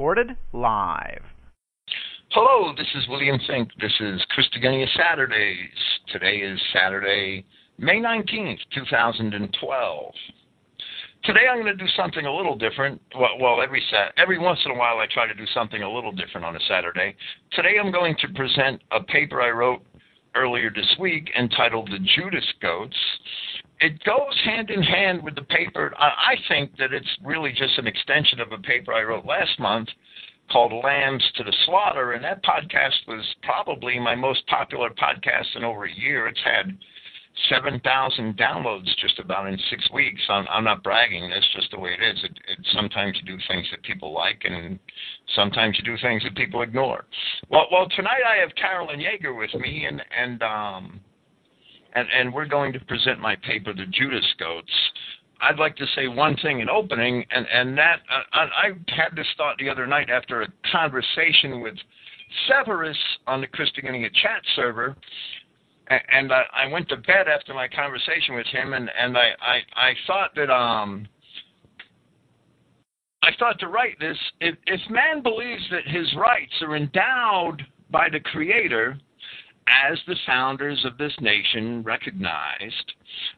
recorded live. Hello, this is William Finck. This is Christogenea Saturdays. Today is Saturday, May 19th, 2012. Today I'm going to do something a little different. Well, well every every once in a while I try to do something a little different on a Saturday. Today I'm going to present a paper I wrote earlier this week entitled The Judas Goats. It goes hand in hand with the paper. I think that it's really just an extension of a paper I wrote last month called Lambs to the Slaughter, and that podcast was probably my most popular podcast in over a year. It's had 7,000 downloads just about in six weeks. I'm, I'm not bragging. That's just the way it is. It, it, sometimes you do things that people like, and sometimes you do things that people ignore. Well, well, tonight I have Carolyn Yeager with me, and and um, and and we're going to present my paper, to Judas Goats. I'd like to say one thing in opening, and and that uh, I had this thought the other night after a conversation with Severus on the Christogenea chat server, and I, I went to bed after my conversation with him, and and I I, I thought that um. I thought to write this if, if man believes that his rights are endowed by the Creator, as the founders of this nation recognized,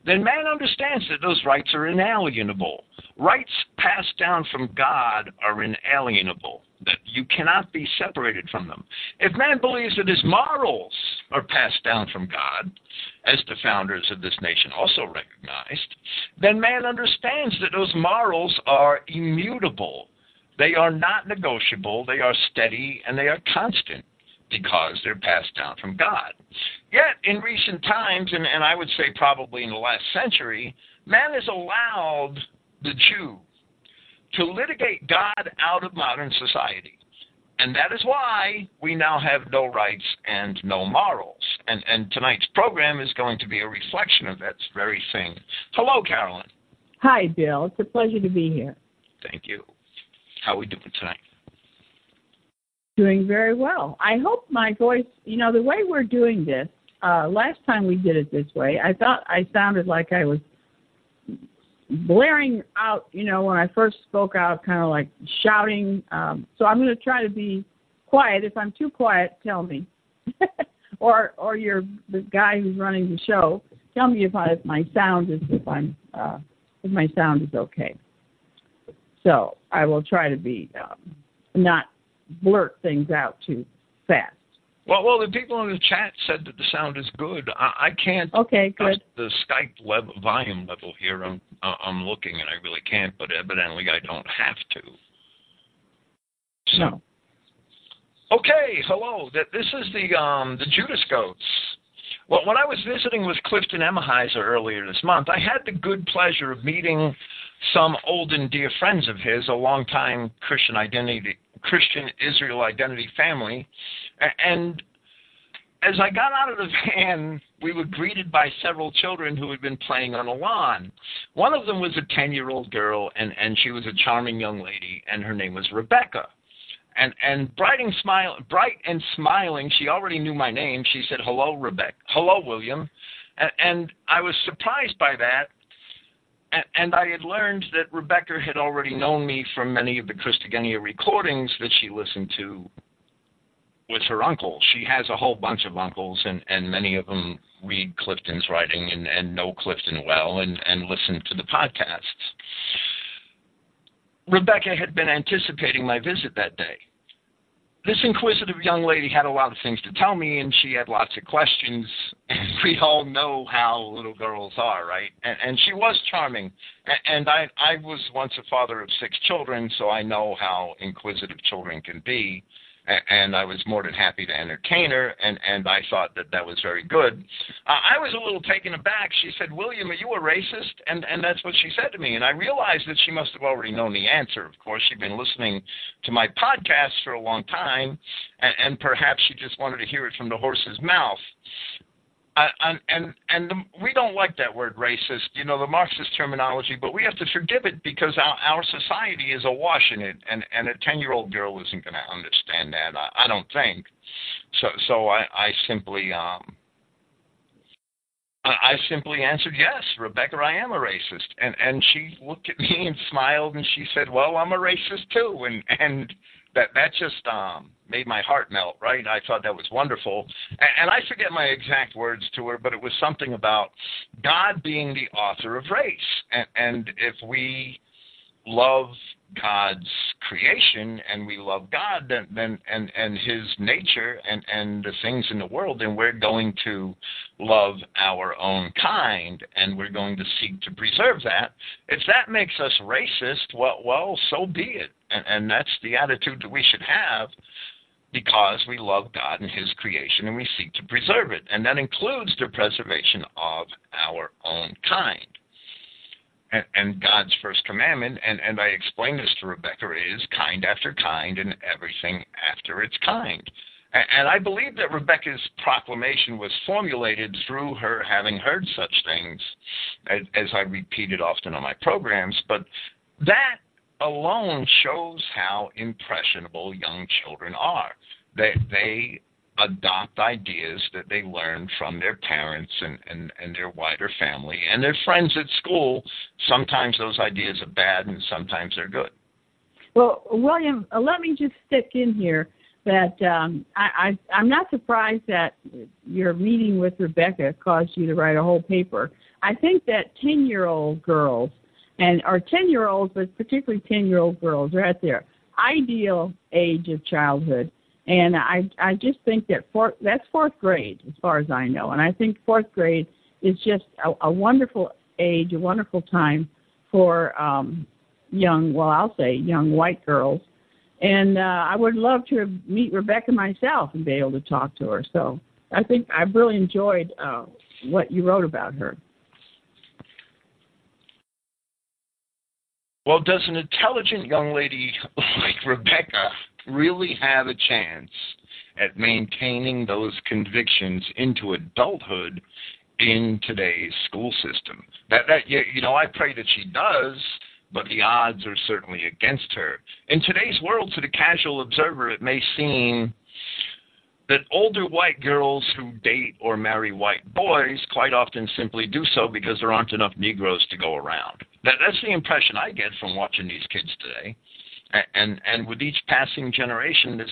then man understands that those rights are inalienable. Rights passed down from God are inalienable, that you cannot be separated from them. If man believes that his morals are passed down from God, as the founders of this nation also recognized, then man understands that those morals are immutable. They are not negotiable, they are steady, and they are constant because they're passed down from God. Yet, in recent times, and, and I would say probably in the last century, man has allowed the Jew to litigate God out of modern society. And that is why we now have no rights and no morals. And, and tonight's program is going to be a reflection of that very thing. Hello, Carolyn. Hi, Bill. It's a pleasure to be here. Thank you. How are we doing tonight? Doing very well. I hope my voice, you know, the way we're doing this, uh, last time we did it this way, I thought I sounded like I was blaring out, you know, when I first spoke out, kind of like shouting. Um, so I'm going to try to be quiet. If I'm too quiet, tell me. or or you're the guy who's running the show. Tell me if, I, if my sound is if I'm uh, if my sound is okay. So I will try to be um, not blurt things out too fast. Well, well, the people in the chat said that the sound is good. I, I can't. Okay, good. The Skype level, volume level here. I'm uh, I'm looking, and I really can't. But evidently, I don't have to. So. No. Okay, hello. That this is the um the Judas goats. Well, when I was visiting with Clifton Emahiser earlier this month, I had the good pleasure of meeting some old and dear friends of his, a longtime Christian identity Christian Israel Identity family. And as I got out of the van, we were greeted by several children who had been playing on a lawn. One of them was a 10 year old girl, and, and she was a charming young lady, and her name was Rebecca. And, and bright and smile, bright and smiling, she already knew my name. She said, "Hello, Rebecca. Hello, William." And, and I was surprised by that and I had learned that Rebecca had already known me from many of the Christogenea recordings that she listened to with her uncle. She has a whole bunch of uncles, and, and many of them read Clifton's writing and, and know Clifton well and, and listen to the podcasts. Rebecca had been anticipating my visit that day this inquisitive young lady had a lot of things to tell me, and she had lots of questions. And we all know how little girls are, right? And, and she was charming. And I, I was once a father of six children, so I know how inquisitive children can be and I was more than happy to entertain her, and, and I thought that that was very good. Uh, I was a little taken aback. She said, William, are you a racist? And, and that's what she said to me. And I realized that she must have already known the answer. Of course, she'd been listening to my podcast for a long time, and, and perhaps she just wanted to hear it from the horse's mouth. And and, and the, we don't like that word racist, you know, the Marxist terminology, but we have to forgive it because our, our society is awash in it, and and a ten year old girl isn't going to understand that. I, I don't think. So so I I simply um I simply answered yes, Rebecca, I am a racist, and and she looked at me and smiled and she said, "Well, I'm a racist too," and and that that just um made my heart melt. Right? I thought that was wonderful, and, and I forget my exact words to her, but it was something about God being the author of race, and and if we love God's creation and we love God then, then and and his nature and and the things in the world then we're going to love our own kind and we're going to seek to preserve that. If that makes us racist well well so be it. And, and that's the attitude that we should have because we love God and his creation and we seek to preserve it. And that includes the preservation of our own kind and, and God's first commandment, and, and I explained this to Rebecca, is kind after kind and everything after its kind. And, and I believe that Rebecca's proclamation was formulated through her having heard such things, as, as I repeated often on my programs. But that alone shows how impressionable young children are. They, they adopt ideas that they learn from their parents and, and, and their wider family and their friends at school. Sometimes those ideas are bad and sometimes they're good. Well, William, uh, let me just stick in here that um, I, I, I'm not surprised that your meeting with Rebecca caused you to write a whole paper. I think that 10 year old girls, and or 10 year olds, but particularly 10 year old girls, are at their ideal age of childhood and I I just think that fourth that's fourth grade as far as I know, and I think fourth grade is just a, a wonderful age, a wonderful time for um, young, well I'll say young white girls, and uh, I would love to meet Rebecca myself and be able to talk to her. So I think I've really enjoyed uh, what you wrote about her. Well, does an intelligent young lady like Rebecca really have a chance at maintaining those convictions into adulthood in today's school system. That that you know, I pray that she does, but the odds are certainly against her. In today's world, to the casual observer, it may seem that older white girls who date or marry white boys quite often simply do so because there aren't enough Negroes to go around. That, that's the impression I get from watching these kids today and and with each passing generation, this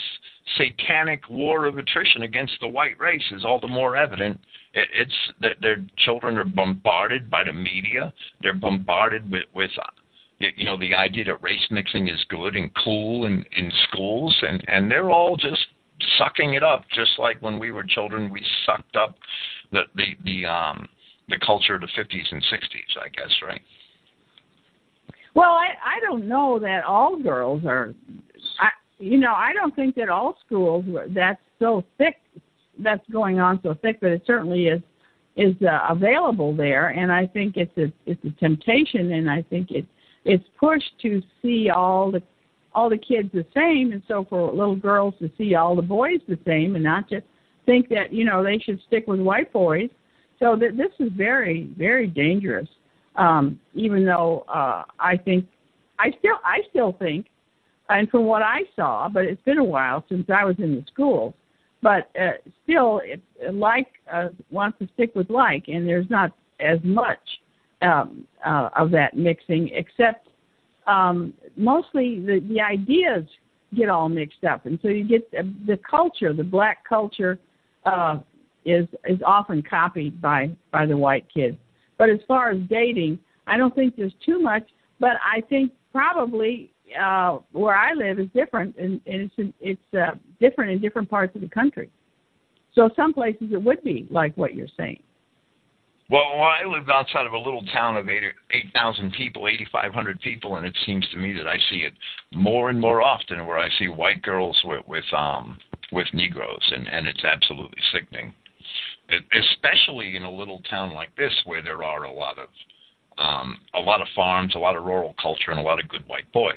satanic war of attrition against the white race is all the more evident. It, it's that their children are bombarded by the media. They're bombarded with with you know the idea that race mixing is good and cool in in schools, and and they're all just sucking it up, just like when we were children, we sucked up the the the um the culture of the 50s and 60s, I guess, right? Well, I I don't know that all girls are. I you know I don't think that all schools that's so thick that's going on so thick, but it certainly is is uh, available there, and I think it's a it's a temptation, and I think it it's pushed to see all the all the kids the same, and so for little girls to see all the boys the same, and not just think that you know they should stick with white boys. So that this is very very dangerous um, even though uh, I think I still I still think, and from what I saw, but it's been a while since I was in the schools, but uh, still, it, like uh, wants to stick with like, and there's not as much um, uh, of that mixing, except um, mostly the the ideas get all mixed up, and so you get the, the culture, the black culture, uh, is is often copied by by the white kids. But as far as dating, I don't think there's too much. But I think probably uh, where I live is different, and, and it's it's uh, different in different parts of the country. So some places it would be like what you're saying. Well, well I live outside of a little town of eight 8,000 people, 8,500 people, and it seems to me that I see it more and more often where I see white girls with with um with Negroes, and and it's absolutely sickening especially in a little town like this where there are a lot of um, a lot of farms, a lot of rural culture, and a lot of good white boys.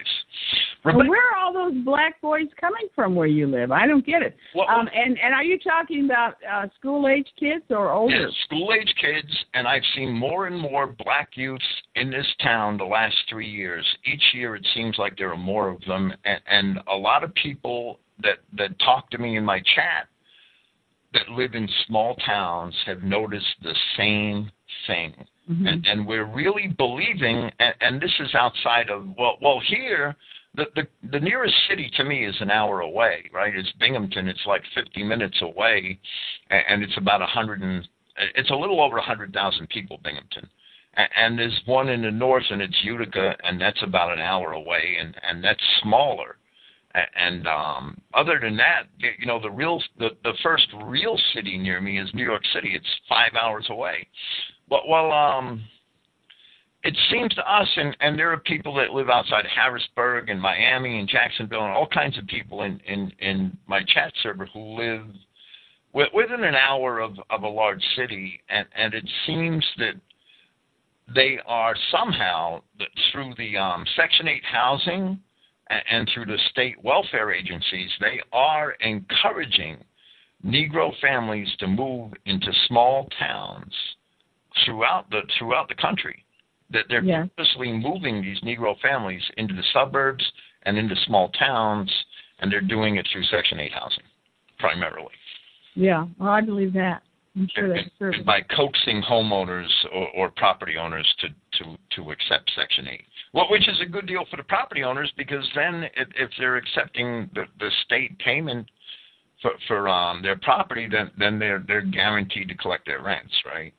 Where are all those black boys coming from where you live? I don't get it. Well, um, and and are you talking about uh, school age kids or older? Yeah, school age kids, and I've seen more and more black youths in this town the last three years. Each year, it seems like there are more of them, and, and a lot of people that that talk to me in my chat that live in small towns have noticed the same thing. Mm-hmm. And, and we're really believing, and, and this is outside of, well, well, here, the, the the nearest city to me is an hour away, right? It's Binghamton. It's like 50 minutes away, and it's about a hundred and it's a little over a hundred thousand people, Binghamton. And there's one in the north, and it's Utica, and that's about an hour away, and and that's smaller. And um, other than that, you know, the real the the first real city near me is New York City. It's five hours away. But well, um, it seems to us, and, and there are people that live outside Harrisburg and Miami and Jacksonville, and all kinds of people in, in, in my chat server who live within an hour of, of a large city, and, and it seems that they are somehow, through the um, Section 8 housing and, and through the state welfare agencies, they are encouraging Negro families to move into small towns throughout the throughout the country that they're yeah. purposely moving these Negro families into the suburbs and into small towns, and they're doing it through Section 8 housing, primarily. Yeah, well, I believe that. I'm sure that's true. By coaxing homeowners or, or property owners to, to, to accept Section 8. Well, which is a good deal for the property owners because then if, if they're accepting the, the state payment for, for um, their property, then, then they're, they're guaranteed to collect their rents, right?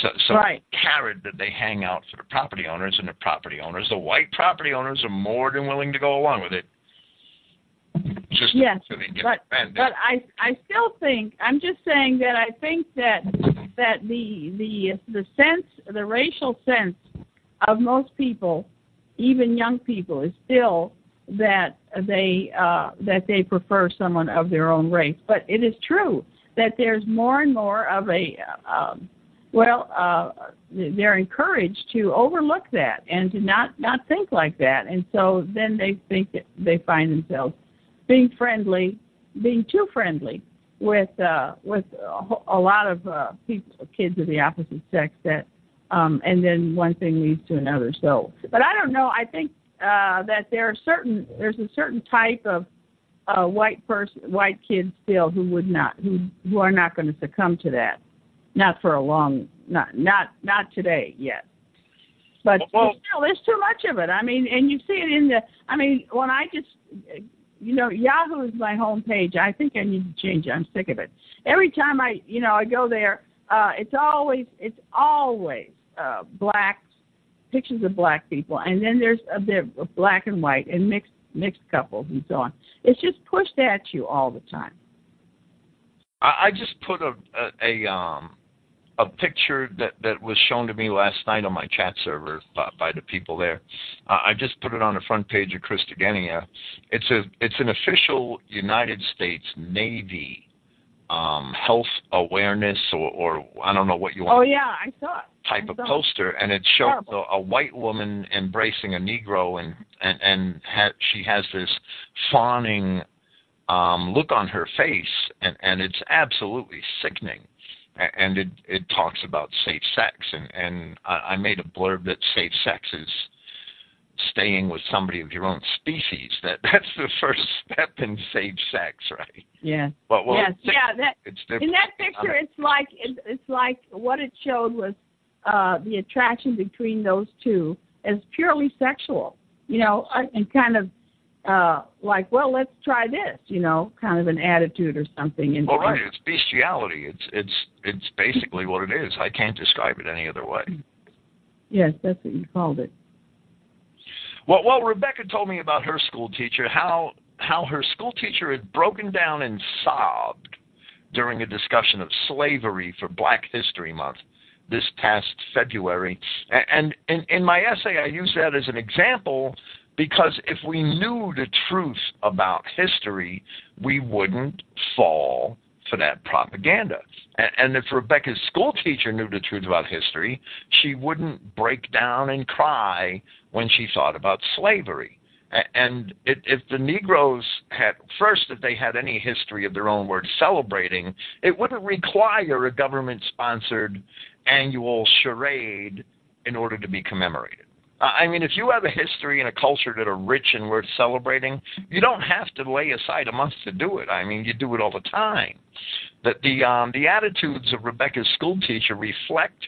So, so right. carrot that they hang out for the property owners and the property owners, the white property owners are more than willing to go along with it. Just yes, so but but I I still think I'm just saying that I think that that the the the sense the racial sense of most people, even young people, is still that they uh, that they prefer someone of their own race. But it is true that there's more and more of a um, well, uh, they're encouraged to overlook that and to not not think like that, and so then they think that they find themselves being friendly, being too friendly with uh, with a, a lot of uh, people, kids of the opposite sex. That um, and then one thing leads to another. So, but I don't know. I think uh, that there are certain there's a certain type of uh, white person, white kids still who would not who who are not going to succumb to that not for a long, not not not today yet. But well, still, there's too much of it. I mean, and you see it in the. I mean, when I just, you know, Yahoo is my home page. I think I need to change it. I'm sick of it. Every time I, you know, I go there, uh, it's always it's always uh, black pictures of black people, and then there's a bit of black and white and mixed mixed couples and so on. It's just pushed at you all the time. I, I just put a, a, a um a picture that that was shown to me last night on my chat server by, by the people there. Uh, I just put it on the front page of Christogenea. It's a it's an official United States Navy um, health awareness or, or I don't know what you want. Oh yeah, I saw it. Type I of poster, and it shows a, a, white woman embracing a Negro, and and and ha- she has this fawning um, look on her face, and and it's absolutely sickening and it it talks about safe sex and and I, made a blurb that safe sex is staying with somebody of your own species that that's the first step in safe sex right yeah but well yes. yeah that it's in that picture it's like it, it's like what it showed was uh the attraction between those two as purely sexual you know uh, and kind of uh, like, well, let's try this, you know, kind of an attitude or something. And, well, right, it's bestiality. It's it's it's basically what it is. I can't describe it any other way. Yes, that's what you called it. Well, well, Rebecca told me about her school teacher how how her school teacher had broken down and sobbed during a discussion of slavery for Black History Month this past February. And in, in my essay, I use that as an example because if we knew the truth about history, we wouldn't fall for that propaganda. And, if Rebecca's school teacher knew the truth about history, she wouldn't break down and cry when she thought about slavery. And if the Negroes had, first, if they had any history of their own worth celebrating, it wouldn't require a government sponsored annual charade in order to be commemorated. I mean, if you have a history and a culture that are rich and worth celebrating, you don't have to lay aside a month to do it. I mean, you do it all the time. That the um, the attitudes of Rebecca's school teacher reflect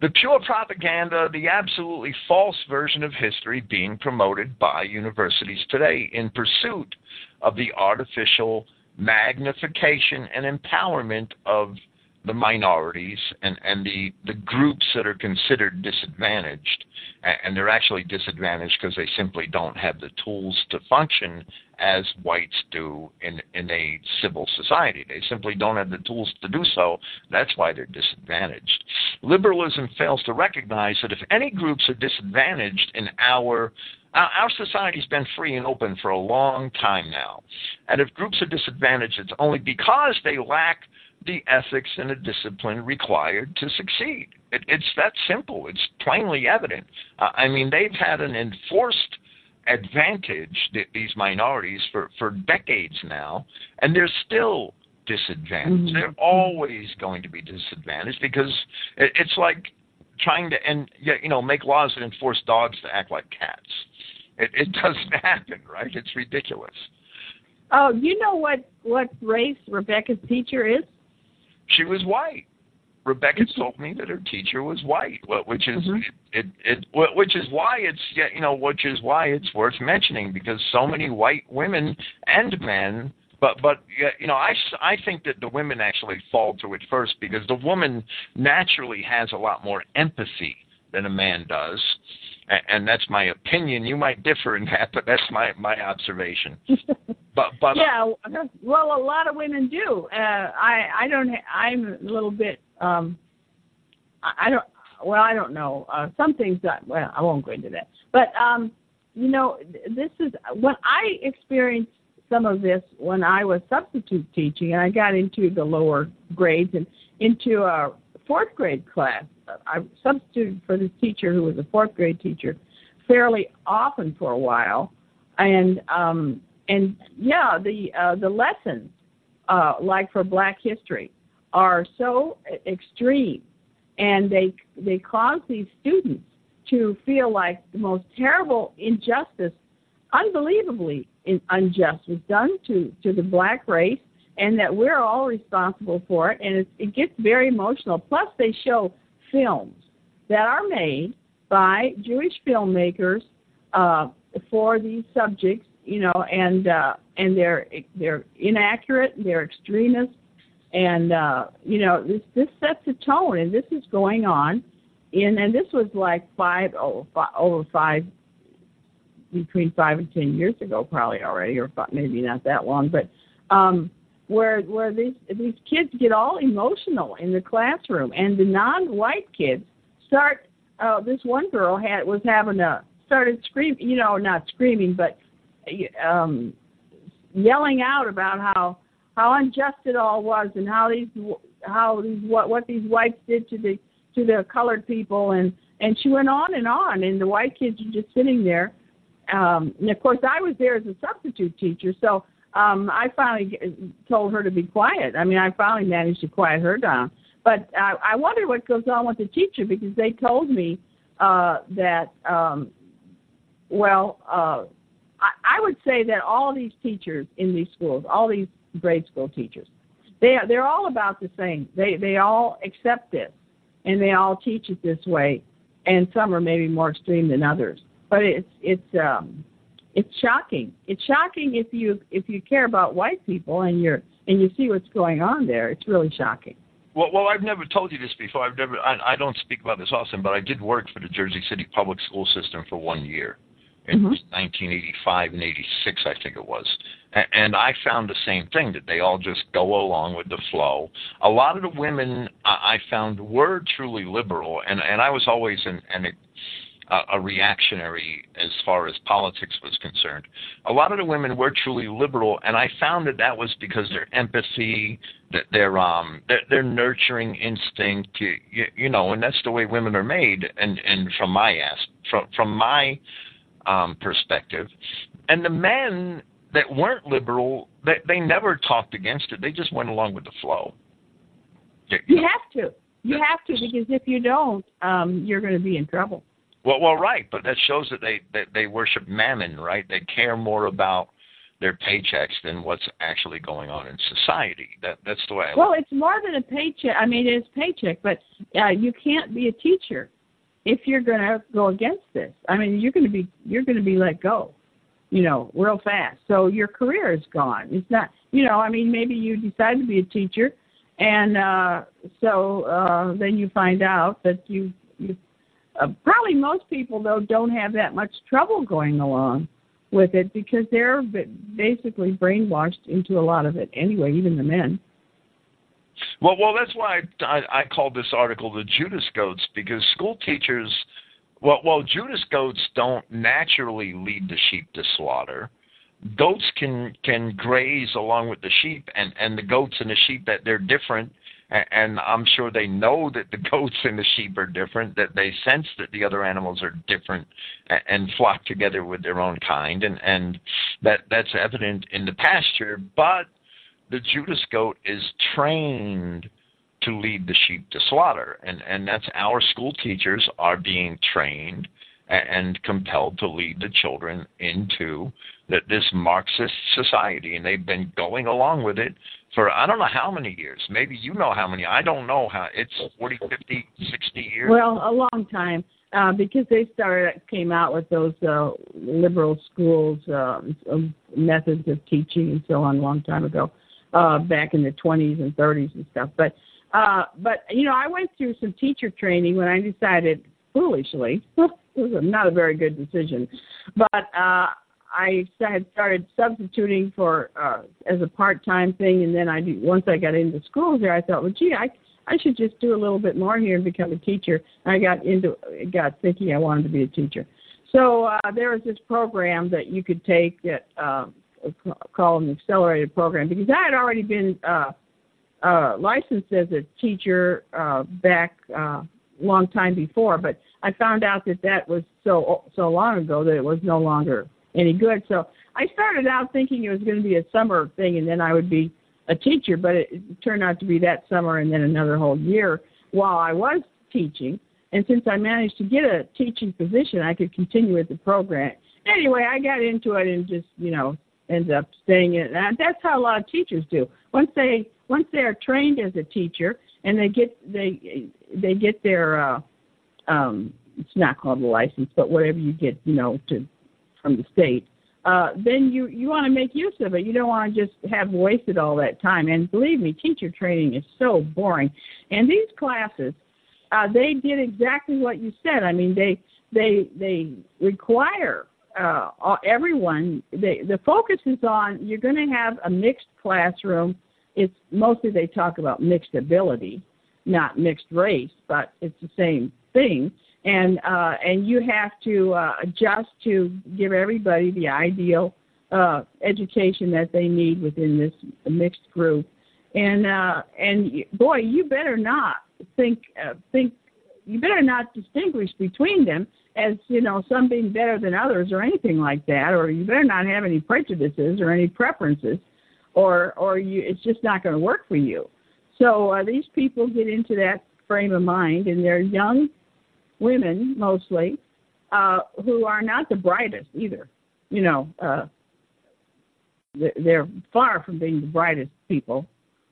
the pure propaganda, the absolutely false version of history being promoted by universities today in pursuit of the artificial magnification and empowerment of the minorities and, and the, the groups that are considered disadvantaged. And they're actually disadvantaged because they simply don't have the tools to function as whites do in, in a civil society. They simply don't have the tools to do so. That's why they're disadvantaged. Liberalism fails to recognize that if any groups are disadvantaged in our our society's been free and open for a long time now. And if groups are disadvantaged, it's only because they lack the ethics and the discipline required to succeed. It, it's that simple. It's plainly evident. Uh, I mean, they've had an enforced advantage, that these minorities, for, for decades now, and they're still disadvantaged. Mm-hmm. They're always going to be disadvantaged because it, it's like trying to and you know make laws that enforce dogs to act like cats. It, it doesn't happen, right? It's ridiculous. Oh, you know what what race Rebecca's teacher is? She was white. Rebecca mm-hmm. told me that her teacher was white, which is mm-hmm. it, it, it, which is why it's you know which is why it's worth mentioning because so many white women and men but but you know I, I think that the women actually fall to it first because the woman naturally has a lot more empathy than a man does and that's my opinion. You might differ in that, but that's my my observation. but but yeah, well, a lot of women do. Uh, I I don't. I'm a little bit. um I, I don't. Well, I don't know. Uh, some things that. Well, I won't go into that. But um, you know, this is when I experienced some of this when I was substitute teaching, and I got into the lower grades and into a fourth grade class. I substituted for this teacher who was a fourth grade teacher fairly often for a while, and um, and yeah, the uh, the lessons uh, like for Black History are so extreme, and they they cause these students to feel like the most terrible injustice, unbelievably unjust, was done to to the black race, and that we're all responsible for it, and it, it gets very emotional. Plus, they show films that are made by Jewish filmmakers uh, for these subjects, you know, and uh, and they're they're inaccurate, they're extremist, and uh, you know this this sets a tone, and this is going on, in and this was like five oh over five between five and ten years ago, probably already, or maybe not that long, but um, where where these these kids get all emotional in the classroom, and the non-white kids start. Uh, this one girl had was having a started screaming, you know, not screaming, but um, yelling out about how how unjust it all was, and how these how these what what these whites did to the to the colored people, and and she went on and on, and the white kids are just sitting there. Um, and of course, I was there as a substitute teacher, so um, I finally told her to be quiet. I mean, I finally managed to quiet her down. But I, I wonder what goes on with the teacher because they told me uh, that, um, well, uh, I, I would say that all these teachers in these schools, all these grade school teachers, they they're all about the same. They they all accept this, and they all teach it this way. And some are maybe more extreme than others. But it's it's um, it's shocking. It's shocking if you if you care about white people and you're and you see what's going on there. It's really shocking. Well, well, I've never told you this before. I've never. I, I don't speak about this often, but I did work for the Jersey City Public School System for one year in mm-hmm. 1985 and 86, I think it was. And, and I found the same thing that they all just go along with the flow. A lot of the women I, I found were truly liberal, and and I was always an, an a, reactionary as far as politics was concerned. A lot of the women were truly liberal, and I found that that was because their empathy, that their um, their, their nurturing instinct, you, you, you know, and that's the way women are made. And and from my ass, from from my um, perspective, and the men that weren't liberal, they they never talked against it. They just went along with the flow. You, you have to. You have to because if you don't, um, you're going to be in trouble. Well, well, right, but that shows that they that they worship mammon, right? They care more about their paychecks than what's actually going on in society. That that's the way. I well, it's more than a paycheck. I mean, it's paycheck, but uh, you can't be a teacher if you're going to go against this. I mean, you're going to be you're going to be let go, you know, real fast. So your career is gone. It's not, you know, I mean, maybe you decide to be a teacher, and uh, so uh, then you find out that you you uh, probably most people though don't have that much trouble going along with it because they're basically brainwashed into a lot of it anyway, even the men. Well, well, that's why I, I, I called this article the Judas goats because school teachers, well, well, Judas goats don't naturally lead the sheep to slaughter. Goats can can graze along with the sheep, and and the goats and the sheep that they're different and I'm sure they know that the goats and the sheep are different, that they sense that the other animals are different and flock together with their own kind, and, and that that's evident in the pasture. But the Judas goat is trained to lead the sheep to slaughter, and and that's our school teachers are being trained and compelled to lead the children into that this Marxist society, and they've been going along with it for I don't know how many years. Maybe you know how many. I don't know how. It's 40, 50, 60 years. Well, a long time uh, because they started came out with those uh, liberal schools uh, methods of teaching and so on a long time ago, uh, back in the 20s and 30s and stuff. But uh, but you know, I went through some teacher training when I decided foolishly it was not a very good decision, but uh, I had started substituting for uh, as a part-time thing, and then I once I got into schools there, I thought, well, gee, I I should just do a little bit more here and become a teacher. And I got into got thinking I wanted to be a teacher. So uh, there was this program that you could take that uh, called an accelerated program because I had already been uh, uh, licensed as a teacher uh, back uh, long time before, but I found out that that was so so long ago that it was no longer any good. So I started out thinking it was going to be a summer thing, and then I would be a teacher. But it, turned out to be that summer and then another whole year while I was teaching. And since I managed to get a teaching position, I could continue with the program. Anyway, I got into it and just you know ended up staying in it. That's how a lot of teachers do. Once they once they are trained as a teacher and they get they they get their uh, um, it's not called a license, but whatever you get, you know, to from the state, uh, then you you want to make use of it. You don't want to just have wasted all that time. And believe me, teacher training is so boring. And these classes, uh, they did exactly what you said. I mean, they they they require uh, everyone. They, the focus is on you're going to have a mixed classroom. It's mostly they talk about mixed ability, not mixed race, but it's the same thing and uh, and you have to uh, adjust to give everybody the ideal uh, education that they need within this mixed group. And uh, and boy, you better not think uh, think you better not distinguish between them as you know some being better than others or anything like that, or you better not have any prejudices or any preferences, or or you it's just not going to work for you. So uh, these people get into that frame of mind, and they're young women mostly, uh, who are not the brightest either. You know, uh, they're far from being the brightest people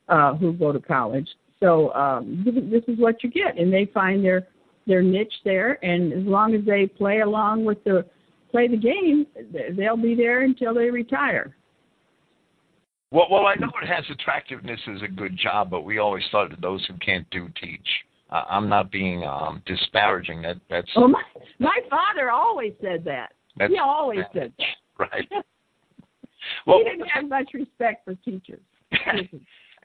uh, who go to college. So um, this is what you get, and they find their their niche there. And as long as they play along with the play the game, they'll be there until they retire. Well, well, I know it has attractiveness as a good job, but we always thought that those who can't do teach. Uh, I'm not being um, disparaging. That that's. Well, my my father always said that. He always said that. Right. well, he didn't have much respect for teachers.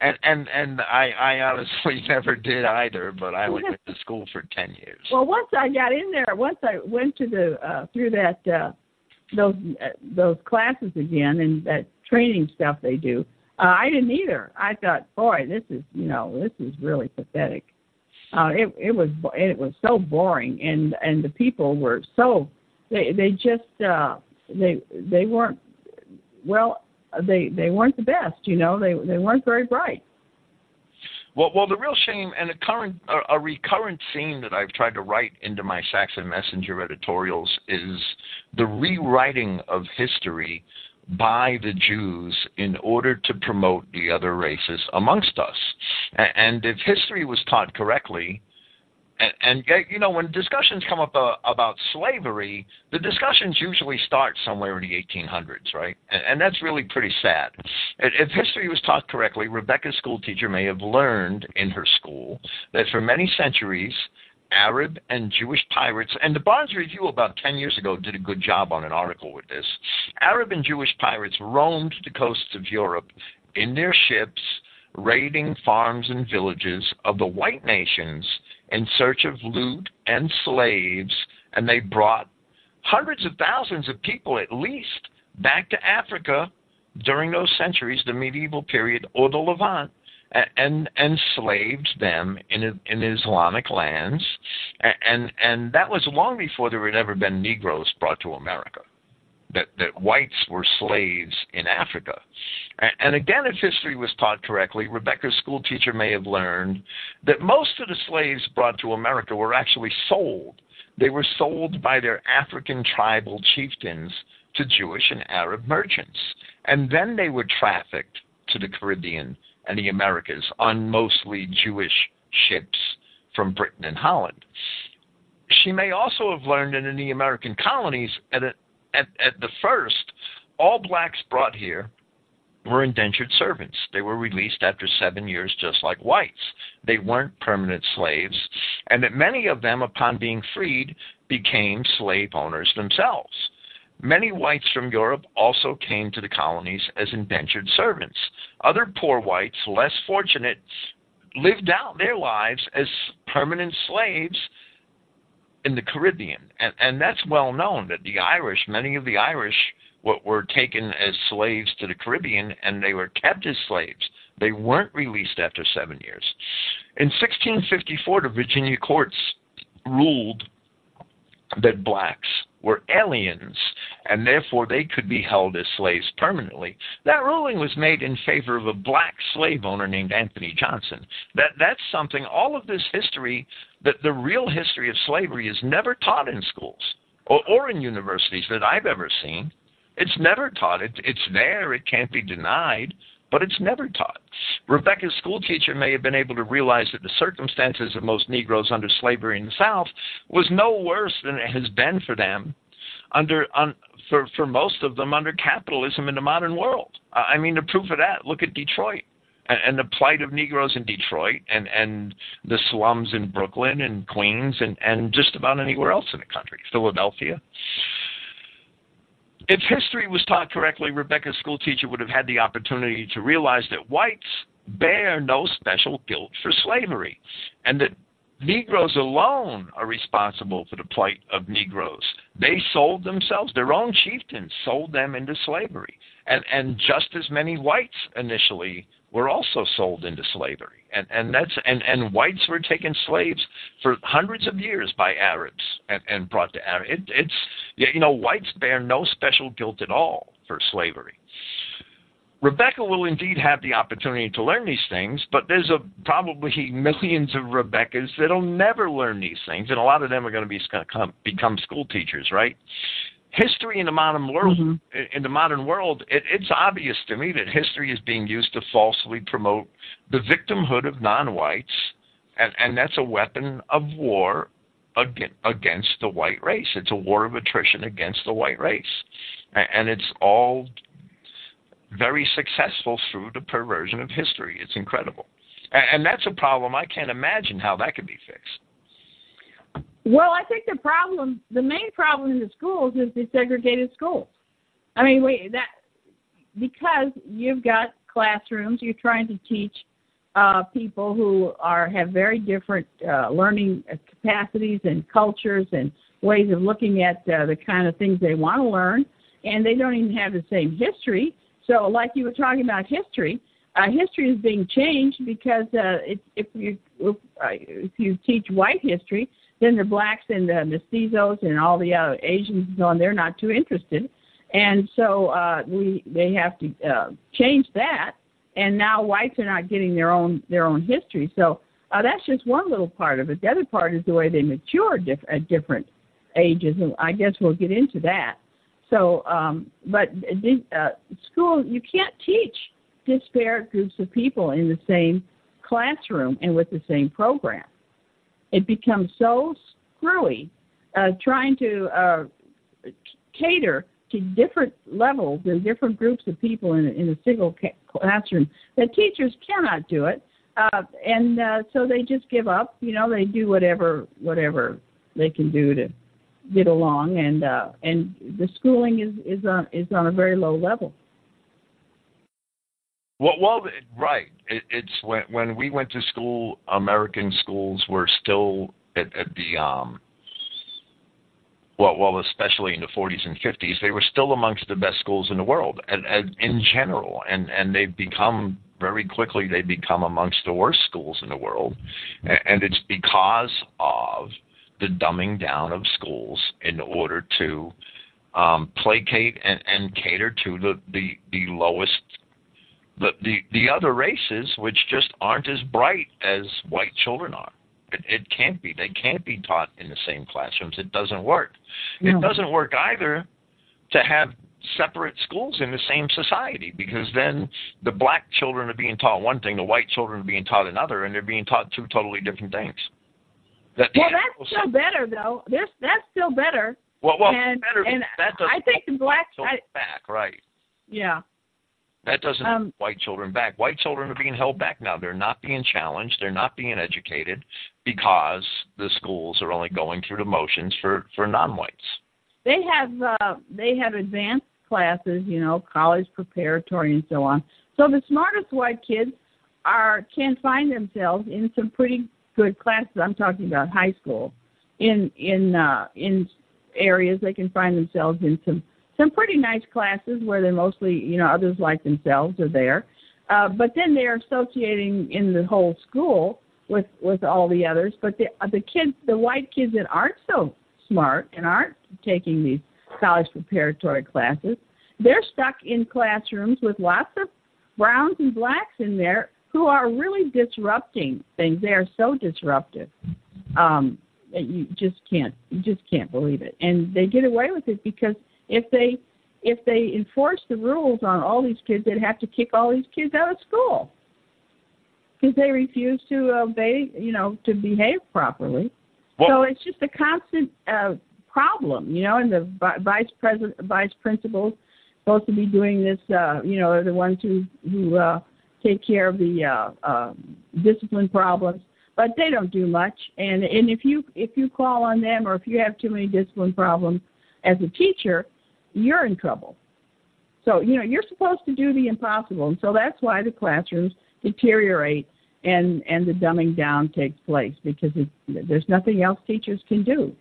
and and and I I honestly never did either, but I went to school for ten years. Well, once I got in there, once I went to the uh, through that uh, those uh, those classes again and that training stuff they do, uh, I didn't either. I thought, boy, this is you know this is really pathetic uh, it it was it was so boring, and and the people were so they they just uh, they they weren't well they they weren't the best, you know they they weren't very bright. Well, well, the real shame and a current, a, a recurrent theme that I've tried to write into my Saxon Messenger editorials is the rewriting of history by the Jews in order to promote the other races amongst us. And if history was taught correctly, and, and, you know when discussions come up uh, about slavery, the discussions usually start somewhere in the 1800s, right? And, and that's really pretty sad. If history was taught correctly, Rebecca's school teacher may have learned in her school that for many centuries, Arab and Jewish pirates, and the Barnes Review about 10 years ago did a good job on an article with this. Arab and Jewish pirates roamed the coasts of Europe in their ships, raiding farms and villages of the white nations in search of loot and slaves, and they brought hundreds of thousands of people at least back to Africa during those centuries, the medieval period or the Levant, and enslaved them in in Islamic lands, and and that was long before there had ever been Negroes brought to America that, that whites were slaves in Africa. And, and again, if history was taught correctly, Rebecca's school teacher may have learned that most of the slaves brought to America were actually sold. They were sold by their African tribal chieftains to Jewish and Arab merchants. And then they were trafficked to the Caribbean and the Americas on mostly Jewish ships from Britain and Holland. She may also have learned that in the American colonies, at, a, at, at the first, all blacks brought here were indentured servants. They were released after seven years, just like whites. They weren't permanent slaves, and that many of them, upon being freed, became slave owners themselves. Many whites from Europe also came to the colonies as indentured servants. Other poor whites, less fortunate, lived out their lives as permanent slaves in the Caribbean, and, and that's well known that the Irish, many of the Irish, were, were taken as slaves to the Caribbean, and they were kept as slaves. They weren't released after seven years. In 1654, the Virginia courts ruled that blacks were aliens and therefore they could be held as slaves permanently. That ruling was made in favor of a black slave owner named Anthony Johnson. That that's something all of this history that the real history of slavery is never taught in schools or, or in universities that I've ever seen. It's never taught. It, it's there. It can't be denied but it's never taught. Rebecca's schoolteacher may have been able to realize that the circumstances of most Negroes under slavery in the South was no worse than it has been for them under un, for for most of them under capitalism in the modern world. I mean, the proof of that. Look at Detroit and, and the plight of Negroes in Detroit and and the slums in Brooklyn and Queens and and just about anywhere else in the country, Philadelphia. If history was taught correctly, Rebecca's schoolteacher would have had the opportunity to realize that whites bear no special guilt for slavery, and that Negroes alone are responsible for the plight of Negroes. They sold themselves, their own chieftains sold them into slavery. And, and just as many whites initially were also sold into slavery. And, and, mm-hmm. that's, and, and whites were taken slaves for hundreds of years by Arabs and, and brought to Arabs. It, it's, you know, whites bear no special guilt at all for slavery. Rebecca will indeed have the opportunity to learn these things, but there's a, probably millions of Rebeccas that'll never learn these things, and a lot of them are going to be become school teachers, right? History in the modern world mm-hmm. in the modern world it, it's obvious to me that history is being used to falsely promote the victimhood of non-whites and, and that's a weapon of war against the white race. It's a war of attrition against the white race. And it's all very successful through the perversion of history. It's incredible. And that's a problem. I can't imagine how that could be fixed well, I think the problem, the main problem in the schools is the segregated schools. I mean, wait, that because you've got classrooms, you're trying to teach uh, people who are have very different uh, learning capacities and cultures and ways of looking at uh, the kind of things they want to learn, and they don't even have the same history. So, like you were talking about history, uh, history is being changed because uh, if, if you if, uh, if you teach white history, then the blacks and the mestizos and all the other Asians and so on, they're not too interested. And so uh, we they have to uh, change that. and now whites are not getting their own their own history. So uh, that's just one little part of it. The other part is the way they mature diff- at different ages, and I guess we'll get into that. So, um, but uh, school, you can't teach disparate groups of people in the same classroom and with the same program. It becomes so screwy uh, trying to uh, cater to different levels and different groups of people in, in a single ca- classroom that teachers cannot do it. Uh, and uh, so they just give up. You know, they do whatever whatever they can do to get along, and uh, and the schooling is is on is on a very low level. Well, well, right. It, it's when when we went to school, American schools were still at, at the um. Well, well, especially in the 40s and 50s, they were still amongst the best schools in the world, and, and in general, and and they've become very quickly they become amongst the worst schools in the world, and, and it's because of the dumbing down of schools in order to um, placate and, and cater to the, the, the lowest the, the the other races which just aren't as bright as white children are. It, it can't be. They can't be taught in the same classrooms. It doesn't work. No. It doesn't work either to have separate schools in the same society because then the black children are being taught one thing, the white children are being taught another, and they're being taught two totally different things. That well, that's still better though. There's that's still better. Well, well, and, better. And that I think the black I, back right. Yeah. That doesn't um, white children back. White children are being held back now. They're not being challenged. They're not being educated because the schools are only going through the motions for for non-whites. They have uh, they have advanced classes, you know, college preparatory and so on. So the smartest white kids are can find themselves in some pretty good classes. I'm talking about high school. In in uh, in areas they can find themselves in some some pretty nice classes where they're mostly you know others like themselves are there. Uh, but then they're associating in the whole school with with all the others. But the the kids, the white kids that aren't so smart and aren't taking these college preparatory classes, they're stuck in classrooms with lots of browns and blacks in there who are really disrupting things. They are so disruptive. Um, that you just can't you just can't believe it. And they get away with it because if they if they enforce the rules on all these kids, they'd have to kick all these kids out of school because they refuse to obey, you know, to behave properly. Well, so it's just a constant uh, problem, you know. And the vice president, vice principals, supposed to be doing this, uh, you know, are the ones who who uh, take care of the uh, uh, discipline problems, but they don't do much. And and if you if you call on them or if you have too many discipline problems as a teacher, you're in trouble. So you know you're supposed to do the impossible, and so that's why the classrooms deteriorate and and the dumbing down takes place because it, there's nothing else teachers can do.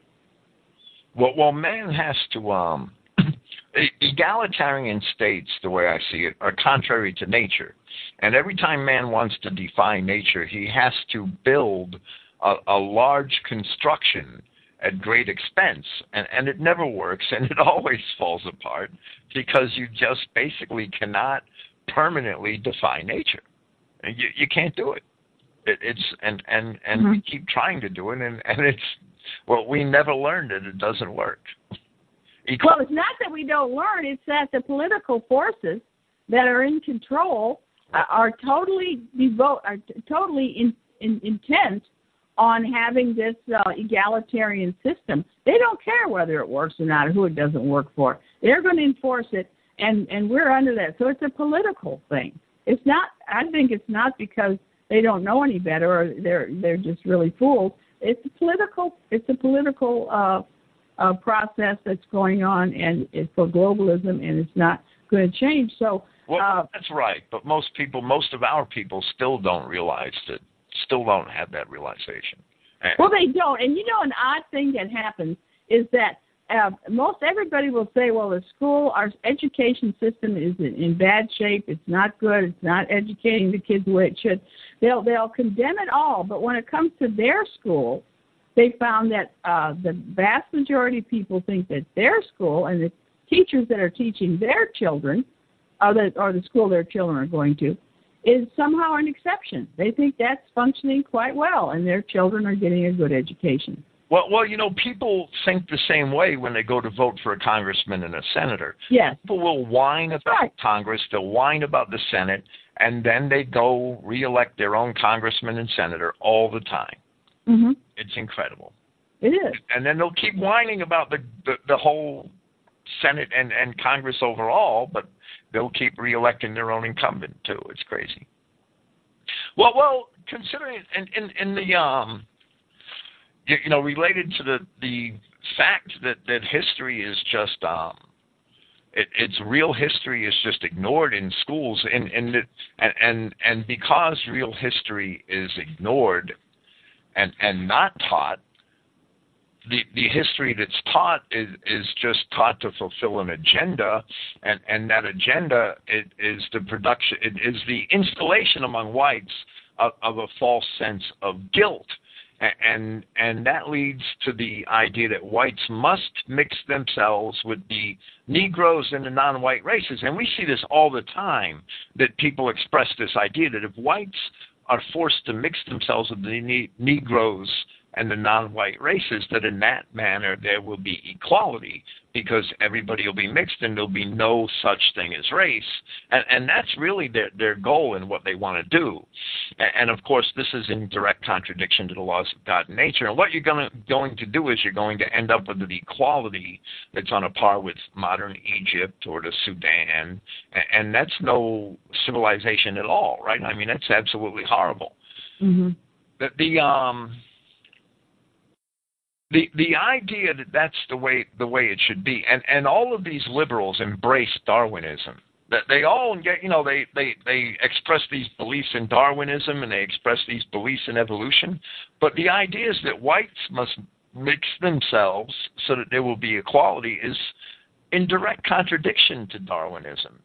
Well, well, man has to um egalitarian states, the way I see it, are contrary to nature. And every time man wants to defy nature, he has to build a, a large construction at great expense. And, and it never works and it always falls apart because you just basically cannot permanently defy nature. You, you can't do it. it it's and and and mm-hmm. we keep trying to do it and and it's well we never learned it. It doesn't work. Well, it's not that we don't learn; it's that the political forces that are in control uh, are totally devote, are t- totally in, in, intent on having this uh, egalitarian system. They don't care whether it works or not, or who it doesn't work for. They're going to enforce it, and and we're under that. So it's a political thing. It's not. I think it's not because they don't know any better or they're they're just really fools. It's a political. It's a political. Uh, uh, process that's going on, and it's for globalism, and it's not going to change. So, well, uh, that's right. But most people, most of our people, still don't realize that. Still don't have that realization. well, they don't. And you know, an odd thing that happens is that uh, most everybody will say, well, the school, our education system is in, in bad shape. It's not good. It's not educating the kids the way it should. They'll they'll condemn it all. But when it comes to their school, they found that uh, the vast majority of people think that their school and the teachers that are teaching their children, or the, or the school their children are going to, is somehow an exception. They think that's functioning quite well, and their children are getting a good education. Well, well, you know, people think the same way when they go to vote for a congressman and a senator. Yes. People will whine about right. Congress, they'll whine about the Senate, and then they go reelect their own congressman and senator all the time. Mm-hmm. It's incredible. It is. And then they'll keep whining about the the, the whole Senate and, and Congress overall, but they'll keep reelecting their own incumbent too. It's crazy. Well, well, considering in in, in the um, you, you know, related to the the fact that that history is just um, it, its real history is just ignored in schools, and and and and and because real history is ignored and and not taught, the the history that's taught is is just taught to fulfill an agenda, and and that agenda is, is the production it is the installation among whites of, of a false sense of guilt, and and that leads to the idea that whites must mix themselves with the Negroes and the non-white races, and we see this all the time that people express this idea that if whites are forced to mix themselves with the ne- Negroes and the non-white races that in that manner there will be equality because everybody will be mixed and there'll be no such thing as race. And, and that's really their, their goal and what they want to do. And, and of course this is in direct contradiction to the laws of god and nature. And what you're going to, going to do is you're going to end up with an equality that's on a par with modern egypt or the sudan. And, and that's no civilization at all right? I mean that's absolutely horrible. Mm-hmm. the, the um the the idea that that's the way the way it should be, and and all of these liberals embrace Darwinism. That they all get, you know, they they they express these beliefs in Darwinism and they express these beliefs in evolution, but the idea is that whites must mix themselves so that there will be equality is in direct contradiction to Darwinism.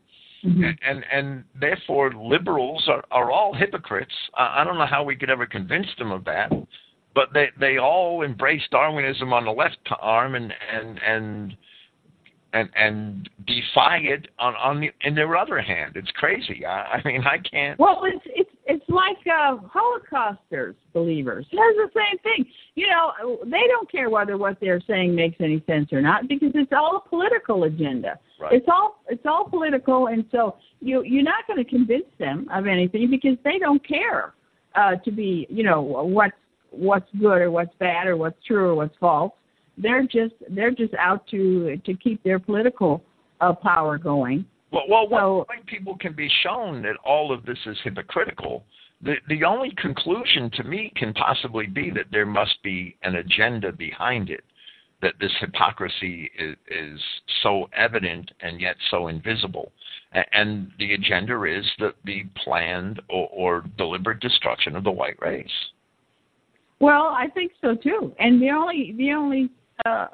Mm-hmm. And and therefore liberals are, are all hypocrites. I, I don't know how we could ever convince them of that but they they all embrace Darwinism on the left arm and and and and and defy it on on the, in their other hand. It's crazy. I, I mean, I can't. Well, it's it's it's like uh, Holocausters, believers. It's the same thing. You know, they don't care whether what they're saying makes any sense or not because it's all a political agenda. Right. It's all it's all political, and so you you're not going to convince them of anything because they don't care uh, to be you know what's what's good or what's bad or what's true or what's false. They're just they're just out to to keep their political uh, power going. Well, well, so, when people can be shown that all of this is hypocritical, the the only conclusion to me can possibly be that there must be an agenda behind it. That this hypocrisy is, is so evident and yet so invisible, and the agenda is that the planned or, or deliberate destruction of the white race. Well, I think so too. And the only the only uh,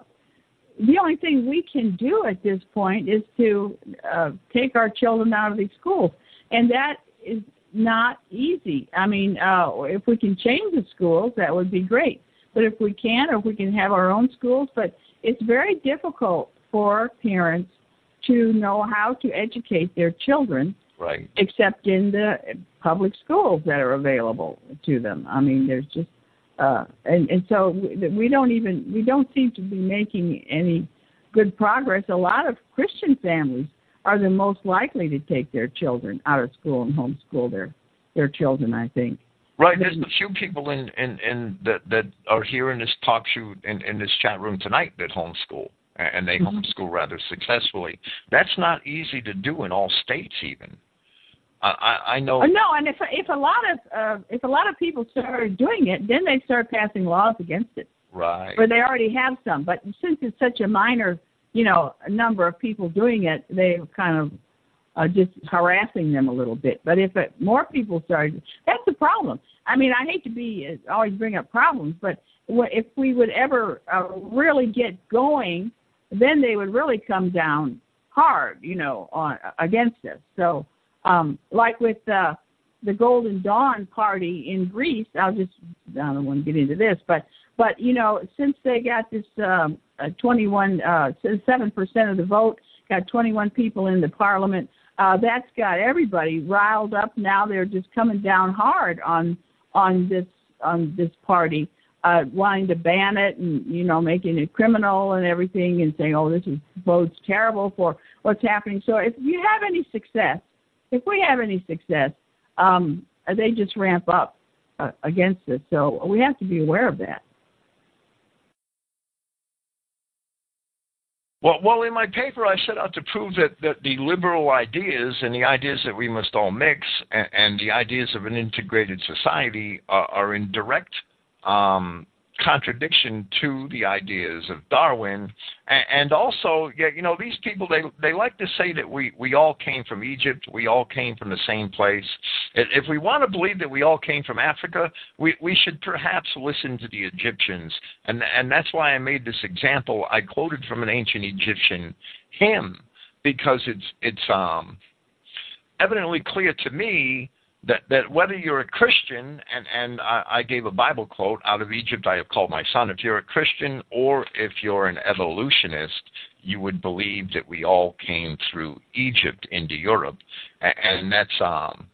the only thing we can do at this point is to uh, take our children out of these schools, and that is not easy. I mean, uh, if we can change the schools, that would be great. But if we can, or if we can have our own schools, but it's very difficult for parents to know how to educate their children, right? Except in the public schools that are available to them. I mean, there's just uh, and and so we, we don't even we don't seem to be making any good progress. A lot of Christian families are the most likely to take their children out of school and homeschool their their children. I think. Right. There's a few people in, in, in that that are here in this talk show in, in this chat room tonight that homeschool and they mm-hmm. homeschool rather successfully. That's not easy to do in all states even. I, I know. Uh, no, and if if a lot of uh, if a lot of people start doing it, then they start passing laws against it. Right. Or they already have some, but since it's such a minor, you know, number of people doing it, they're kind of uh, just harassing them a little bit. But if it, more people started, that's the problem. I mean, I hate to be uh, always bring up problems, but if we would ever uh, really get going, then they would really come down hard, you know, on against us. So um, like with uh, the Golden Dawn party in Greece, I'll just I don't want to get into this, but but you know since they got this um, uh, 21 uh, seven percent of the vote, got 21 people in the parliament. uh, that's got everybody riled up. Now they're just coming down hard on on this on this party, uh, wanting to ban it and you know making it criminal and everything, and saying, "Oh, this is bodes terrible for what's happening." So if you have any success, if we have any success, um, they just ramp up uh, against us. So we have to be aware of that. Well, well, in my paper, I set out to prove that, that the liberal ideas and the ideas that we must all mix and, and the ideas of an integrated society are, are in direct um, contradiction to the ideas of Darwin, and, also, yeah, you know, these people they they like to say that we we all came from Egypt, we all came from the same place. If we want to believe that we all came from Africa, we we should perhaps listen to the Egyptians, and and that's why I made this example. I quoted from an ancient Egyptian hymn because it's it's um evidently clear to me that that whether you're a Christian and and I, I gave a Bible quote out of Egypt I have called my son. If you're a Christian or if you're an evolutionist, you would believe that we all came through Egypt into Europe, and, and that's um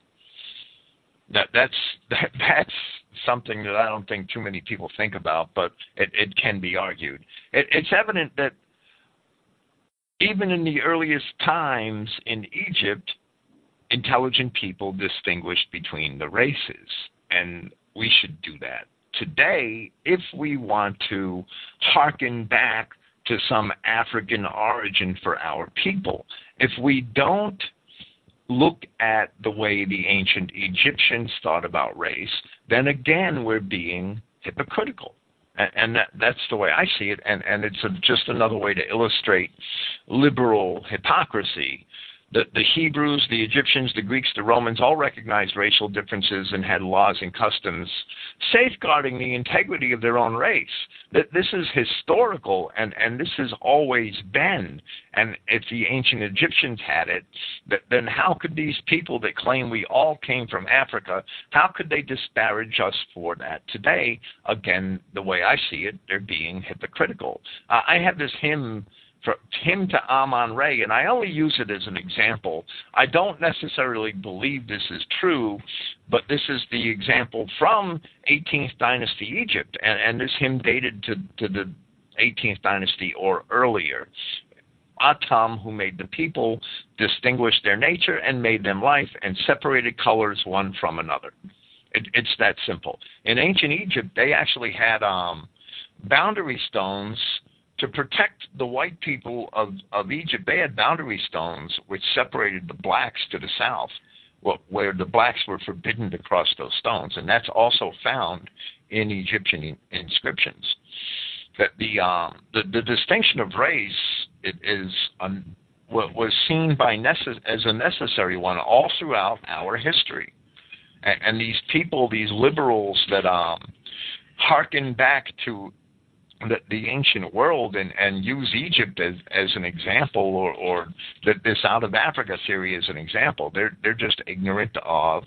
that that's that, that's something that I don't think too many people think about, but it, it can be argued. It, it's evident that even in the earliest times in Egypt, intelligent people distinguished between the races, and we should do that. Today, if we want to harken back to some African origin for our people, if we don't look at the way the ancient Egyptians thought about race, then again we're being hypocritical. And, that, that's the way I see it, and, and it's a, just another way to illustrate liberal hypocrisy the, the Hebrews, the Egyptians, the Greeks, the Romans all recognized racial differences and had laws and customs safeguarding the integrity of their own race. That this is historical and, and this has always been. And if the ancient Egyptians had it, that, then how could these people that claim we all came from Africa, how could they disparage us for that today? Again, the way I see it, they're being hypocritical. Uh, I have this hymn from Hymn to Amon Re, and I only use it as an example. I don't necessarily believe this is true, but this is the example from 18th dynasty Egypt, and, and this hymn dated to, to the 18th dynasty or earlier. Atum, who made the people, distinguished their nature and made them life, and separated colors one from another. It, it's that simple. In ancient Egypt, they actually had um, boundary stones to protect the white people of, of Egypt, they had boundary stones which separated the blacks to the south, where the blacks were forbidden to cross those stones, and that's also found in Egyptian inscriptions. That the um, the, the distinction of race is um, was seen by necess- as a necessary one all throughout our history, and, and these people, these liberals that um, harken back to the, the ancient world and, and use Egypt as, as an example or, or this out of Africa theory as an example. They're, they're just ignorant of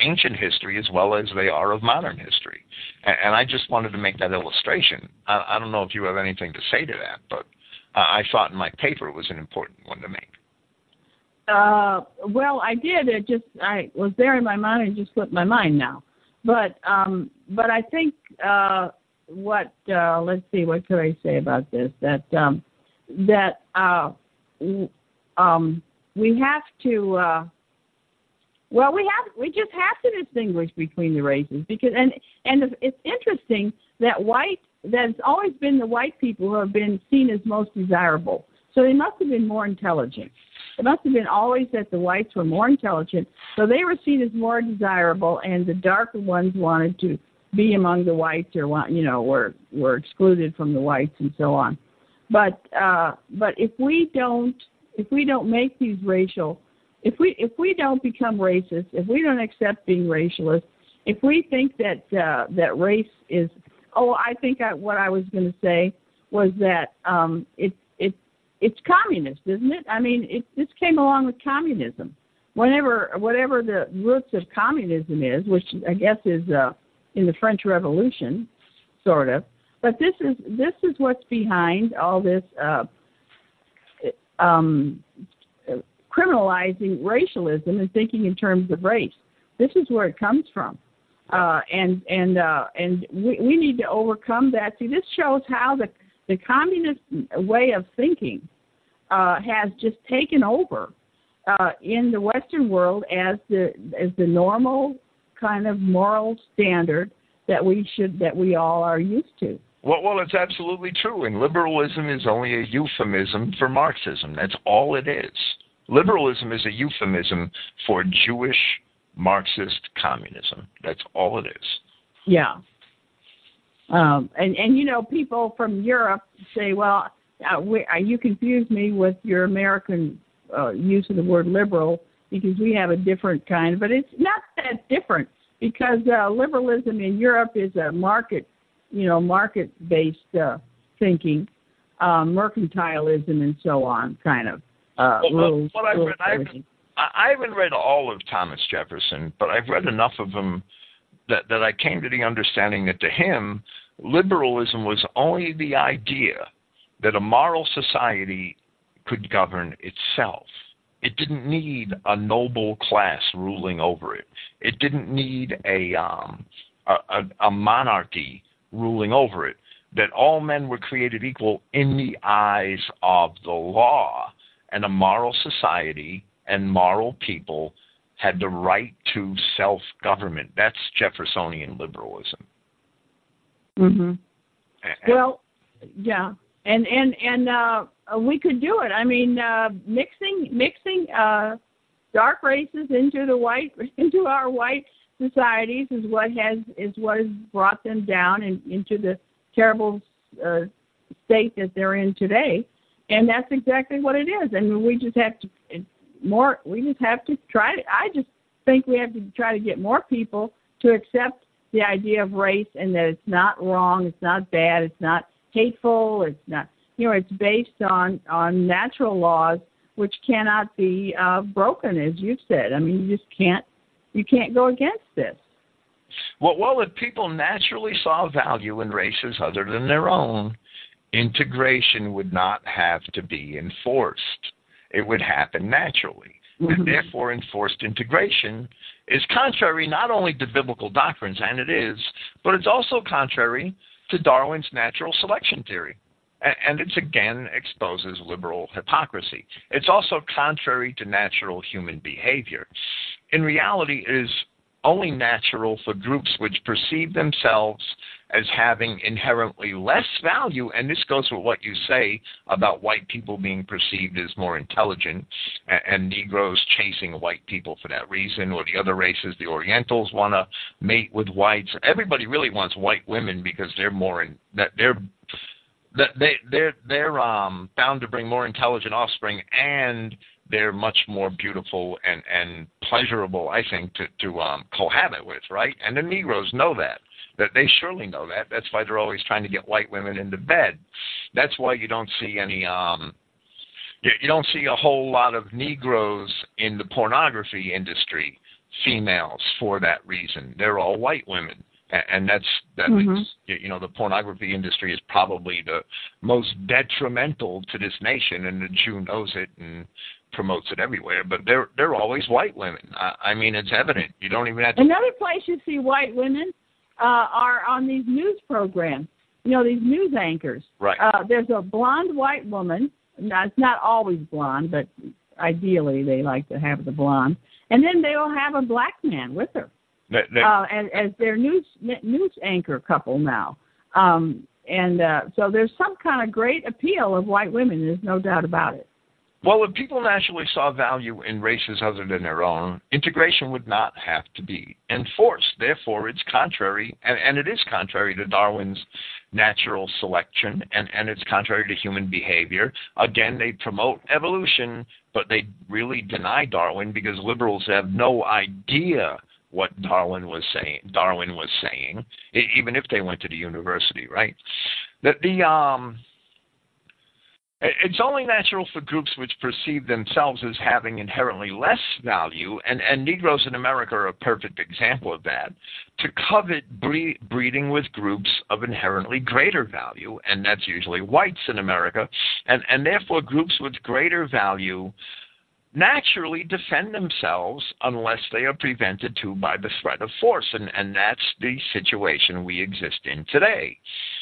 ancient history as well as they are of modern history. And, and I just wanted to make that illustration. I, I don't know if you have anything to say to that, but uh, I thought in my paper it was an important one to make. Uh, well, I did. It just I was there in my mind. It just slipped my mind now. But um, but I think uh, what uh, let's see what could I say about this? That um, that uh, um, we have to uh, well we have we just have to distinguish between the races because and and it's interesting that white that's always been the white people who have been seen as most desirable. So they must have been more intelligent. It must have been always that the whites were more intelligent so they were seen as more desirable and the darker ones wanted to be among the whites or you know were were excluded from the whites and so on. But uh but if we don't if we don't make these racial if we if we don't become racist if we don't accept being racialist if we think that uh that race is oh i think I, what i was going to say was that um it's it's it's communist isn't it? I mean it this came along with communism. Whenever whatever the roots of communism is which i guess is uh in the French Revolution, sort of. But this is this is what's behind all this uh, um, criminalizing racialism and thinking in terms of race. This is where it comes from. Uh, and and uh, and we, we need to overcome that. See, this shows how the the communist way of thinking uh, has just taken over uh, in the Western world as the as the normal kind of moral standard that we should that we all are used to. Well, well, it's absolutely true, and liberalism is only a euphemism for Marxism. That's all it is. Liberalism is a euphemism for Jewish Marxist communism. That's all it is. Yeah. Um, and and you know, people from Europe say, "Well, uh, we, uh, you confuse me with your American uh, use of the word liberal because we have a different kind." But it's not that different because uh, liberalism in Europe is a market, you know, market-based uh, thinking, uh, mercantilism, and so on, kind of uh, well, rules. What I've read, I haven't, I haven't read all of Thomas Jefferson, but I've read enough of him that that I came to the understanding that to him, liberalism was only the idea that a moral society could govern itself. It didn't need a noble class ruling over it. It didn't need a, um, a, a, a monarchy ruling over it. That all men were created equal in the eyes of the law, and a moral society and moral people had the right to self government. That's Jeffersonian liberalism. Mhm. Well, yeah, and and and uh, we could do it. I mean, uh, mixing mixing uh, dark races into the white into our white societies is what has is what has brought them down and into the terrible uh, state that they're in today. And that's exactly what it is. And we just have to more. We just have to try. To, I just think we have to try to get more people to accept the idea of race and that it's not wrong, it's not bad, it's not hateful, it's not you know, it's based on on natural laws which cannot be uh, broken, as you've said. I mean, you just can't you can't go against this. Well, well, if people naturally saw value in races other than their own, integration would not have to be enforced. It would happen naturally. Mm-hmm. And therefore, enforced integration is contrary not only to biblical doctrines, and it is, but it's also contrary to Darwin's natural selection theory. And it again exposes liberal hypocrisy. It's also contrary to natural human behavior. In reality, it is only natural for groups which perceive themselves as having inherently less value, and this goes with what you say about white people being perceived as more intelligent and, and Negroes chasing white people for that reason, or the other races, the Orientals want to mate with whites. Everybody really wants white women because they're more in that they're they they're they're um bound to bring more intelligent offspring and they're much more beautiful and and pleasurable, I think, to to um, cohabit with, right? And the Negroes know that. That they surely know that. That's why they're always trying to get white women into bed. That's why you don't see any um you, you don't see a whole lot of Negroes in the pornography industry, females for that reason. They're all white women and that's that mm-hmm. you know the pornography industry is probably the most detrimental to this nation, and the Jew knows it and promotes it everywhere. But they're they're always white women. I, I mean, it's evident. You don't even have to. Another place you see white women uh, are on these news programs. You know, these news anchors. Right. Uh, there's a blonde white woman. Now, it's not always blonde, but ideally they like to have the blonde. And then they will have a black man with her. That, that, uh, as, as their news news anchor couple now. Um, and uh, so there's some kind of great appeal of white women. There's no doubt about it. Well, if people naturally saw value in races other than their own, integration would not have to be enforced. Therefore, it's contrary, and, and it is contrary to Darwin's natural selection, and, and it's contrary to human behavior. Again, they promote evolution, but they really deny Darwin because liberals have no idea what Darwin was saying. Darwin was saying, even if they went to the university, right? That the um, it's only natural for groups which perceive themselves as having inherently less value, and, and Negroes in America are a perfect example of that, to covet bre- breeding with groups of inherently greater value, and that's usually whites in America, and, and therefore groups with greater value naturally defend themselves unless they are prevented to by the threat of force. And, and that's the situation we exist in today.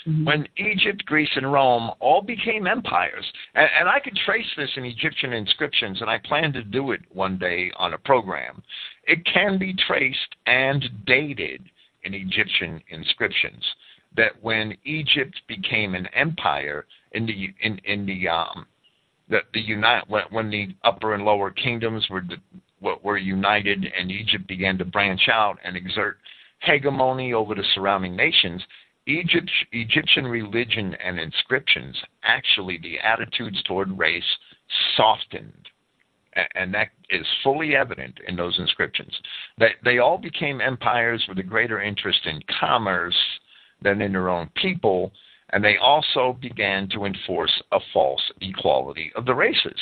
Mm-hmm. When Egypt, Greece, and Rome all became empires, and, and I could trace this in Egyptian inscriptions, and I plan to do it one day on a program, it can be traced and dated in Egyptian inscriptions that when Egypt became an empire in the in in the um, the, the unite when, when the upper and lower kingdoms were were united and Egypt began to branch out and exert hegemony over the surrounding nations, Egypt, Egyptian religion and inscriptions, actually the attitudes toward race softened. And that is fully evident in those inscriptions. They, they all became empires with a greater interest in commerce than in their own people, and they also began to enforce a false equality of the races.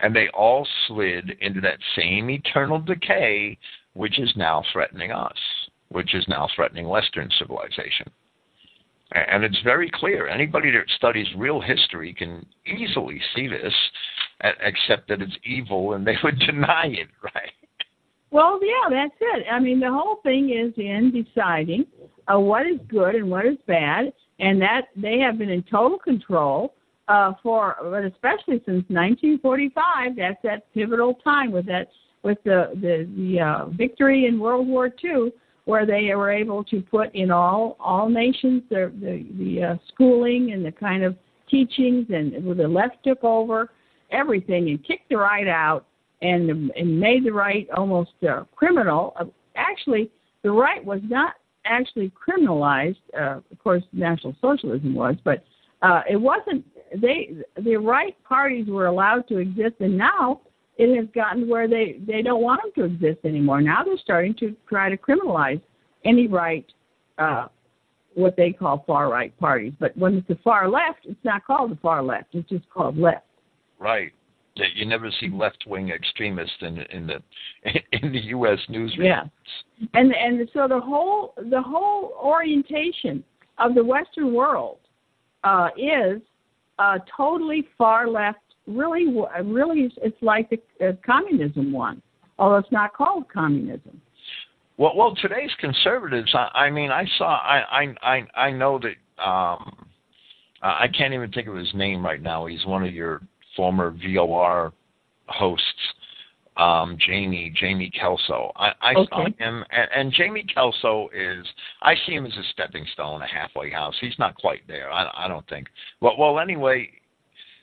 And they all slid into that same eternal decay, which is now threatening us, which is now threatening Western civilization. And it's very clear. Anybody that studies real history can easily see this, except that it's evil and they would deny it, right? Well, yeah, that's it. I mean, the whole thing is in deciding uh, what is good and what is bad, and that they have been in total control uh, for, but especially since 1945. That's that pivotal time with that with the the, the uh, victory in World War II, where they were able to put in all all nations the the, the uh, schooling and the kind of teachings, and where the left took over everything and kicked the right out and and made the right almost uh, criminal. Uh, actually, the right was not actually criminalized. Uh, of course, National Socialism was, but uh, it wasn't. They the right parties were allowed to exist, and now it has gotten where they they don't want them to exist anymore. Now they're starting to try to criminalize any right. Uh, what they call far right parties, but when it's the far left, it's not called the far left; it's just called left. Right. That you never see left wing extremists in in the in the U.S. newsroom. Yeah, and and so the whole the whole orientation of the Western world uh, is uh, totally far left. Really, really, it's like the uh, communism one, although it's not called communism. Well, well, today's conservatives. I, I mean, I saw. I I I know that. Um, I can't even think of his name right now. He's one of your former VOR hosts, um, Jamie Jamie Kelso. I, I okay. saw him, and, and Jamie Kelso is. I see him as a stepping stone, a halfway house. He's not quite there. I, I don't think. Well, well, anyway,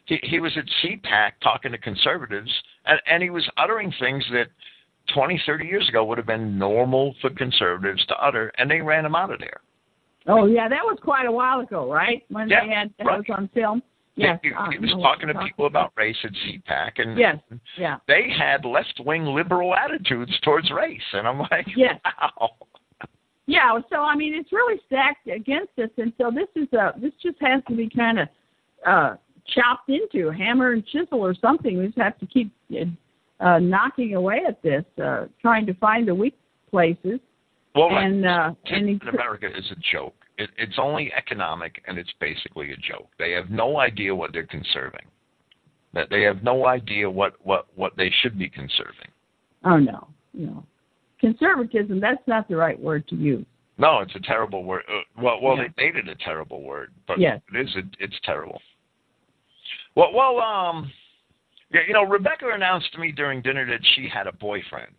he he was at CPAC talking to conservatives, and and he was uttering things that 20, 30 years ago would have been normal for conservatives to utter, and they ran him out of there. Oh yeah, that was quite a while ago, right? When yeah, they had that right. was on film. Yes, he, he was talking to people about race at CPAC, and yes, yeah. they had left-wing liberal attitudes towards race, and I'm like, yes. wow. Yeah, so I mean, it's really stacked against us, and so this is a this just has to be kind of uh, chopped into hammer and chisel or something. We just have to keep uh, knocking away at this, uh, trying to find the weak places. Well, and uh, and in America is a joke. It, it's only economic, and it's basically a joke. They have no idea what they're conserving. That they have no idea what what what they should be conserving. Oh no, no, conservatism. That's not the right word to use. No, it's a terrible word. Uh, well, well, yeah. they made it a terrible word, but yes. it is. It, it's terrible. Well, well, um, yeah, you know, Rebecca announced to me during dinner that she had a boyfriend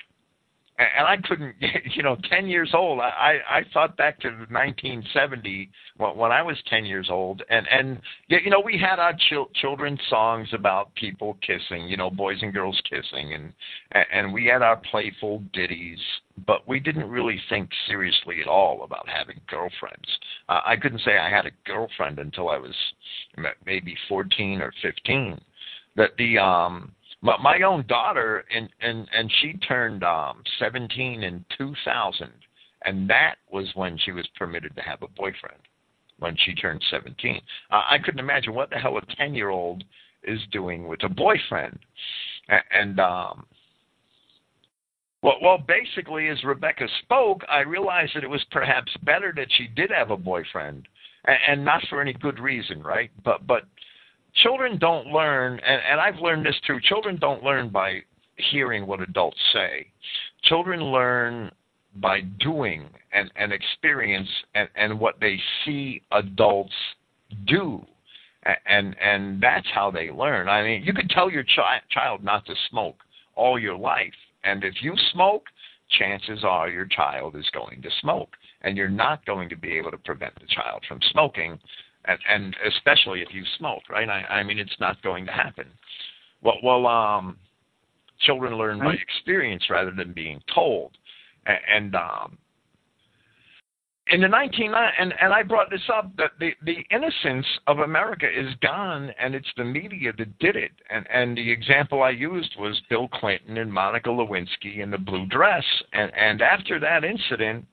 and I couldn't, you know, 10 years old. I I thought back to 1970 when I was 10 years old, and and you know we had our chil- children's songs about people kissing, you know, boys and girls kissing, and and we had our playful ditties, but we didn't really think seriously at all about having girlfriends. Uh, I couldn't say I had a girlfriend until I was maybe 14 or 15. That the um my, my own daughter and and and she turned um 17 in 2000 and that was when she was permitted to have a boyfriend when she turned 17 uh, i couldn't imagine what the hell a 10 year old is doing with a boyfriend and um well, well, basically, as Rebecca spoke, I realized that it was perhaps better that she did have a boyfriend, and, and not for any good reason, right? But but children don't learn, and, and I've learned this too. Children don't learn by hearing what adults say. Children learn by doing and, and experience and, and what they see adults do. And and that's how they learn. I mean, you could tell your chi- child not to smoke all your life, and if you smoke, chances are your child is going to smoke, and you're not going to be able to prevent the child from smoking, and, and especially if you smoke, right? I, I mean, it's not going to happen. Well, well, um, children learn by experience rather than being told and um, in the 19 and and I brought this up that the the innocence of America is gone and it's the media that did it and and the example I used was Bill Clinton and Monica Lewinsky in the blue dress and and after that incident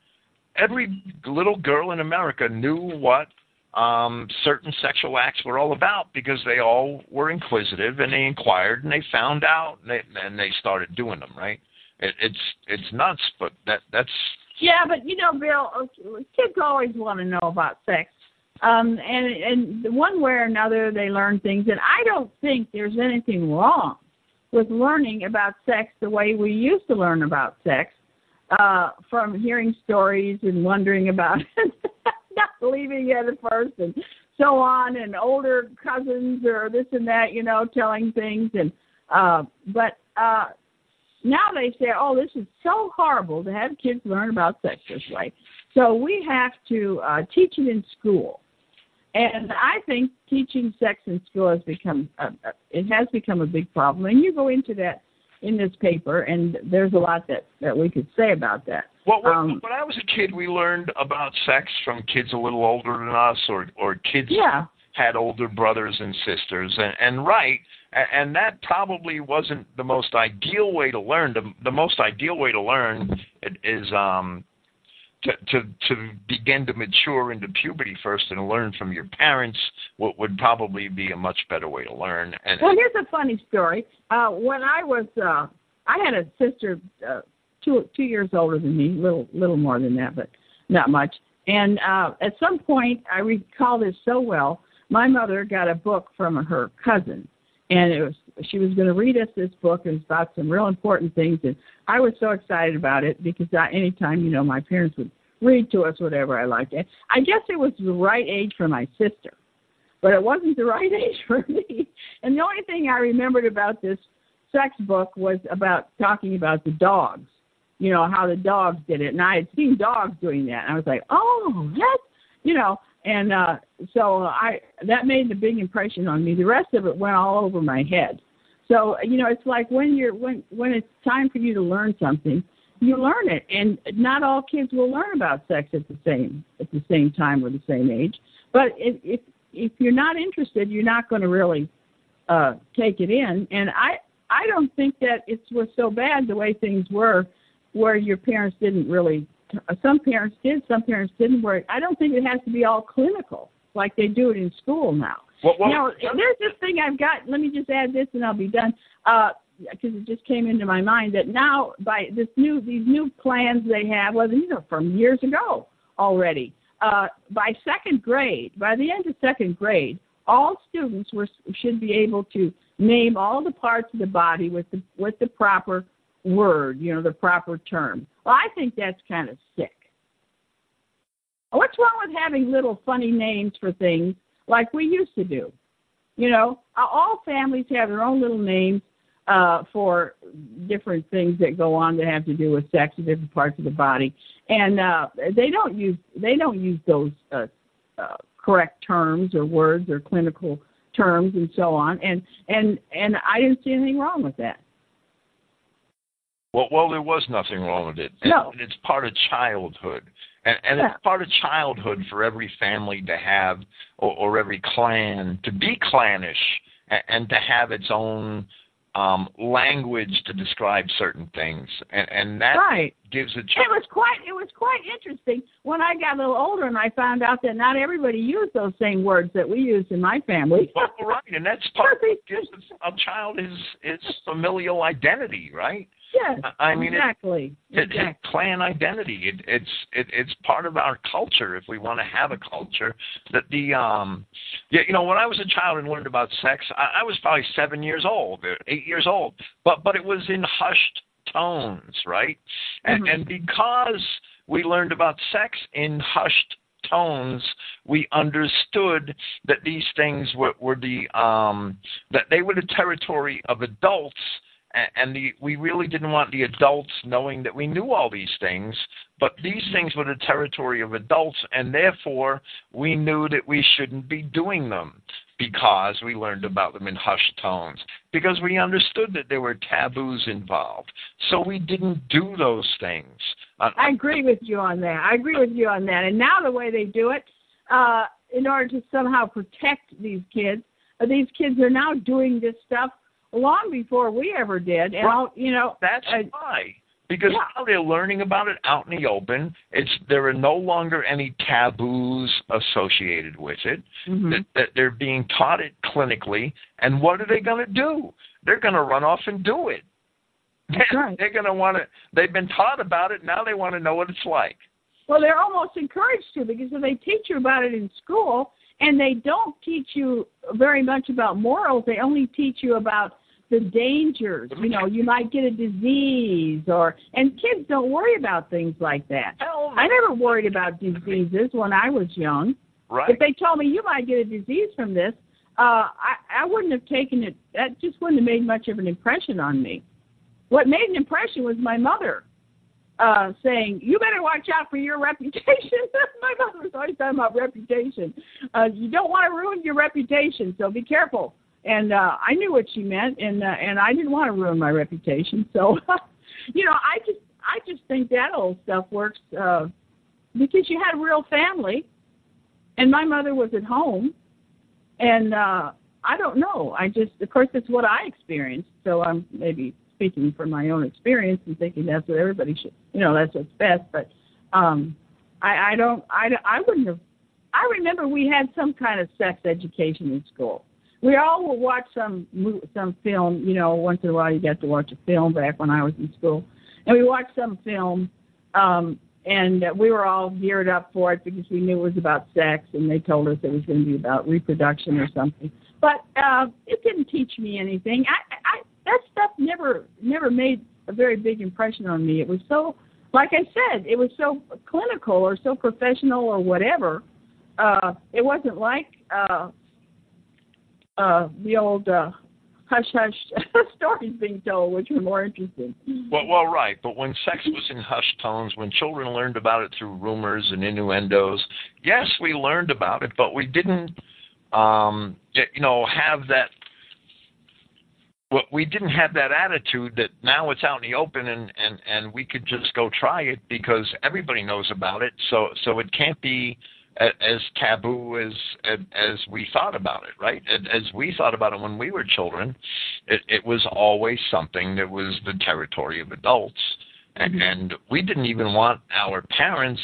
every little girl in America knew what um certain sexual acts were all about because they all were inquisitive and they inquired and they found out and they, and they started doing them right? It, it's it's nuts, but that that's yeah, but you know, Bill, kids always want to know about sex, um, and and one way or another they learn things, and I don't think there's anything wrong with learning about sex the way we used to learn about sex, uh, from hearing stories and wondering about it, not believing it at first, and so on, and older cousins or this and that, you know, telling things, and uh, but uh, now they say, oh, this is so horrible to have kids learn about sex this way. So we have to uh, teach it in school. And I think teaching sex in school has become a, it has become a big problem. And you go into that in this paper, and there's a lot that that we could say about that. Well, when, um, when I was a kid, we learned about sex from kids a little older than us, or or kids yeah. had older brothers and sisters, and, and right and that probably wasn't the most ideal way to learn. The, the most ideal way to learn is um, to, to to begin to mature into puberty first and learn from your parents. What would probably be a much better way to learn. And well, here's a funny story. Uh, when I was, uh, I had a sister uh, two two years older than me, little little more than that, but not much. And uh, at some point, I recall this so well. My mother got a book from her cousin, and it was she was going to read us this book and about some real important things and I was so excited about it because I, anytime you know my parents would read to us whatever I liked it. I guess it was the right age for my sister, but it wasn't the right age for me. And the only thing I remembered about this sex book was about talking about the dogs, you know how the dogs did it, and I had seen dogs doing that, and I was like, oh, that's you know and uh so i that made a big impression on me. The rest of it went all over my head. So you know it's like when you're when when it's time for you to learn something you learn it. And not all kids will learn about sex at the same at the same time or the same age. But if if if you're not interested you're not going to really uh take it in. And i i don't think that it was so bad the way things were where your parents didn't really some parents did, some parents didn't. Where I don't think it has to be all clinical like they do it in school now. Well, well, now, there's this thing I've got. Let me just add this, and I'll be done. Because uh, it just came into my mind that now by this new these new plans they have, well, these are from years ago already. Uh, by second grade, by the end of second grade, all students were should be able to name all the parts of the body with the with the proper word, you know, the proper term. Well, I think that's kind of sick. What's wrong with having little funny names for things like we used to do? You know, all families have their own little names uh, for different things that go on that have to do with sex and different parts of the body, and uh, they don't use they don't use those uh, uh, correct terms or words or clinical terms and so on. And and and I didn't see anything wrong with that. Well, well, there was nothing wrong with it. No. And it's part of childhood. And, and yeah. it's part of childhood for every family to have, or, or every clan to be clannish and, and to have its own um, language to describe certain things. And, and that right. gives a It was quite it was quite interesting when I got a little older and I found out that not everybody used those same words that we used in my family. well, right, and that's part of what gives a child his his familial identity, right? Yes, I mean, exactly. It, it, exactly. clan identity. It, it's it, it's part of our culture. If we want to have a culture, that the um, yeah, you know, when I was a child and learned about sex, I, I was probably seven years old, or eight years old, but but it was in hushed tones, right? And, Mhm. and because we learned about sex in hushed tones, we understood that these things were, were the um, that they were the territory of adults and the, we really didn't want the adults knowing that we knew all these things, but these things were the territory of adults, and therefore we knew that we shouldn't be doing them because we learned about them in hushed tones, because we understood that there were taboos involved. So we didn't do those things. Uh, I agree with you on that. I agree with you on that. And now the way they do it, uh, in order to somehow protect these kids, uh, these kids are now doing this stuff long before we ever did. And you know, That's uh, why. Because Yeah. now they're learning about it out in the open. It's there are no longer any taboos associated with it. mhm. That, that they're being taught it clinically, and what are they going to do? They're going to run off and do it. Right. They're going to want to. They've been taught about it. Now they want to know what it's like. Well, they're almost encouraged to because if they teach you about it in school and they don't teach you very much about morals, they only teach you about the dangers. You know, you might get a disease or and kids don't worry about things like that. Hell, I never worried about diseases when I was young. right? If they told me you might get a disease from this, uh I, I wouldn't have taken it that just wouldn't have made much of an impression on me. What made an impression was my mother uh saying, You better watch out for your reputation. my mother was always talking about reputation. Uh you don't want to ruin your reputation, so be careful. And uh I knew what she meant and uh, and I didn't want to ruin my reputation. So you know, I just I just think that old stuff works uh because you had a real family and my mother was at home and uh I don't know. I just of course it's what I experienced, so I'm maybe speaking from my own experience and thinking that's what everybody should you know, that's what's best, but um I I don't I I wouldn't have I remember we had some kind of sex education in school. We all would watch some some film, you know, once in a while you got to watch a film back when I was in school. And we watched some film um and we were all geared up for it because we knew it was about sex and they told us it was going to be about reproduction or something. But uh it didn't teach me anything. I i that stuff never never made a very big impression on me. It was so like i said it was so clinical or so professional or whatever. Uh it wasn't like uh uh the old uh hush hush stories being told which were more interesting Well, well, right. But when sex was in hushed tones, when children learned about it through rumors and innuendos, yes, we learned about it, but we didn't, um, you know, have that. Well, we didn't have that attitude that now it's out in the open and and and we could just go try it because everybody knows about it. So so it can't be as taboo as as we thought about it, right? As we thought about it when we were children, it, it was always something that was the territory of adults, and, and we didn't even want our parents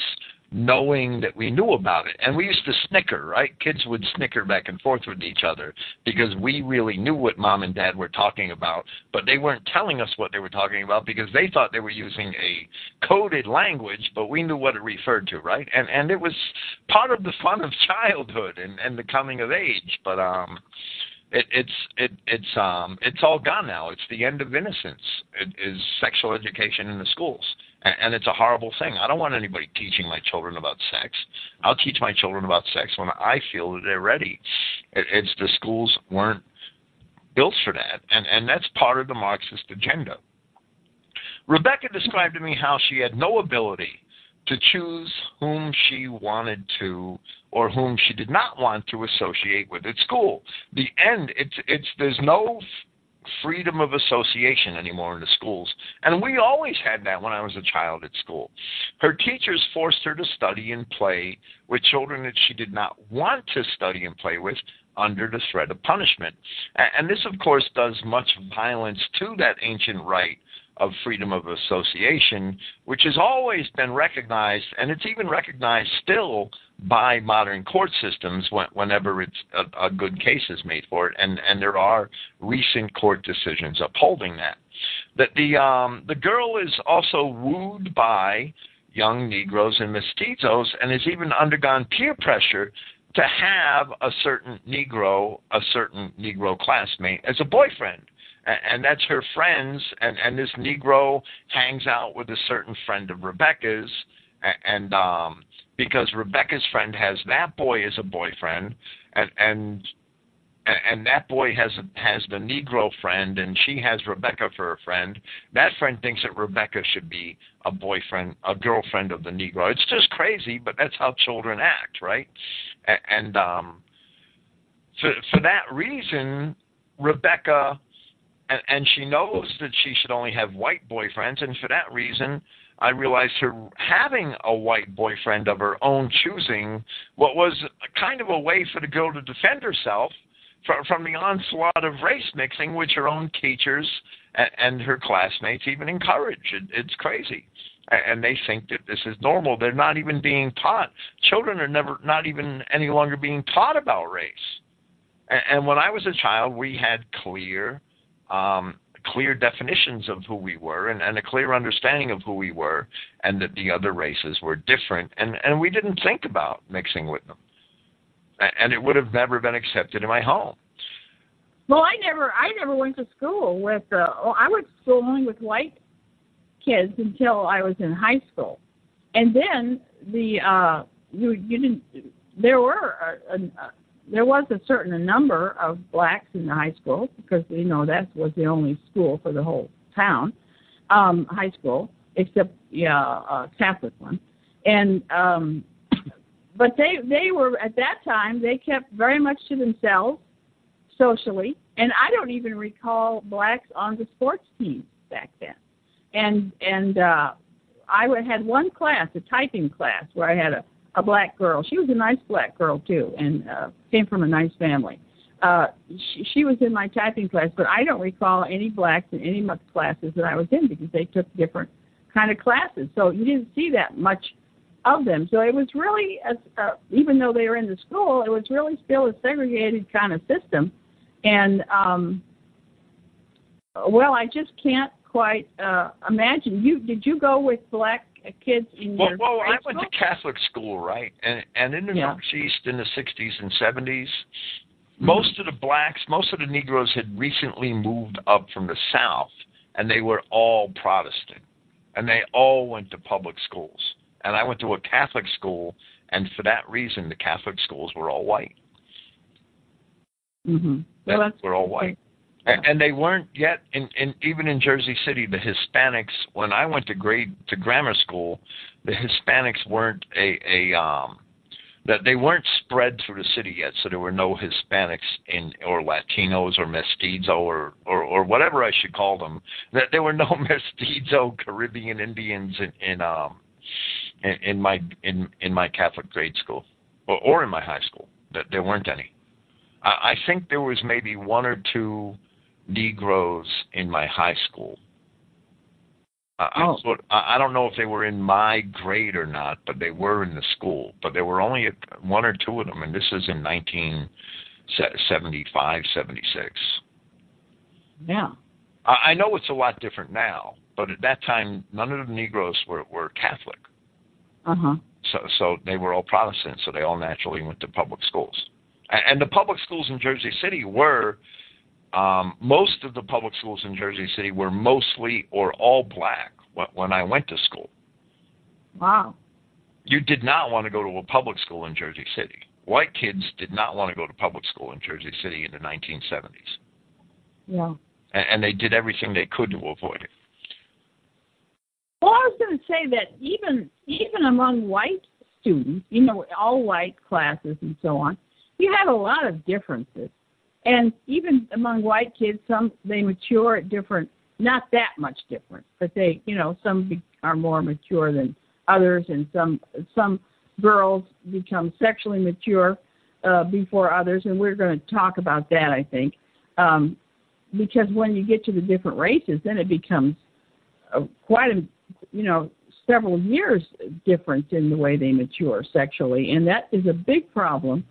knowing that we knew about it. And we used to snicker, right? Kids would snicker back and forth with each other because we really knew what mom and dad were talking about, but they weren't telling us what they were talking about because they thought they were using a coded language, but we knew what it referred to, right? And and it was part of the fun of childhood and, and the coming of age. But um it, it's it, it's um it's all gone now. It's the end of innocence. It is sexual education in the schools, and, it's a horrible thing. I don't want anybody teaching my children about sex. I'll teach my children about sex when I feel that they're ready. It, it's the schools weren't built for that, and and that's part of the Marxist agenda. Rebecca described to me how she had no ability to choose whom she wanted to or whom she did not want to associate with at school. The end, it's it's there's no freedom of association anymore in the schools, and we always had that when I was a child at school. Her teachers forced her to study and play with children that she did not want to study and play with under the threat of punishment. And this, of course, does much violence to that ancient right of freedom of association, which has always been recognized, and it's even recognized still by modern court systems whenever it's a, a good case is made for it, and and there are recent court decisions upholding that. That the um, the girl is also wooed by young Negroes and mestizos, and has even undergone peer pressure to have a certain Negro, a certain Negro classmate as a boyfriend. And that's her friends, and, and this Negro hangs out with a certain friend of Rebecca's, and um, because Rebecca's friend has that boy as a boyfriend, and and and that boy has has the Negro friend, and she has Rebecca for a friend. That friend thinks that Rebecca should be a boyfriend, a girlfriend of the Negro. It's just crazy, but that's how children act, right? And um, for for that reason, Rebecca, and, and she knows that she should only have white boyfriends, and for that reason, I realized her having a white boyfriend of her own choosing, what was kind of a way for the girl to defend herself from, from the onslaught of race mixing, which her own teachers and, and her classmates even encourage. It, it's crazy. And they think that this is normal. They're not even being taught. Children are never, not even any longer being taught about race. And, and when I was a child, we had clear, um, clear definitions of who we were and, and, a clear understanding of who we were and that the other races were different and, and we didn't think about mixing with them and it would have never been accepted in my home. Well, I never, I never went to school with. Uh, I went to school only with white kids until I was in high school, and then the uh, you you didn't. There were a, a, there was a certain number of blacks in the high school because you know that was the only school for the whole town, um, high school except yeah, a Catholic one, and um, but they they were at that time they kept very much to themselves socially, and I don't even recall blacks on the sports teams back then. And and uh, I had one class, a typing class, where I had a a black girl. She was a nice black girl too, and uh, came from a nice family. Uh, she, she was in my typing class, but I don't recall any blacks in any the classes that I was in because they took different kind of classes. So you didn't see that much of them. So it was really, a, uh, even though they were in the school, it was really still a segregated kind of system. And um, well, I just can't quite uh, imagine. You did you go with black kids in well? Well, I went to Catholic school, right? And and in the yeah. Northeast in the '60s and '70s, mm-hmm. most of the blacks, most of the Negroes had recently moved up from the South, and they were all Protestant, and they all went to public schools and I went to a Catholic school, and for that reason, the Catholic schools were all white. Mm-hmm. Well, that's, were all white. And, they weren't yet in, in even in Jersey City. The Hispanics, when I went to grade to grammar school, the Hispanics weren't a, a um, that they weren't spread through the city yet, so there were no Hispanics in or Latinos or mestizo or, or or whatever I should call them. That there were no mestizo Caribbean Indians in, in um in, in my in in my Catholic grade school or, or in my high school. That there weren't any. I, I think there was maybe one or two Negroes in my high school. Uh, oh. I, sort, I don't know if they were in my grade or not, but they were in the school. But there were only one or two of them, and this is in 1975, 76. Yeah. I, I know it's a lot different now, but at that time, none of the Negroes were, were Catholic. Uh-huh. So, so they were all Protestant, so they all naturally went to public schools. And, and the public schools in Jersey City were, um, most of the public schools in Jersey City were mostly or all black when, I went to school. Wow. You did not want to go to a public school in Jersey City. White kids did not want to go to public school in Jersey City in the 1970s. Yeah. And, and they did everything they could to avoid it. Well, I was going to say that even even among white students, you know, all white classes and so on, you had a lot of differences. And even among white kids, some they mature at different, not that much different, but they, you know, some are more mature than others, and some some girls become sexually mature uh, before others, and we're going to talk about that, I think, um, because when you get to the different races, then it becomes a, quite a you know several years difference in the way they mature sexually, and that is a big problem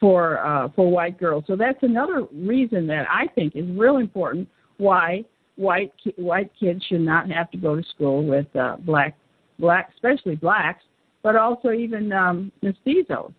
for uh, for white girls. So that's another reason that I think is real important why white white kids should not have to go to school with uh, black black especially blacks, but also even um, mestizos.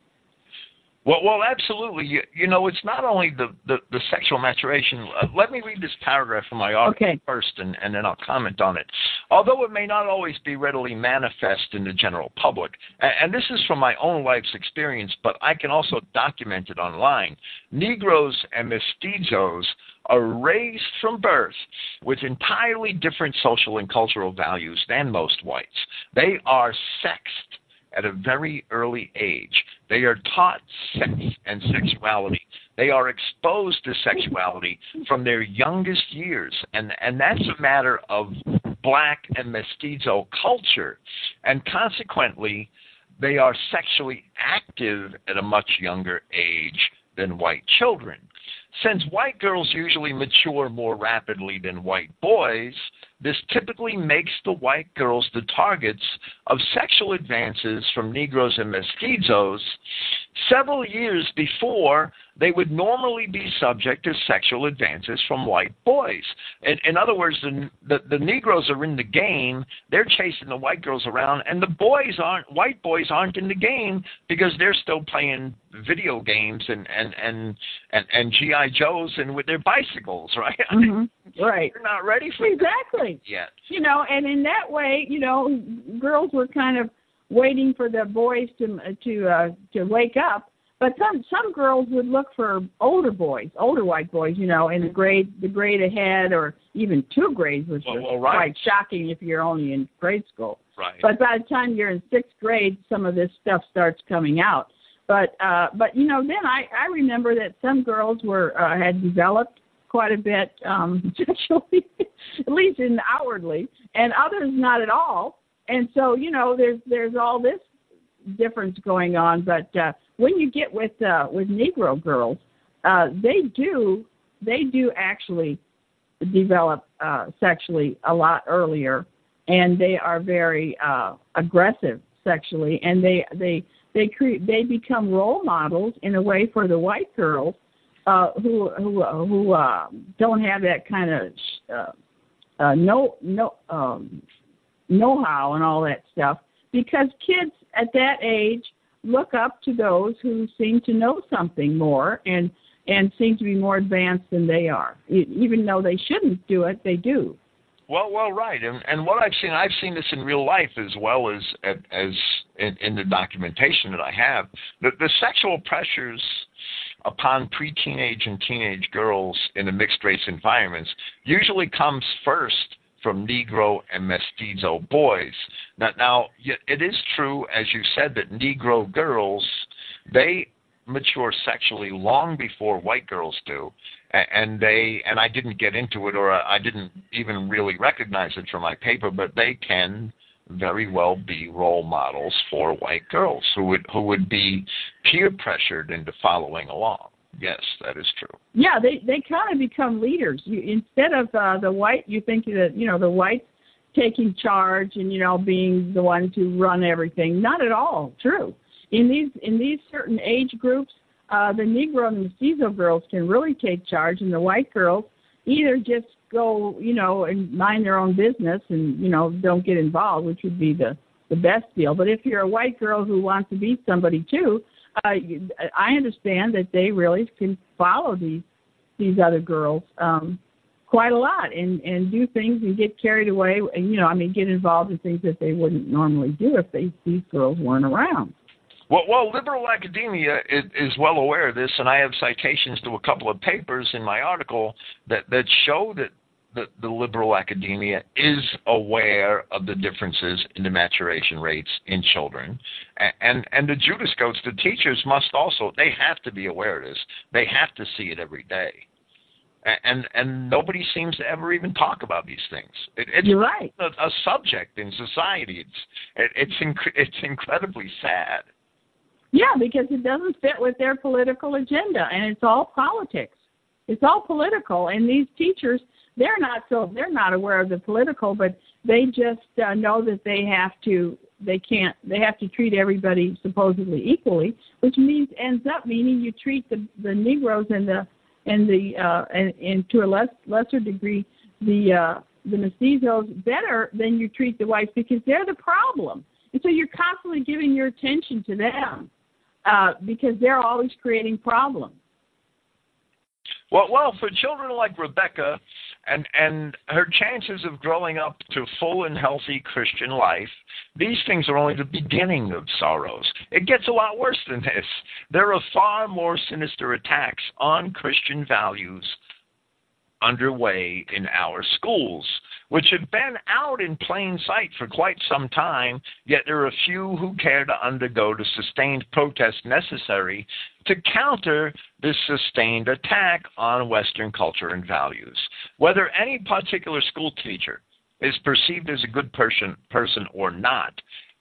Well, well, absolutely. You, you know, it's not only the the, the sexual maturation. Uh, let me read this paragraph from my article okay. first, and, and then I'll comment on it. Although it may not always be readily manifest in the general public, and, and this is from my own life's experience, but I can also document it online. Negroes and mestizos are raised from birth with entirely different social and cultural values than most whites. They are sexed at a very early age. They are taught sex and sexuality. They are exposed to sexuality from their youngest years. And, and that's a matter of black and mestizo culture. And consequently, they are sexually active at a much younger age than white children. Since white girls usually mature more rapidly than white boys, this typically makes the white girls the targets of sexual advances from Negroes and mestizos several years before they would normally be subject to sexual advances from white boys. In, in other words, the, the, the Negroes are in the game, they're chasing the white girls around, and the boys aren't, white boys aren't in the game because they're still playing video games and, and, and, and, and G.I. Joes and with their bicycles, right? Mm-hmm. Right. They're not ready for exactly yet. You know, and in that way, you know, girls were kind of waiting for the boys to to uh, to wake up. But some some girls would look for older boys, older white boys, you know, in the grade the grade ahead, or even two grades, which well, is well, right. quite shocking if you're only in grade school. Right. But by the time you're in sixth grade, some of this stuff starts coming out. But uh, but you know, then I I remember that some girls were uh, had developed quite a bit um, sexually, at least in outwardly, and others not at all. And so you know there's there's all this difference going on but uh when you get with uh with negro girls uh they do they do actually develop uh sexually a lot earlier and they are very uh aggressive sexually and they they they create they become role models in a way for the white girls uh who who who uh don't have that kind of uh uh no no um know-how and all that stuff. Because kids at that age look up to those who seem to know something more and and seem to be more advanced than they are. Even though they shouldn't do it they do. Well well right. And and what i've seen i've seen this in real life as well as as in, in the documentation that i have. The, the sexual pressures upon pre-teenage and teenage girls in the mixed race environments usually comes first from Negro and Mestizo boys. Now, now it is true, as you said, that Negro girls they mature sexually long before white girls do, and they and I didn't get into it, or uh, I didn't even really recognize it from my paper, but they can very well be role models for white girls who would who would be peer pressured into following along. Yes, that is true. Yeah, they they kind of become leaders. You, instead of uh, the white, you think that you know the whites taking charge and you know being the one to run everything. Not at all true. In these in these certain age groups, uh, the Negro and the Mestizo girls can really take charge, and the white girls either just go you know and mind their own business and you know don't get involved, which would be the the best deal. But if you're a white girl who wants to be somebody too, uh, I understand that they really can follow these these other girls um, quite a lot and and do things and get carried away. And, you know, I mean, get involved in things that they wouldn't normally do if they these girls weren't around. Well, well, liberal academia is, is well aware of this, and I have citations to a couple of papers in my article that that show that the, the liberal academia is aware of the differences in the maturation rates in children. And, and, and the Judas goats, the teachers must also, they have to be aware of this. They have to see it every day. And and nobody seems to ever even talk about these things. It, it's You're right. A, a subject in society. It's it, it's inc- it's incredibly sad. Yeah, because it doesn't fit with their political agenda, and it's all politics. It's all political, and these teachers they're not so they're not aware of the political, but they just uh, know that they have to they can't they have to treat everybody supposedly equally, which means ends up meaning you treat the the Negroes and the and the uh, and, and to a less lesser degree the uh, the mestizos better than you treat the whites because they're the problem, and so you're constantly giving your attention to them uh, because they're always creating problems. Well, well, for children like Rebecca, and and her chances of growing up to full and healthy Christian life, these things are only the beginning of sorrows. It gets a lot worse than this. There are far more sinister attacks on Christian values underway in our schools, which have been out in plain sight for quite some time, yet there are few who care to undergo the sustained protest necessary to counter this sustained attack on Western culture and values. Whether any particular school teacher is perceived as a good person, person or not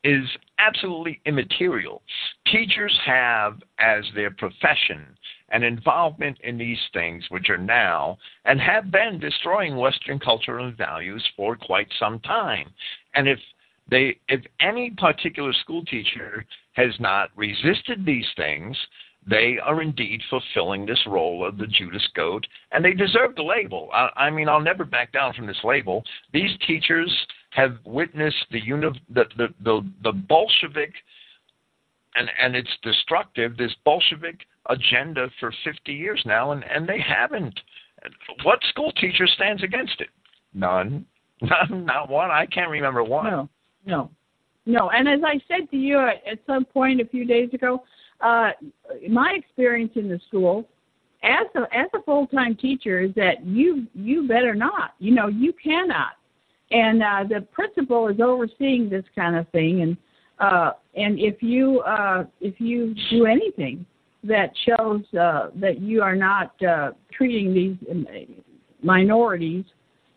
is absolutely immaterial. Teachers have as their profession an involvement in these things, which are now and have been destroying Western culture and values for quite some time. And if they, if any particular school teacher has not resisted these things, they are indeed fulfilling this role of the Judas goat, and they deserve the label. I, I mean, I'll never back down from this label. These teachers have witnessed the uni- the, the, the, the Bolshevik and and it's destructive this Bolshevik agenda for 50 years now, and and they haven't. What school teacher stands against it? None. None. Not one. I can't remember one. No. No. No. And as I said to you at some point a few days ago, uh, my experience in the school as a as a full time teacher is that you you better not. You know you cannot. And uh, the principal is overseeing this kind of thing, and uh, and if you uh, if you do anything that shows uh, that you are not uh, treating these minorities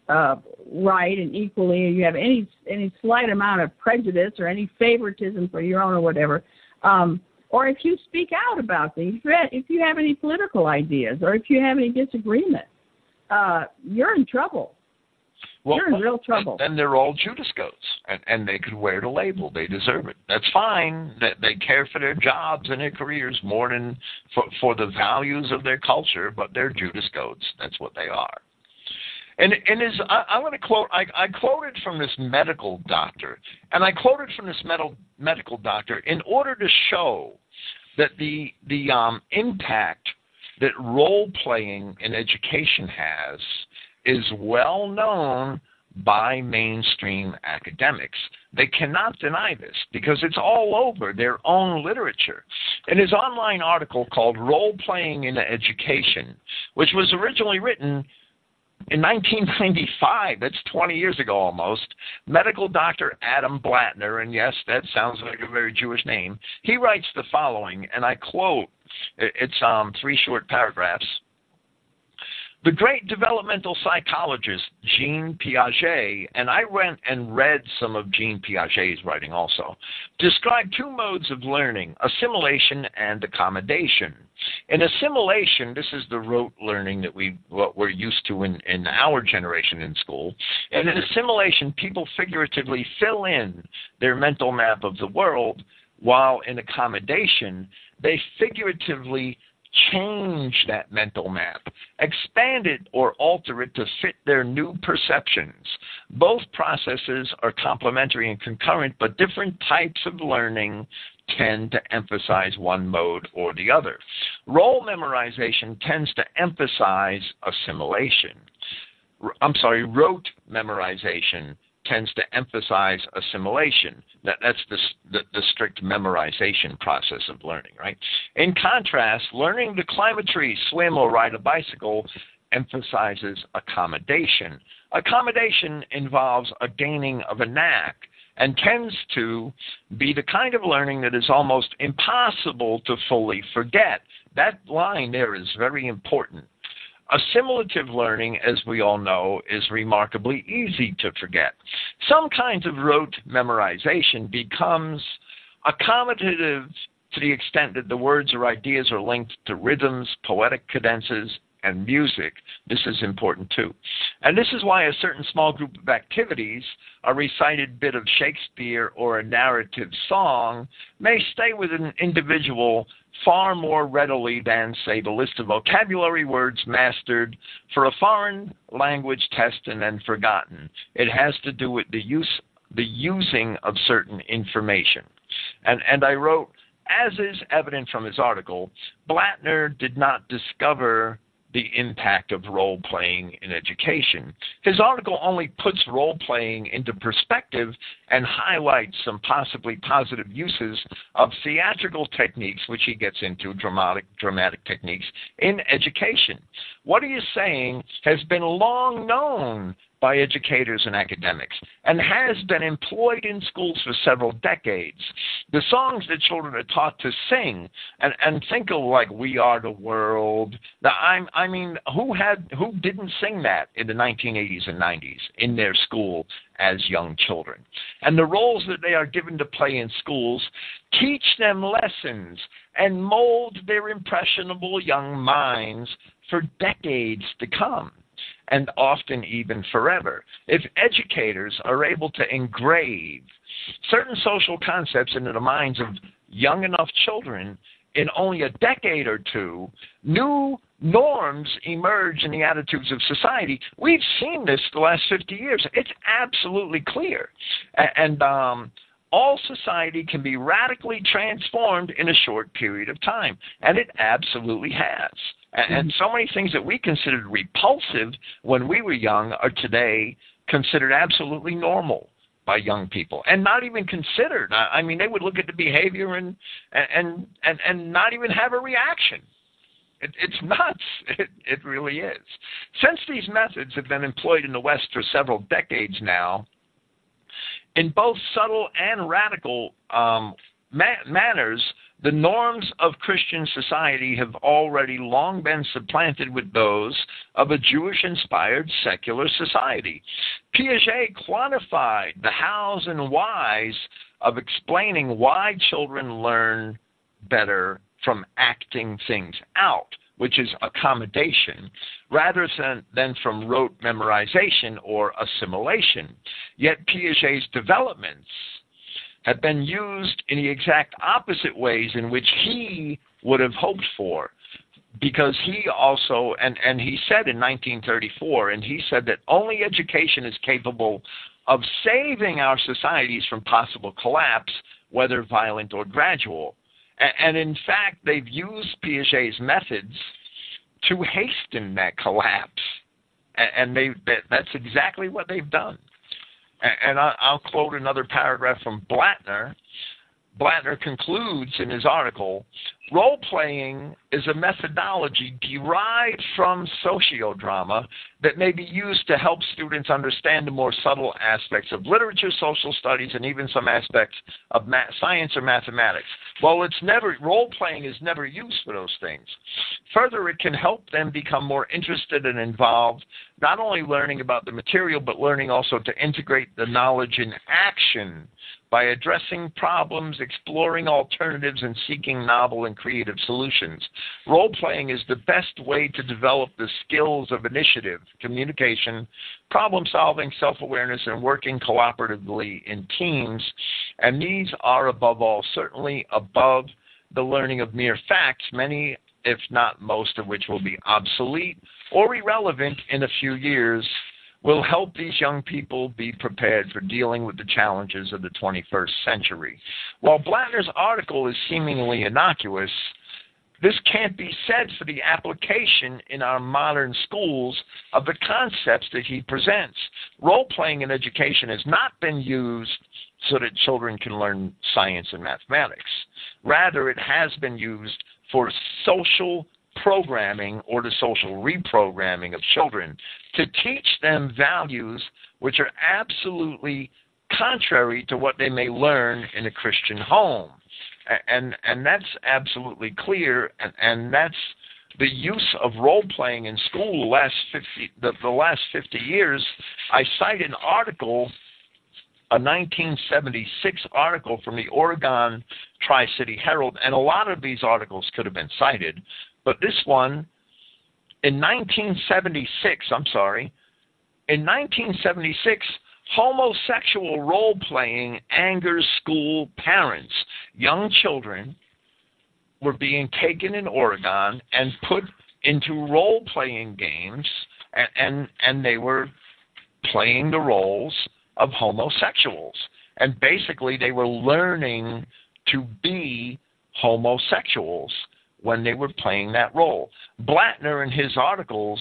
uh, right and equally, you have any any slight amount of prejudice or any favoritism for your own or whatever, um, or if you speak out about things, if you have any political ideas or if you have any disagreement, uh, you're in trouble. Well, You're in real trouble. Then they're all Judas goats, and, and they could wear the label. They deserve it. That's fine. That they care for their jobs and their careers more than for, for the values of their culture, but they're Judas goats. That's what they are. And and is I, I'm going to quote. I, I quoted from this medical doctor, and I quoted from this medical medical doctor in order to show that the the um, impact that role playing in education has is well known by mainstream academics. They cannot deny this because it's all over their own literature. In his online article called Role Playing in Education, which was originally written in 1995, that's 20 years ago almost, medical doctor Adam Blatner, and yes, that sounds like a very Jewish name, he writes the following, and I quote, it's um, three short paragraphs. The great developmental psychologist Jean Piaget, and I went and read some of Jean Piaget's writing also, described two modes of learning assimilation and accommodation. In assimilation, this is the rote learning that we what we're used to in, in our generation in school. And in assimilation, people figuratively fill in their mental map of the world, while in accommodation, they figuratively change that mental map, expand it or alter it to fit their new perceptions. Both processes are complementary and concurrent, but different types of learning tend to emphasize one mode or the other. Role memorization tends to emphasize assimilation. I'm sorry, rote memorization tends to emphasize assimilation. That, that's the, the, the, strict memorization process of learning, right? In contrast, learning to climb a tree, swim, or ride a bicycle emphasizes accommodation. Accommodation involves a gaining of a knack and tends to be the kind of learning that is almost impossible to fully forget. That line there is very important. Assimilative learning, as we all know, is remarkably easy to forget. Some kinds of rote memorization becomes accommodative to the extent that the words or ideas are linked to rhythms, poetic cadences, and music. This is important too. And this is why a certain small group of activities, a recited bit of Shakespeare or a narrative song, may stay with an individual far more readily than, say, the list of vocabulary words mastered for a foreign language test and then forgotten. It has to do with the use the using of certain information. And and I wrote as is evident from his article, Blatner did not discover the impact of role playing in education. His article only puts role playing into perspective and highlights some possibly positive uses of theatrical techniques, which he gets into, dramatic, dramatic techniques, in education. What he is saying has been long known by educators and academics and has been employed in schools for several decades. The songs that children are taught to sing and, and think of like We Are the World. The, I, I mean, who had who didn't sing that in the 1980s and 90s in their school as young children? And the roles that they are given to play in schools teach them lessons and mold their impressionable young minds for decades to come and often even forever. If educators are able to engrave certain social concepts into the minds of young enough children in only a decade or two, new norms emerge in the attitudes of society. We've seen this the last 50 years. It's absolutely clear. And um, all society can be radically transformed in a short period of time. And it absolutely has. And, mm-hmm. so many things that we considered repulsive when we were young are today considered absolutely normal by young people and not even considered. I mean, they would look at the behavior and and and and not even have a reaction. It, it's nuts. It, it really is. Since these methods have been employed in the West for several decades now, in both subtle and radical um, ma- manners, the norms of Christian society have already long been supplanted with those of a Jewish inspired secular society. Piaget quantified the hows and whys of explaining why children learn better from acting things out, which is accommodation, rather than, than from rote memorization or assimilation. Yet Piaget's developments have been used in the exact opposite ways in which he would have hoped for. Because he also, and, and he said in 1934, and he said that only education is capable of saving our societies from possible collapse, whether violent or gradual. And, and in fact, they've used Piaget's methods to hasten that collapse. And they, that's exactly what they've done and I'll quote another paragraph from Blatner. Blatner concludes in his article role playing is a methodology derived from sociodrama that may be used to help students understand the more subtle aspects of literature, social studies, and even some aspects of math, science or mathematics. Well, it's never role playing is never used for those things. Further, it can help them become more interested and involved, not only learning about the material, but learning also to integrate the knowledge in action by addressing problems, exploring alternatives, and seeking novel and creative solutions. Role playing is the best way to develop the skills of initiative, communication, problem solving, self awareness, and working cooperatively in teams. And these are, above all, certainly above the learning of mere facts, many, if not most, of which will be obsolete or irrelevant in a few years will help these young people be prepared for dealing with the challenges of the 21st century. While Blatner's article is seemingly innocuous, this can't be said for the application in our modern schools of the concepts that he presents. Role playing in education has not been used so that children can learn science and mathematics. Rather, it has been used for social programming or the social reprogramming of children to teach them values which are absolutely contrary to what they may learn in a Christian home. And and that's absolutely clear and, and that's the use of role playing in school the last 50 the, the last 50 years I cite an article a 1976 article from the Oregon Tri City Herald, and a lot of these articles could have been cited, but this one in 1976, I'm sorry, in 1976, homosexual role playing angers school parents. Young children were being taken in Oregon and put into role playing games, and, and, and they were playing the roles of homosexuals. And basically, they were learning to be homosexuals when they were playing that role. Blatner, in his articles,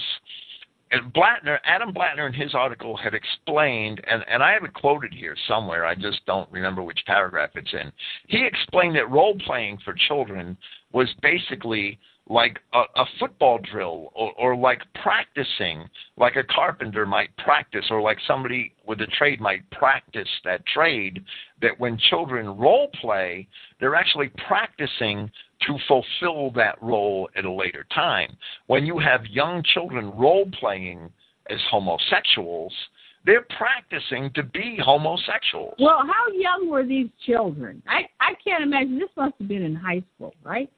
and Blatner, Adam Blatner, in his article, had explained, and, and I have it quoted here somewhere. I just don't remember which paragraph it's in. He explained that role playing for children was basically like a, a football drill or, or like practicing, like a carpenter might practice, or like somebody with a trade might practice that trade. That when children role play, they're actually practicing to fulfill that role at a later time. When you have young children role playing as homosexuals, they're practicing to be homosexuals. Well, how young were these children? I I can't imagine. This must have been in high school, right?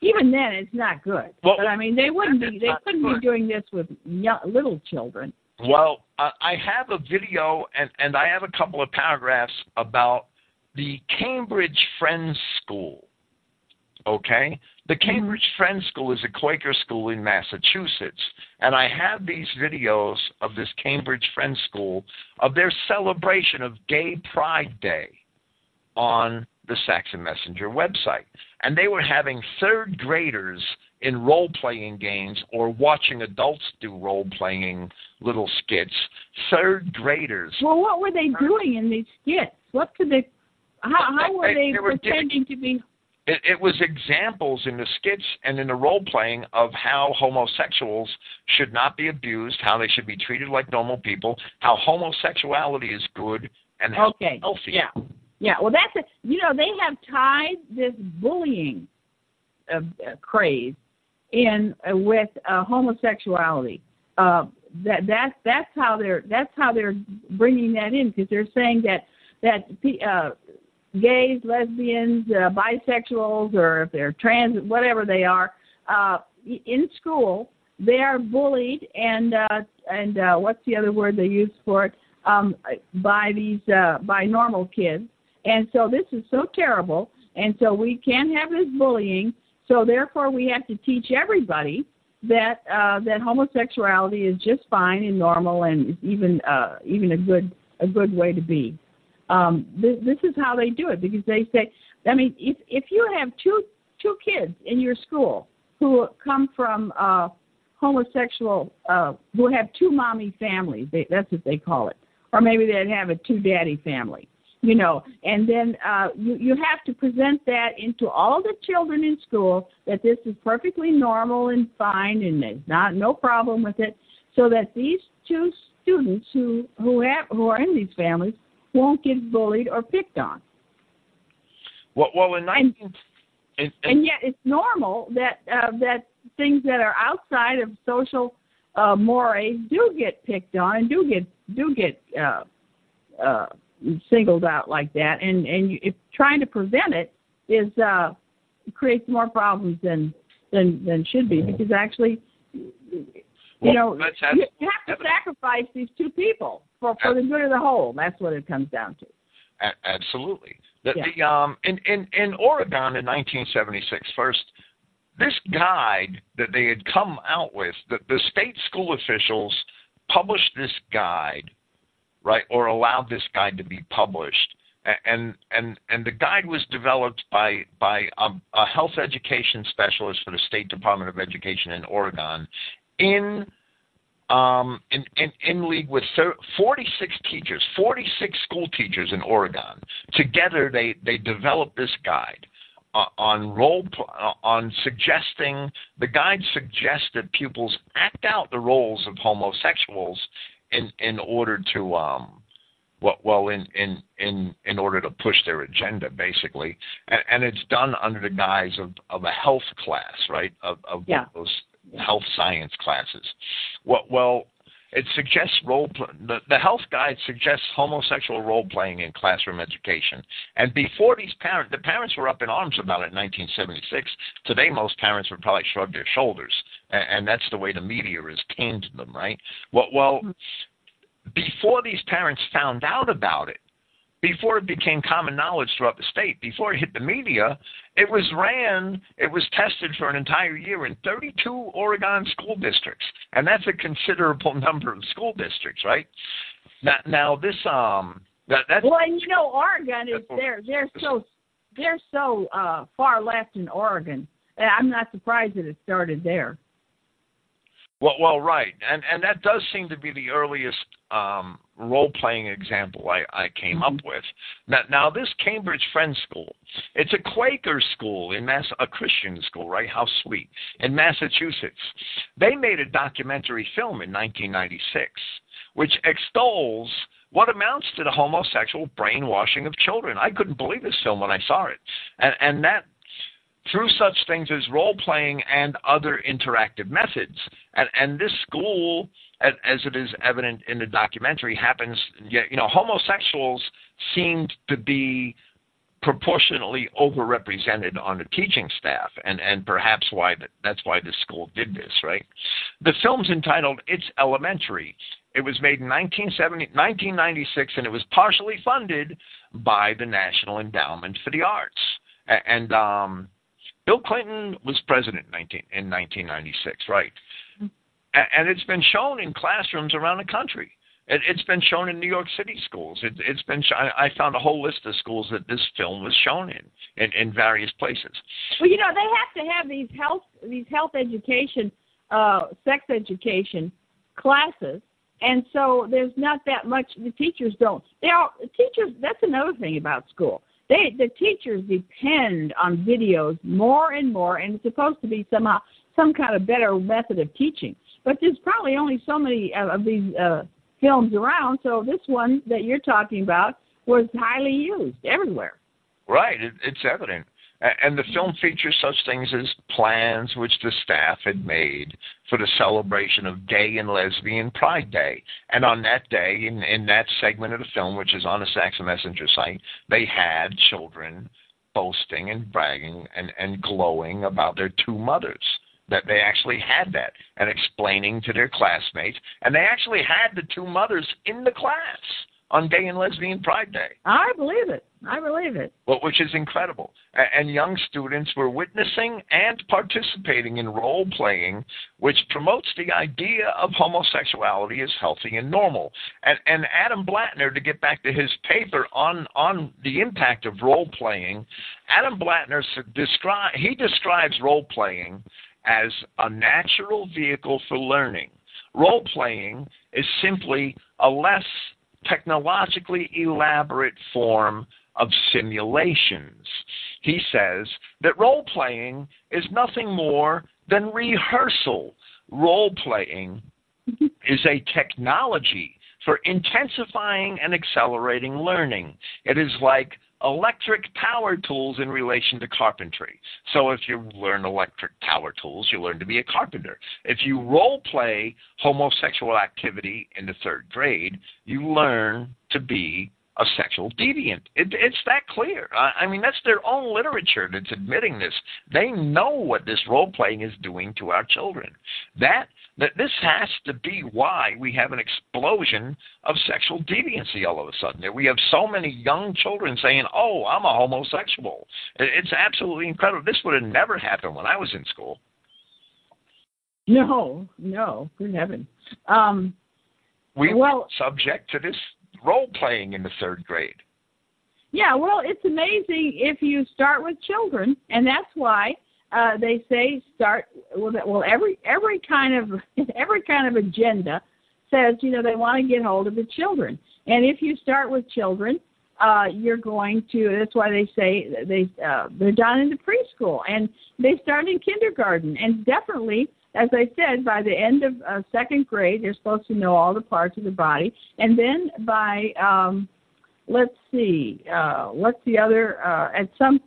Even then, it's not good. Well, but I mean, they wouldn't be. They couldn't good. be doing this with young, little children. Well, uh, I have a video and and I have a couple of paragraphs about the Cambridge Friends School. Okay, the mm-hmm. Cambridge mm-hmm. Friends School is a Quaker school in Massachusetts, and I have these videos of this Cambridge Friends School of their celebration of Gay Pride Day on the Saxon Messenger website. And they were having third graders in role playing games or watching adults do role playing little skits. Third graders. Well, what were they doing in these skits? What could they? How, how were they, they, were pretending to be? It, it was examples in the skits and in the role playing of how homosexuals should not be abused, how they should be treated like normal people, how homosexuality is good and okay. healthy. Yeah. Yeah, well, that's a, you know they have tied this bullying uh, uh, craze in uh, with uh, homosexuality. Uh, that that that's how they're that's how they're bringing that in because they're saying that that uh, gays, lesbians, uh, bisexuals, or if they're trans, whatever they are, uh, in school they are bullied and uh, and uh, what's the other word they use for it? Um, by these uh, by normal kids and so this is so terrible. And so we can't have this bullying. So therefore, we have to teach everybody that uh, that homosexuality is just fine and normal, and even uh, even a good a good way to be. Um, this, this is how they do it because they say, I mean, if if you have two two kids in your school who come from uh, homosexual, uh, who have two mommy families, they, that's what they call it, or maybe they'd have a two daddy family you know and then uh you you have to present that into all the children in school that this is perfectly normal and fine and there's not no problem with it so that these two students who who have who are in these families won't get bullied or picked on. Well well in 19 and, and, and yet it's normal that uh that things that are outside of social uh mores do get picked on and do get do get uh uh singled out like that, and and you, if trying to prevent it is uh, creates more problems than than than should be because actually, you well, know, you, you have to sacrifice these two people for for the good of the whole. That's what it comes down to. Absolutely. The, yeah. the um in, in in Oregon in 1976, first this guide that they had come out with, the, the state school officials published this guide right, or allowed this guide to be published. And and and the guide was developed by by a, a health education specialist for the State Department of Education in Oregon, in um, in, in, in league with 46 teachers, 46 school teachers in Oregon. Together, they, they developed this guide uh, on role uh, on suggesting the guide suggests that pupils act out the roles of homosexuals in in order to um well, well in in in in order to push their agenda basically. And, and it's done under the guise of of a health class right? Of of yeah. those health science classes. Well well it suggests role play, the, the health guide suggests homosexual role playing in classroom education. And before these parents the parents were up in arms about it in 1976 today most parents would probably shrug their shoulders and, and that's the way the media has tamed them, right? Well, well, mm-hmm. before these parents found out about it, before it became common knowledge throughout the state, before it hit the media, it was ran, it was tested for an entire year in 32 Oregon school districts, and that's a considerable number of school districts, right? Now, now this um, that that's well, and you know, Oregon is they're they're so they're so uh, far left in Oregon. I'm not surprised that it started there. Well, well, right, and and that does seem to be the earliest um, role playing example I, I came mm-hmm. up with. Now, now, this Cambridge Friends School, it's a Quaker school in Mass, a Christian school, right? How sweet in Massachusetts. They made a documentary film in 1996, which extols what amounts to the homosexual brainwashing of children. I couldn't believe this film when I saw it, and and that through such things as role playing and other interactive methods. And, and this school, as, it is evident in the documentary, happens, you know, homosexuals seemed to be proportionately overrepresented on the teaching staff, and, and perhaps why that's why this school did this, right? The film's entitled It's Elementary. It was made in 1970, 1996, and it was partially funded by the National Endowment for the Arts. And um, Bill Clinton was president in, 19, in 1996, right? Mm-hmm. And it's been shown in classrooms around the country. It, has been shown in New York City schools. It, has been. I found a whole list of schools that this film was shown in, in, in various places. Well, you know, they have to have these health these health education, uh, sex education classes, and so there's not that much. The teachers don't. They are teachers. That's another thing about school they the teachers depend on videos more and more, and it's supposed to be somehow some kind of better method of teaching. But there's probably only so many of these uh, films around, so this one that you're talking about was highly used everywhere. Right, it, it's evident. And the film features such things as plans which the staff had made for the celebration of Gay and Lesbian Pride Day. And on that day, in, in that segment of the film, which is on the Saxon Messenger site, they had children boasting and bragging and, and glowing about their two mothers. That they actually had that and explaining to their classmates. And they actually had the two mothers in the class on Gay and Lesbian Pride Day. I believe it. I believe it. Well, which is incredible. And young students were witnessing and participating in role playing, which promotes the idea of homosexuality as healthy and normal. And, and Adam Blatner, to get back to his paper on, on the impact of role playing, Adam Blatner describe, he describes role playing as a natural vehicle for learning. Role playing is simply a less technologically elaborate form of simulations. He says that role playing is nothing more than rehearsal. Role playing is a technology for intensifying and accelerating learning. It is like electric power tools in relation to carpentry. So if you learn electric power tools, you learn to be a carpenter. If you role play homosexual activity in the third grade, you learn to be a sexual deviant. It, it's that clear. I, I mean, that's their own literature that's admitting this. They know what this role playing is doing to our children. That that this has to be why we have an explosion of sexual deviancy all of a sudden. That We have so many young children saying, "Oh, I'm a homosexual." It's absolutely incredible. This would have never happened when I was in school. No, no, good heaven. Um, we well, subject to this role playing in the third grade. Yeah, well, it's amazing if you start with children, and that's why uh, they say start. Well, well, every every kind of every kind of agenda says you know they want to get hold of the children, and if you start with children, uh, you're going to. That's why they say they uh, they're done into preschool, and they start in kindergarten, and definitely as I said, by the end of uh, second grade, they're supposed to know all the parts of the body, and then by um, let's see, uh, what's the other? Uh, at some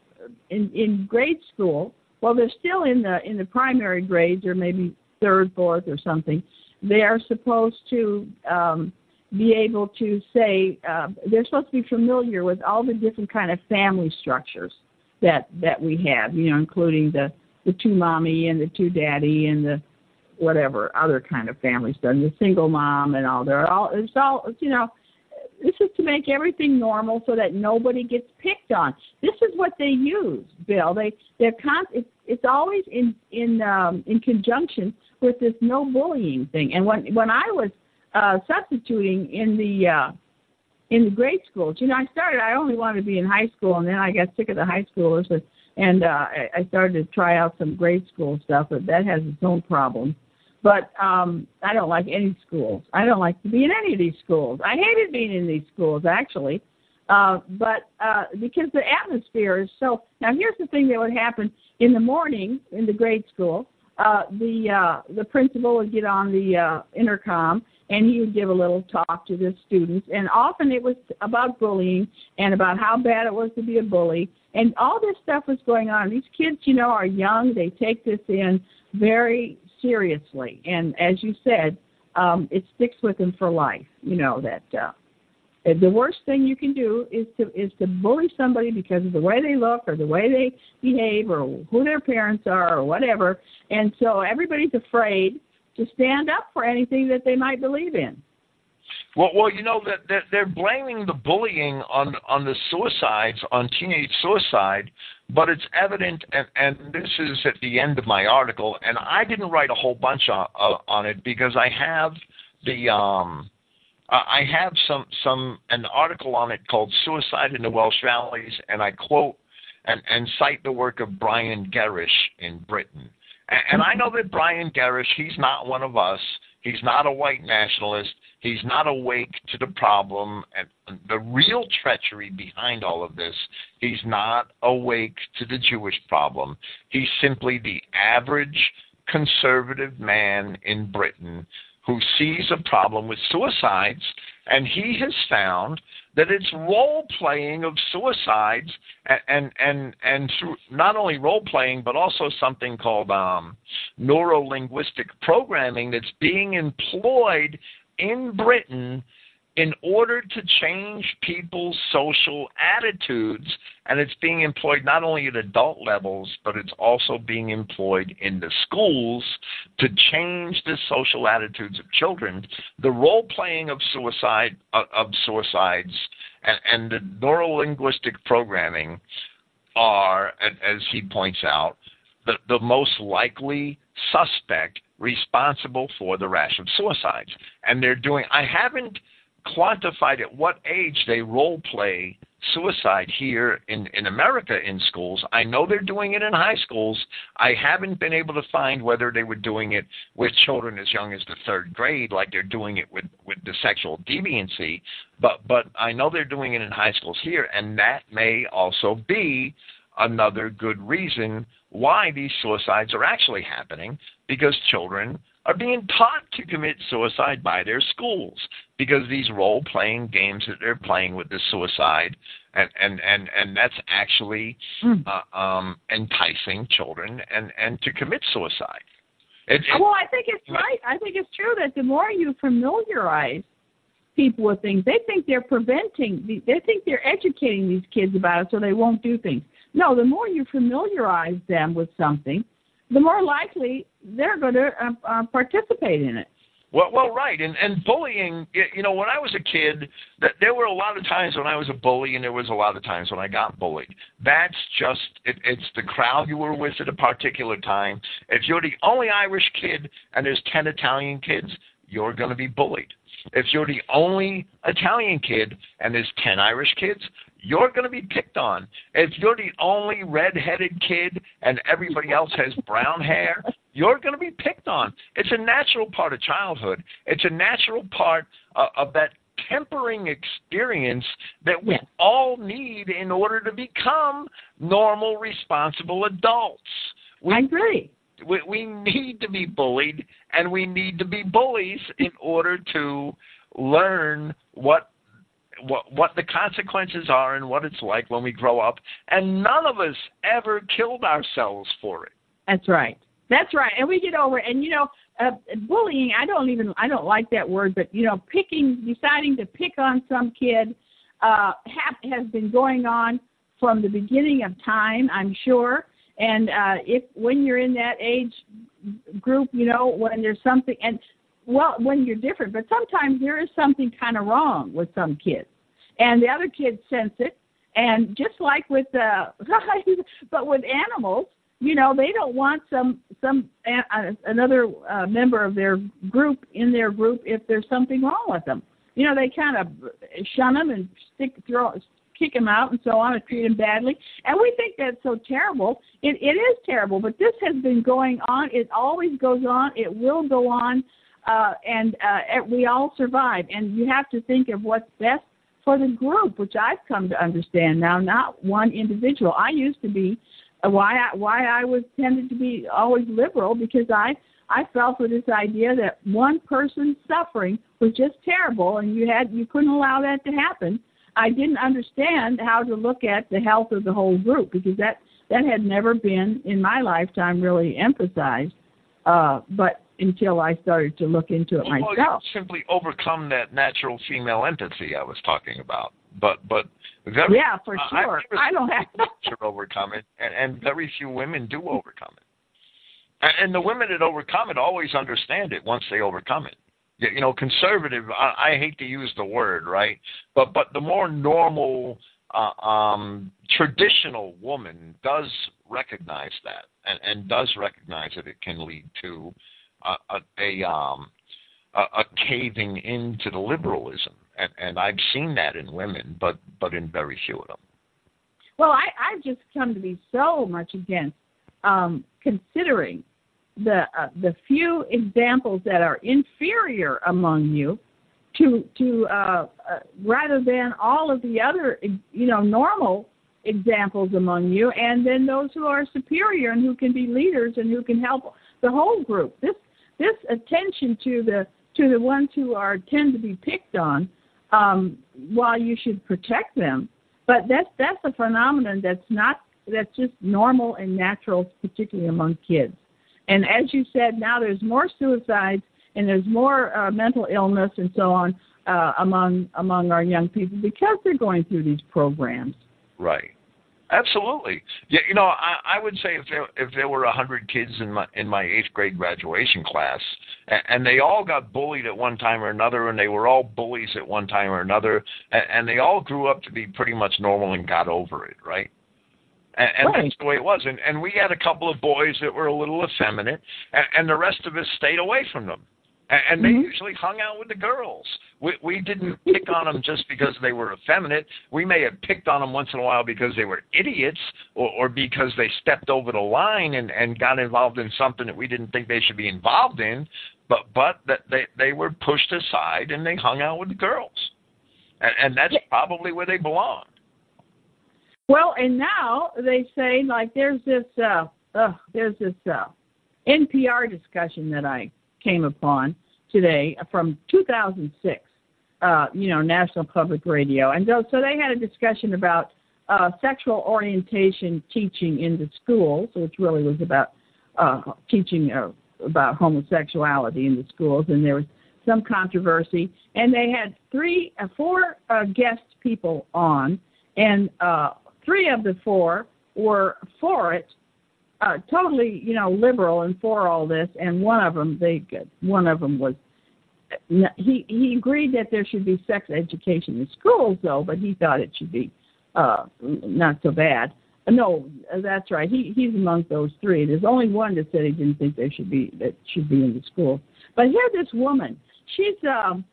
in in grade school, well, they're still in the in the primary grades, or maybe third, fourth, or something. They are supposed to um, be able to say uh, they're supposed to be familiar with all the different kind of family structures that that we have, you know, including the the two mommy and the two daddy and the whatever other kind of family stuff, the single mom and all. They're all it's all you know. This is to make everything normal so that nobody gets picked on. This is what they use, Bill. They they're con- it's, it's always in in um, in conjunction with this no bullying thing. And when when I was uh, substituting in the uh, in the grade schools, you know, I started. I only wanted to be in high school, and then I got sick of the high schoolers, and, and uh, I started to try out some grade school stuff. But that has its own problems. But um, I don't like any schools. I don't like to be in any of these schools. I hated being in these schools actually, uh, but uh, because the atmosphere is so. Now here's the thing that would happen in the morning in the grade school. Uh, the uh, the principal would get on the uh, intercom and he would give a little talk to the students, and often it was about bullying and about how bad it was to be a bully, and all this stuff was going on. These kids, you know, are young; they take this in very seriously. And as you said, um, it sticks with them for life. You know that uh, the worst thing you can do is to is to bully somebody because of the way they look or the way they behave or who their parents are or whatever. And so everybody's afraid to stand up for anything that they might believe in. Well, well, you know that they're, they're blaming the bullying on on the suicides, on teenage suicide, but it's evident, and, and this is at the end of my article, and I didn't write a whole bunch on on it because I have the um, Uh, I have some some an article on it called "Suicide in the Welsh Valleys," and I quote and, and cite the work of Brian Gerrish in Britain. And, and I know that Brian Gerrish, he's not one of us. He's not a white nationalist. He's not awake to the problem and the real treachery behind all of this. He's not awake to the Jewish problem. He's simply the average conservative man in Britain who sees a problem with suicides, and he has found that it's role playing of suicides and and and, and through not only role playing but also something called um, neuro linguistic programming that's being employed in Britain in order to change people's social attitudes, and it's being employed not only at adult levels, but it's also being employed in the schools to change the social attitudes of children. The role playing of suicide uh, of suicides and, and the neurolinguistic programming are, as he points out, the, the most likely suspect responsible for the rash of suicides. And they're doing, I haven't quantified at what age they role play suicide here in, in America in schools. I know they're doing it in high schools. I haven't been able to find whether they were doing it with children as young as the third grade, like they're doing it with, with the sexual deviancy, but but I know they're doing it in high schools here, and that may also be another good reason why these suicides are actually happening because children are being taught to commit suicide by their schools because these role playing games that they're playing with the suicide and and and and that's actually mm. uh, um enticing children and and to commit suicide it, it, well i think it's right i think it's true that the more you familiarize people with things they think they're preventing they think they're educating these kids about it so they won't do things no the more you familiarize them with something the more likely they're going to uh, uh, participate in it. Well, well, right, and and bullying. You know, when I was a kid, that there were a lot of times when I was a bully, and there was a lot of times when I got bullied. That's just it, it's the crowd you were with at a particular time. If you're the only Irish kid and there's ten Italian kids, you're going to be bullied. If you're the only Italian kid and there's 10 Irish kids, you're going to be picked on. If you're the only red-headed kid and everybody else has brown hair, you're going to be picked on. It's a natural part of childhood. It's a natural part uh, of that tempering experience that we all need in order to become normal, responsible adults. We, I agree. We, we need to be bullied, and we need to be bullies in order to learn what what what the consequences are and what it's like when we grow up and none of us ever killed ourselves for it. That's right. That's right. And we get over it. And you know uh, bullying i don't even i don't like that word but you know picking deciding to pick on some kid uh have, has been going on from the beginning of time i'm sure. And uh, if when you're in that age group, you know, when there's something, and well, when you're different, but sometimes there is something kind of wrong with some kids, and the other kids sense it. And just like with uh, but with animals, you know, they don't want some some uh, another uh, member of their group in their group if there's something wrong with them. You know, they kind of shun them and stick throw kick them out and so on and treat them badly. And we think that's so terrible. It, it is terrible, but this has been going on. It always goes on. It will go on. Uh, and uh, we all survive. And you have to think of what's best for the group, which I've come to understand now, not one individual. I used to be uh, why I, why I was tended to be always liberal because I I fell for this idea that one person's suffering was just terrible and you had you couldn't allow that to happen. I didn't understand how to look at the health of the whole group because that that had never been in my lifetime really emphasized. Uh, but until I started to look into it well, myself. Well, you simply overcome that natural female empathy I was talking about. But but very, yeah, for sure. Uh, I don't have to overcome it, and, and very few women do overcome it. And, and the women that overcome it always understand it once they overcome it you know, conservative. I, I hate to use the word, right? But but the more normal, uh, um, traditional woman does recognize that, and, and does recognize that it can lead to a, a, um a, a caving into the liberalism, and, and I've seen that in women, but but in very few of them. Well, I I've just come to be so much against um, considering the uh, the few examples that are inferior among you to to uh, uh, rather than all of the other you know normal examples among you and then those who are superior and who can be leaders and who can help the whole group this this attention to the to the ones who are tend to be picked on um, while you should protect them but that's that's a phenomenon that's not that's just normal and natural particularly among kids and as you said, now there's more suicides and there's more uh, mental illness and so on uh, among among our young people because they're going through these programs. Right. Absolutely. Yeah, you know, I, I would say if there if there were a hundred kids in my in my eighth grade graduation class, and, and they all got bullied at one time or another, and they were all bullies at one time or another, and, and they all grew up to be pretty much normal and got over it, right? And, and right. that's the way it was. And, and we had a couple of boys that were a little effeminate, and, and the rest of us stayed away from them. And, they mm-hmm. usually hung out with the girls. We, we didn't pick on them just because they were effeminate. We may have picked on them once in a while because they were idiots or, or because they stepped over the line and, and got involved in something that we didn't think they should be involved in. But but that they they were pushed aside and they hung out with the girls, and, and that's probably where they belong. Well, and now they say like there's this uh, uh there's this uh, NPR discussion that I came upon today from 2006. Uh, you know, National Public Radio, and so, so they had a discussion about uh, sexual orientation teaching in the schools, which really was about uh, teaching uh, about homosexuality in the schools, and there was some controversy. And they had three, uh, four uh, guest people on, and uh, three of the four were for it, uh, totally, you know, liberal and for all this, and one of them, they, one of them was, he he agreed that there should be sex education in schools, though, but he thought it should be uh, not so bad. No, that's right. He he's among those three. There's only one that said he didn't think there should be that should be in the school. But here, this woman, she's um,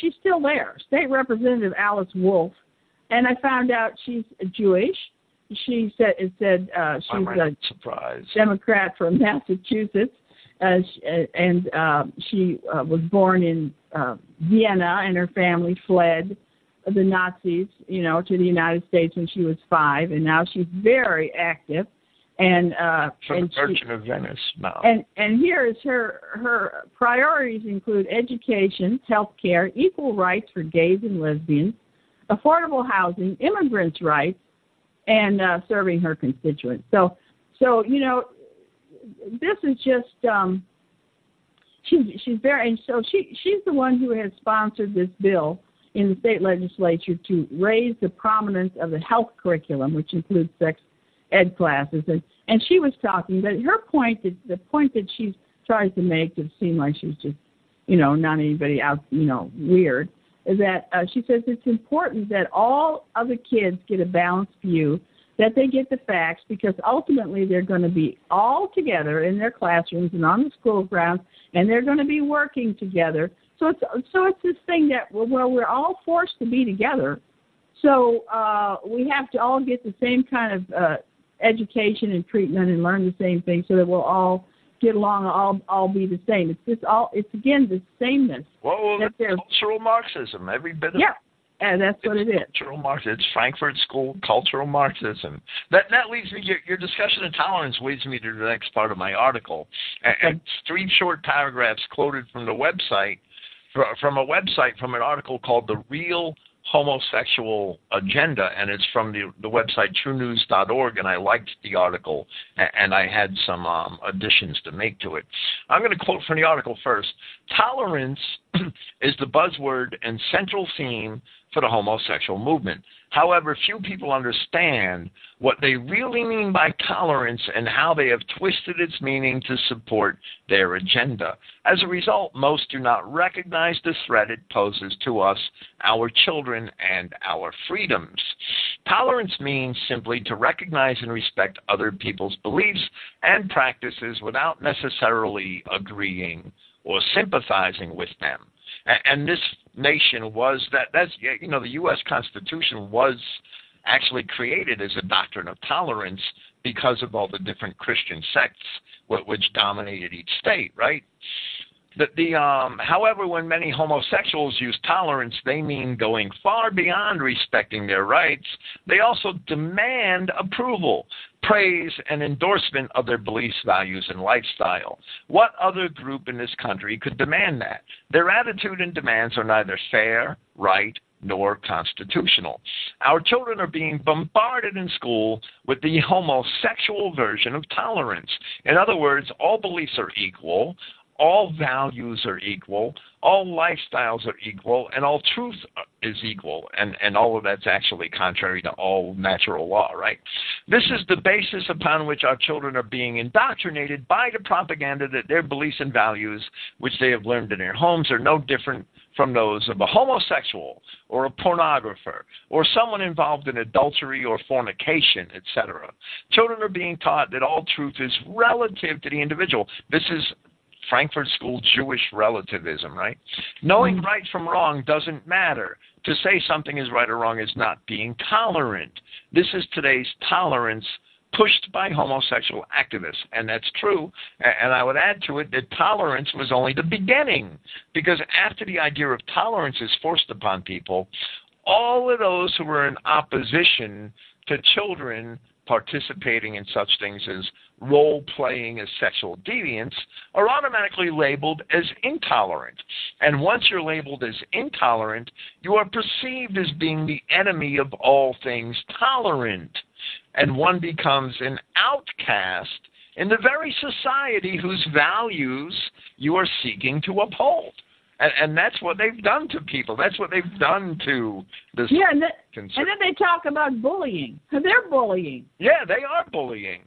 she's still there. State Representative Alice Wolf and I found out she's Jewish. She said it said uh, she's a surprise. Democrat from Massachusetts, uh, and uh, she uh, was born in uh, Vienna, and her family fled the Nazis, you know, to the United States when she was five, and now she's very active. And uh, from and the Merchant of Venice now. And and here is her her priorities include education, health care, equal rights for gays and lesbians, affordable housing, immigrants' rights, and uh, serving her constituents. So, so you know, this is just um, she's she's very and so she she's the one who has sponsored this bill in the state legislature to raise the prominence of the health curriculum, which includes sex ed classes, and and she was talking, but her point, that, the point that she tries to make to seem like she's just, you know, not anybody out, you know, weird, is that uh, she says it's important that all of the kids get a balanced view, that they get the facts, because ultimately they're going to be all together in their classrooms and on the school grounds, and they're going to be working together. So it's so it's this thing that where we're all forced to be together. So uh, we have to all get the same kind of uh, education and treatment and learn the same thing, so that we'll all get along all all be the same. It's just all it's again the sameness. Well, that cultural Marxism, every bit of yeah. And that's what it is. Cultural Marxism. It's Frankfurt School cultural Marxism. That that leads me. Your, your discussion of tolerance leads me to the next part of my article. And, and three short paragraphs quoted from the website, from a website from an article called "The Real homosexual agenda, and it's from the, the website truenews.org, and I liked the article, and I had some um, additions to make to it. I'm going to quote from the article first. Tolerance is the buzzword and central theme for the homosexual movement. However, few people understand what they really mean by tolerance and how they have twisted its meaning to support their agenda. As a result, most do not recognize the threat it poses to us, our children, and our freedoms. Tolerance means simply to recognize and respect other people's beliefs and practices without necessarily agreeing or sympathizing with them. And this nation was that that's you know the U.S. Constitution was actually created as a doctrine of tolerance because of all the different Christian sects which dominated each state, right? that the um, however, when many homosexuals use tolerance, they mean going far beyond respecting their rights. They also demand approval, praise, and endorsement of their beliefs, values, and lifestyle. What other group in this country could demand that? Their attitude and demands are neither fair, right, nor constitutional. Our children are being bombarded in school with the homosexual version of tolerance. In other words, all beliefs are equal, all values are equal, all lifestyles are equal, and all truth is equal. And, and all of that's actually contrary to all natural law, right? This is the basis upon which our children are being indoctrinated by the propaganda that their beliefs and values, which they have learned in their homes, are no different from those of a homosexual or a pornographer or someone involved in adultery or fornication, etc. Children are being taught that all truth is relative to the individual. This is Frankfurt School Jewish relativism, right? Knowing mm-hmm. right from wrong doesn't matter. To say something is right or wrong is not being tolerant. This is today's tolerance pushed by homosexual activists. And that's true. And I would add to it that tolerance was only the beginning. Because after the idea of tolerance is forced upon people, all of those who were in opposition to children participating in such things as role playing as sexual deviants are automatically labeled as intolerant. And once you're labeled as intolerant, you are perceived as being the enemy of all things tolerant. And one becomes an outcast in the very society whose values you are seeking to uphold. And, and that's what they've done to people. That's what they've done to this. Yeah, and, and then they talk about bullying. They're bullying. Yeah, they are bullying.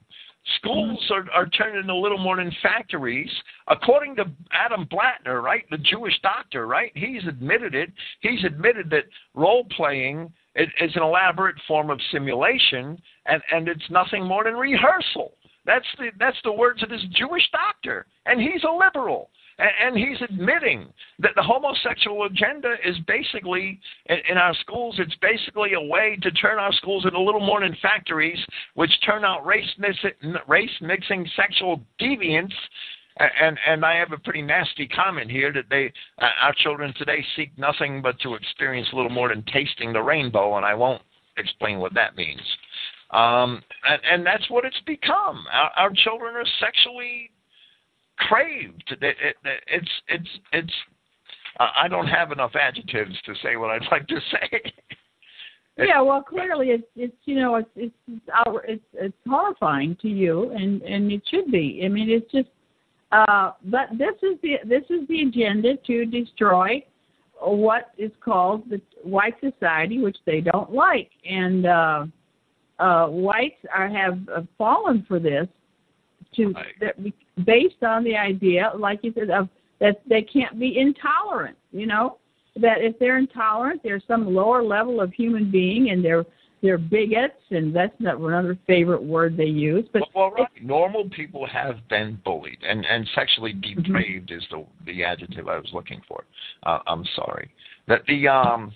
Schools are, are turning into little more than factories. According to Adam Blatner, right, the Jewish doctor, right, he's admitted it. He's admitted that role playing is, is an elaborate form of simulation, and, and it's nothing more than rehearsal. That's the that's the words of this Jewish doctor, and he's a liberal and, he's admitting that the homosexual agenda is basically in, our schools. It's basically a way to turn our schools into little more than factories, which turn out race race mixing sexual deviants. And and I have a pretty nasty comment here that they uh, our children today seek nothing but to experience a little more than tasting the rainbow, and I won't explain what that means. Um, and, and that's what it's become. Our, our children are sexually craved. It, it, it's it's it's. I don't have enough adjectives to say what I'd like to say. yeah, well, clearly it's it's you know it's it's it's it's horrifying to you, and and it should be. I mean, it's just. Uh, but this is the this is the agenda to destroy what is called the white society, which they don't like, and uh, uh, whites are have uh, fallen for this to that, based on the idea, like you said, of that they can't be intolerant. You know that if they're intolerant, there's some lower level of human being, and they're they're bigots, and that's not another favorite word they use. But well, well, right. normal people have been bullied, and and sexually Mm-hmm. depraved is the the adjective I was looking for. Uh, I'm sorry. That the um,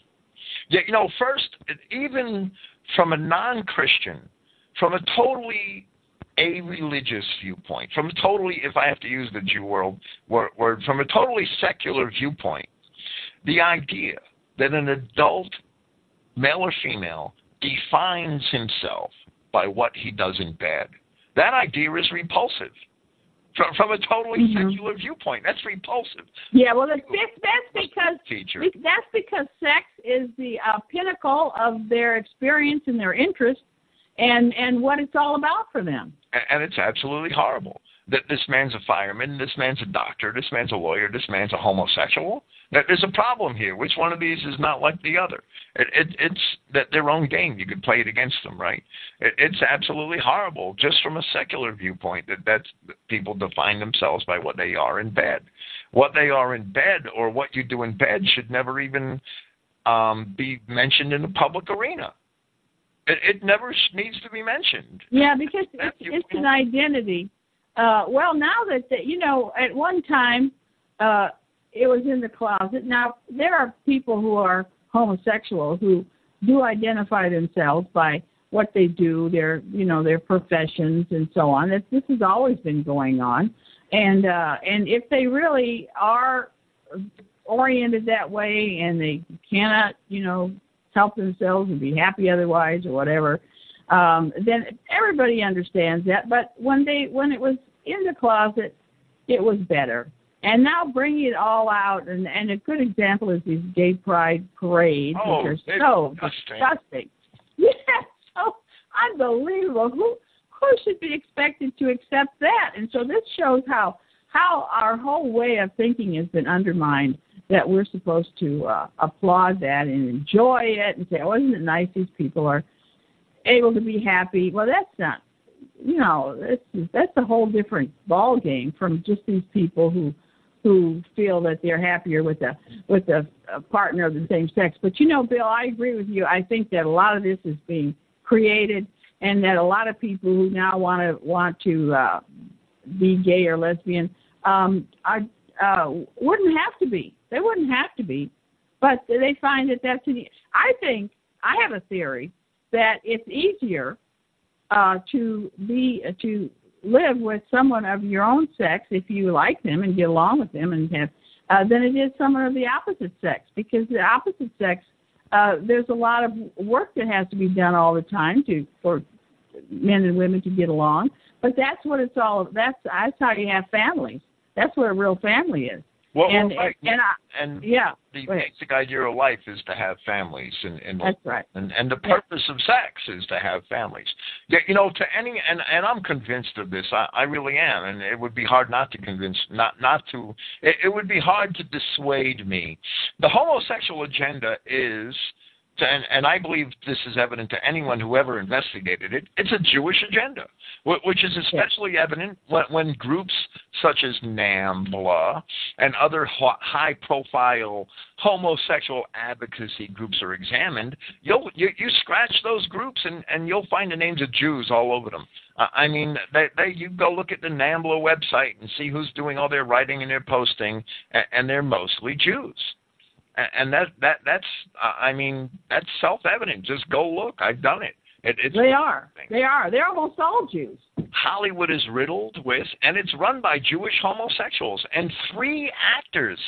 yeah, you know, first even from a non-Christian, from a totally a religious viewpoint, from a totally, if I have to use the Jew world word, from a totally secular viewpoint, the idea that an adult, male or female, defines himself by what he does in bed, that idea is repulsive. From, from a totally Mhm. secular viewpoint, that's repulsive. yeah, well, that's that's because Teacher. That's because sex is the uh, pinnacle of their experience and their interest, and and what it's all about for them. And it's absolutely horrible that this man's a fireman, this man's a doctor, this man's a lawyer, this man's a homosexual. That there's a problem here. Which one of these is not like the other? It, it, it's that their own game. You could play it against them, right? It, it's absolutely horrible, just from a secular viewpoint. That that's that people define themselves by what they are in bed. What they are in bed, or what you do in bed, should never even um, be mentioned in the public arena. It, it never needs to be mentioned. Yeah, because it's, it's an identity. Uh, well, now that the, you know, at one time, uh, it was in the closet. Now there are people who are homosexual who do identify themselves by what they do, their you know their professions and so on. This this has always been going on, and uh, and if they really are oriented that way and they cannot you know help themselves and be happy otherwise or whatever, um, then everybody understands that. But when they when it was in the closet, it was better. And now bringing it all out, and, and a good example is these gay pride parades, Oh, which are so disgusting. disgusting. Yeah, so unbelievable. Who who should be expected to accept that? And so this shows how how our whole way of thinking has been undermined. That we're supposed to uh, applaud that and enjoy it and say, "Oh, isn't it nice these people are able to be happy?" Well, that's not you know, that's that's a whole different ball game from just these people who who feel that they're happier with a with a, a partner of the same sex. But you know, Bill, I agree with you. I think that a lot of this is being created, and that a lot of people who now want to want to uh, be gay or lesbian um, are uh, wouldn't have to be. They wouldn't have to be, but they find that that's. An, I think I have a theory that it's easier uh, to be uh, to live with someone of your own sex if you like them and get along with them and have uh, than it is someone of the opposite sex because the opposite sex uh, there's a lot of work that has to be done all the time to for men and women to get along. But that's what it's all. That's that's how you have families. That's what a real family is. Well, and well, right. and I, and yeah, the basic idea of life is to have families, and and that's right. and, and the Yeah. purpose of sex is to have families. Yeah, you know, to any and and I'm convinced of this. I, I really am, and it would be hard not to convince, not not to. It, it would be hard to dissuade me. The homosexual agenda is. And, and I believe this is evident to anyone who ever investigated it. It's a Jewish agenda, which is especially evident when, when groups such as NAMBLA and other high profile homosexual advocacy groups are examined, you'll you, you scratch those groups and, and you'll find the names of Jews all over them. I mean, they, they you go look at the NAMBLA website and see who's doing all their writing and their posting, and, and they're mostly Jews. And, that that that's I mean that's self evident. Just go look. I've done it. it it's They are. They are. They're almost all Jews. Hollywood is riddled with, and it's run by Jewish homosexuals. And three actors,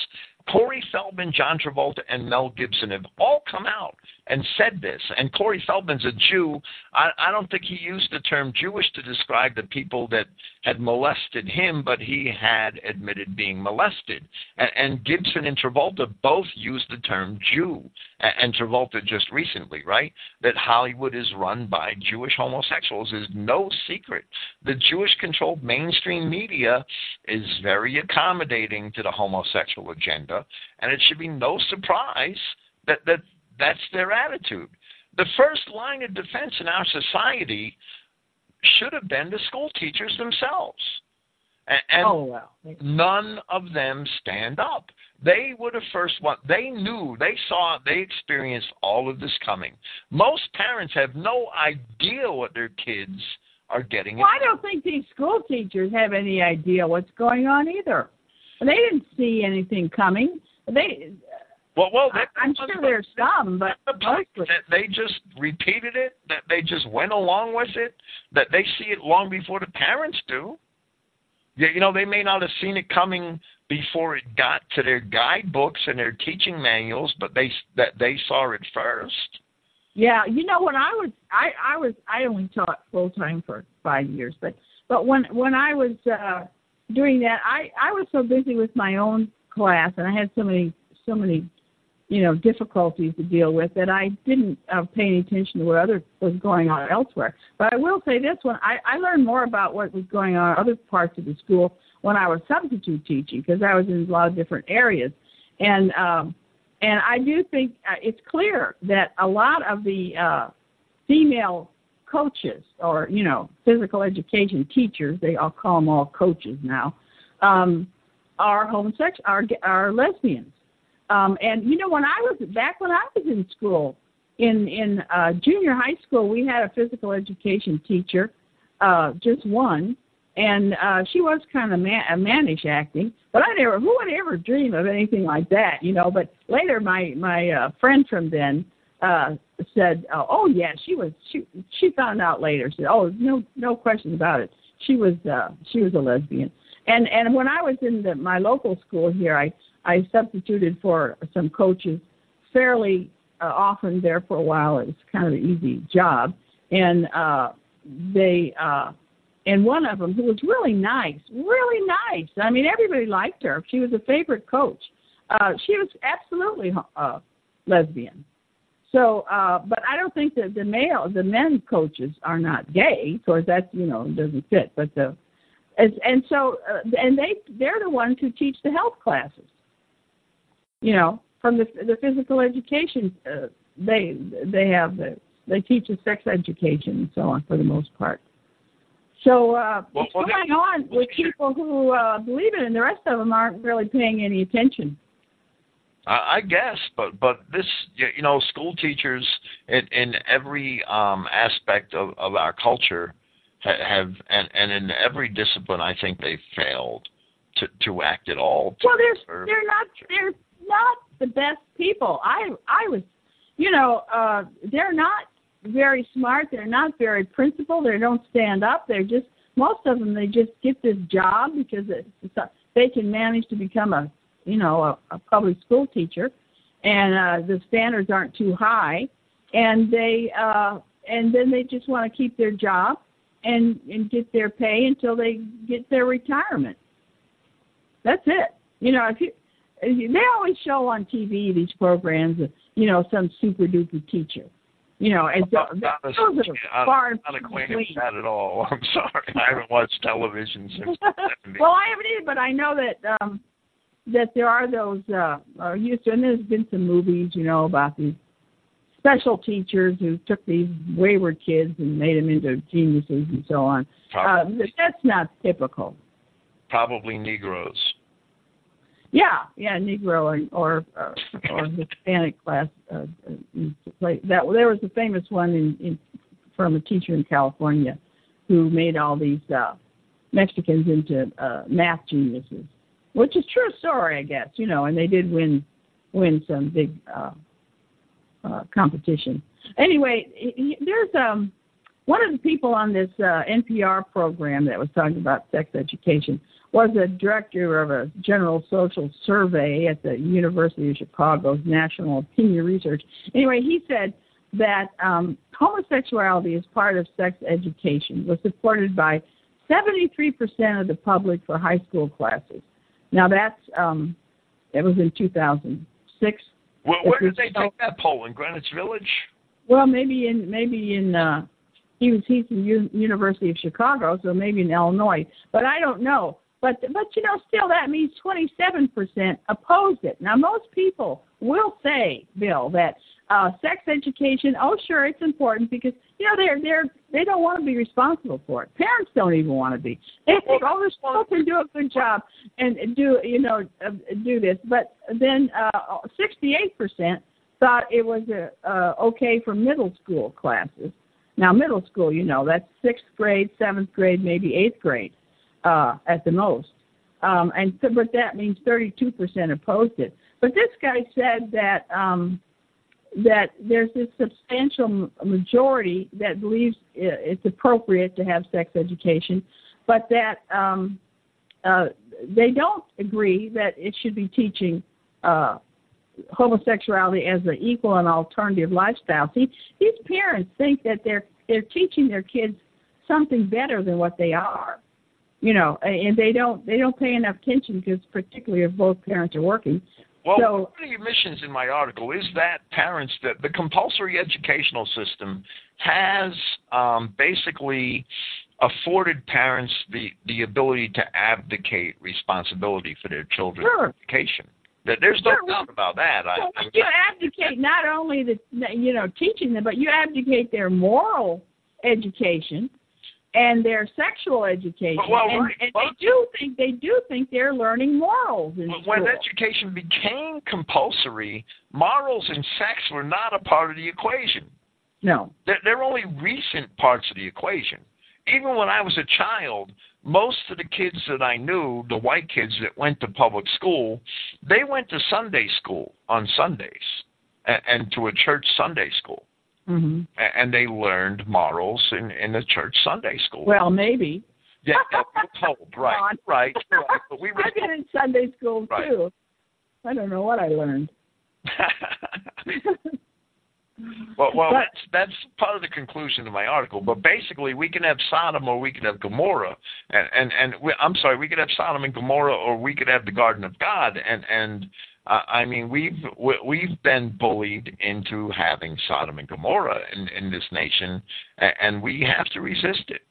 Corey Feldman, John Travolta, and Mel Gibson, have all come out and said this. And Corey Feldman's a Jew. I, I don't think he used the term Jewish to describe the people that had molested him, but he had admitted being molested. And, and Gibson and Travolta both used the term Jew. And, and Travolta just recently, right? That Hollywood is run by Jewish homosexuals is no secret. The Jewish controlled mainstream media is very accommodating to the homosexual agenda, and it should be no surprise that, that that's their attitude. the first line of defense in our society should have been the school teachers themselves. And, and oh well. none of them stand up. They were the first one. They knew, they saw, they experienced all of this coming. Most parents have no idea what their kids are getting. Well, I don't think these school teachers have any idea what's going on either. They didn't see anything coming. They well, well, I, I'm sure there's some, but mostly. that they just repeated it, that they just went along with it, that they see it long before the parents do. Yeah, you know, they may not have seen it coming before it got to their guidebooks and their teaching manuals, but they that they saw it first. Yeah, you know when I was I I was I only taught full time for five years, but but when when I was uh doing that, I I was so busy with my own class and I had so many so many you know difficulties to deal with that I didn't uh, pay any attention to what other was going on elsewhere. But I will say this one: I, I learned more about what was going on other parts of the school when I was substitute teaching because I was in a lot of different areas, and um, and I do think uh, it's clear that a lot of the uh, female coaches or you know physical education teachers they all call them all coaches now um, are homosexual are are lesbians um, and you know, when I was back when I was in school, in in uh, junior high school, we had a physical education teacher, uh, just one, and uh, she was kind of man, uh, mannish acting. But I never, who would ever dream of anything like that, you know? But later, my my uh, friend from then uh, said, oh, "Oh yeah, she was." She she found out later. Said, "Oh no, no question about it. She was uh, she was a lesbian." And and when I was in the, my local school here, I I substituted for some coaches fairly uh, often there for a while. It was kind of an easy job, and uh, they uh, and one of them who was really nice, really nice. I mean, everybody liked her. She was a favorite coach. Uh, she was absolutely uh, lesbian. So, uh, but I don't think that the male, the men coaches are not gay. Of course, that's you know doesn't fit. But the, and, and so, uh, and they they're the ones who teach the health classes you know, from the the physical education, uh, they they have the they teach the sex education and so on for the most part. So uh, well, what's well, going on with people who uh, believe it, and the rest of them aren't really paying any attention. I guess, but but this, you know, school teachers in, in every um, aspect of, of our culture have, and, and in every discipline, I think they failed to to act at all. Well, they're they're not they're not the best people. I I was, you know, uh, they're not very smart. They're not very principled. They don't stand up. They're just most of them. They just get this job because it's, it's a, they can manage to become a, you know, a, a public school teacher, and uh, the standards aren't too high, and they uh, and then they just want to keep their job and and get their pay until they get their retirement. That's it. You know, if you they always show on TV these programs, you know, some super duper teacher. You know, and so, not, those are far I'm not acquainted with that at all. I'm sorry, I haven't watched television since. well, I haven't either, but I know that um that there are those uh, uh used to, and there's been some movies, you know, about these special teachers who took these wayward kids and made them into geniuses and so on. Uh, that's not typical. Probably Negroes. Yeah, yeah, Negro or or uh, or Hispanic class. Uh, play. That there was a famous one in, in from a teacher in California who made all these uh, Mexicans into uh, math geniuses, which is true story, I guess. You know, and they did win win some big uh, uh, competition. Anyway, there's um one of the people on this uh, NPR program that was talking about sex education was a director of a general social survey at the University of Chicago's National Opinion Research. Anyway, he said that um, homosexuality as part of sex education was supported by 73% of the public for high school classes. Now that's um, that was in 2006. Well, where did they take that poll in Greenwich Village? Well, maybe in maybe in uh, he was he's in U- University of Chicago, so maybe in Illinois, but I don't know. But but you know, still that means 27% opposed it. Now most people will say, Bill, that Uh, sex education, oh sure, it's important because you know they're they're they don't want to be responsible for it. Parents don't even want to be. They think, oh, the school can do a good job and do you know uh, do this, but then uh, 68% thought it was uh, uh, okay for middle school classes. Now, middle school, you know, that's sixth grade, seventh grade, maybe eighth grade uh, at the most. Um, and so, but that means 32% opposed it. But this guy said that um, that there's this substantial majority that believes it's appropriate to have sex education, but that um, uh, they don't agree that it should be teaching uh, homosexuality as an equal and alternative lifestyle. See, these parents think that they're they're teaching their kids something better than what they are, you know, and they don't they don't pay enough attention because particularly if both parents are working. Well, so, one of the omissions in my article is that parents that the compulsory educational system has um, basically afforded parents the the ability to abdicate responsibility for their children's sure. education. There's no Sure. doubt about that. I, Well, I- you abdicate not only the you know teaching them, but you abdicate their moral education and their sexual education. Well, and, right. and Well- they do think they do think they're learning morals in school. when education became compulsory, morals and sex were not a part of the equation. no. They're, they're only recent parts of the equation. Even when I was a child, most of the kids that I knew, the white kids that went to public school, they went to Sunday school on Sundays and, and to a church Sunday school. hmm And they learned morals in, in the church Sunday school. Well, maybe. yeah, yeah, we were told, right, right, right. But we were I've been in Sunday school Right. too. I don't know what I learned. Well, well, But- that's that's part of the conclusion of my article. But basically, we can have Sodom or we can have Gomorrah, and and and we, I'm sorry, we could have Sodom and Gomorrah, or we could have the Garden of God, and and uh, I mean we've we- we've been bullied into having Sodom and Gomorrah in in this nation, and, and we have to resist it.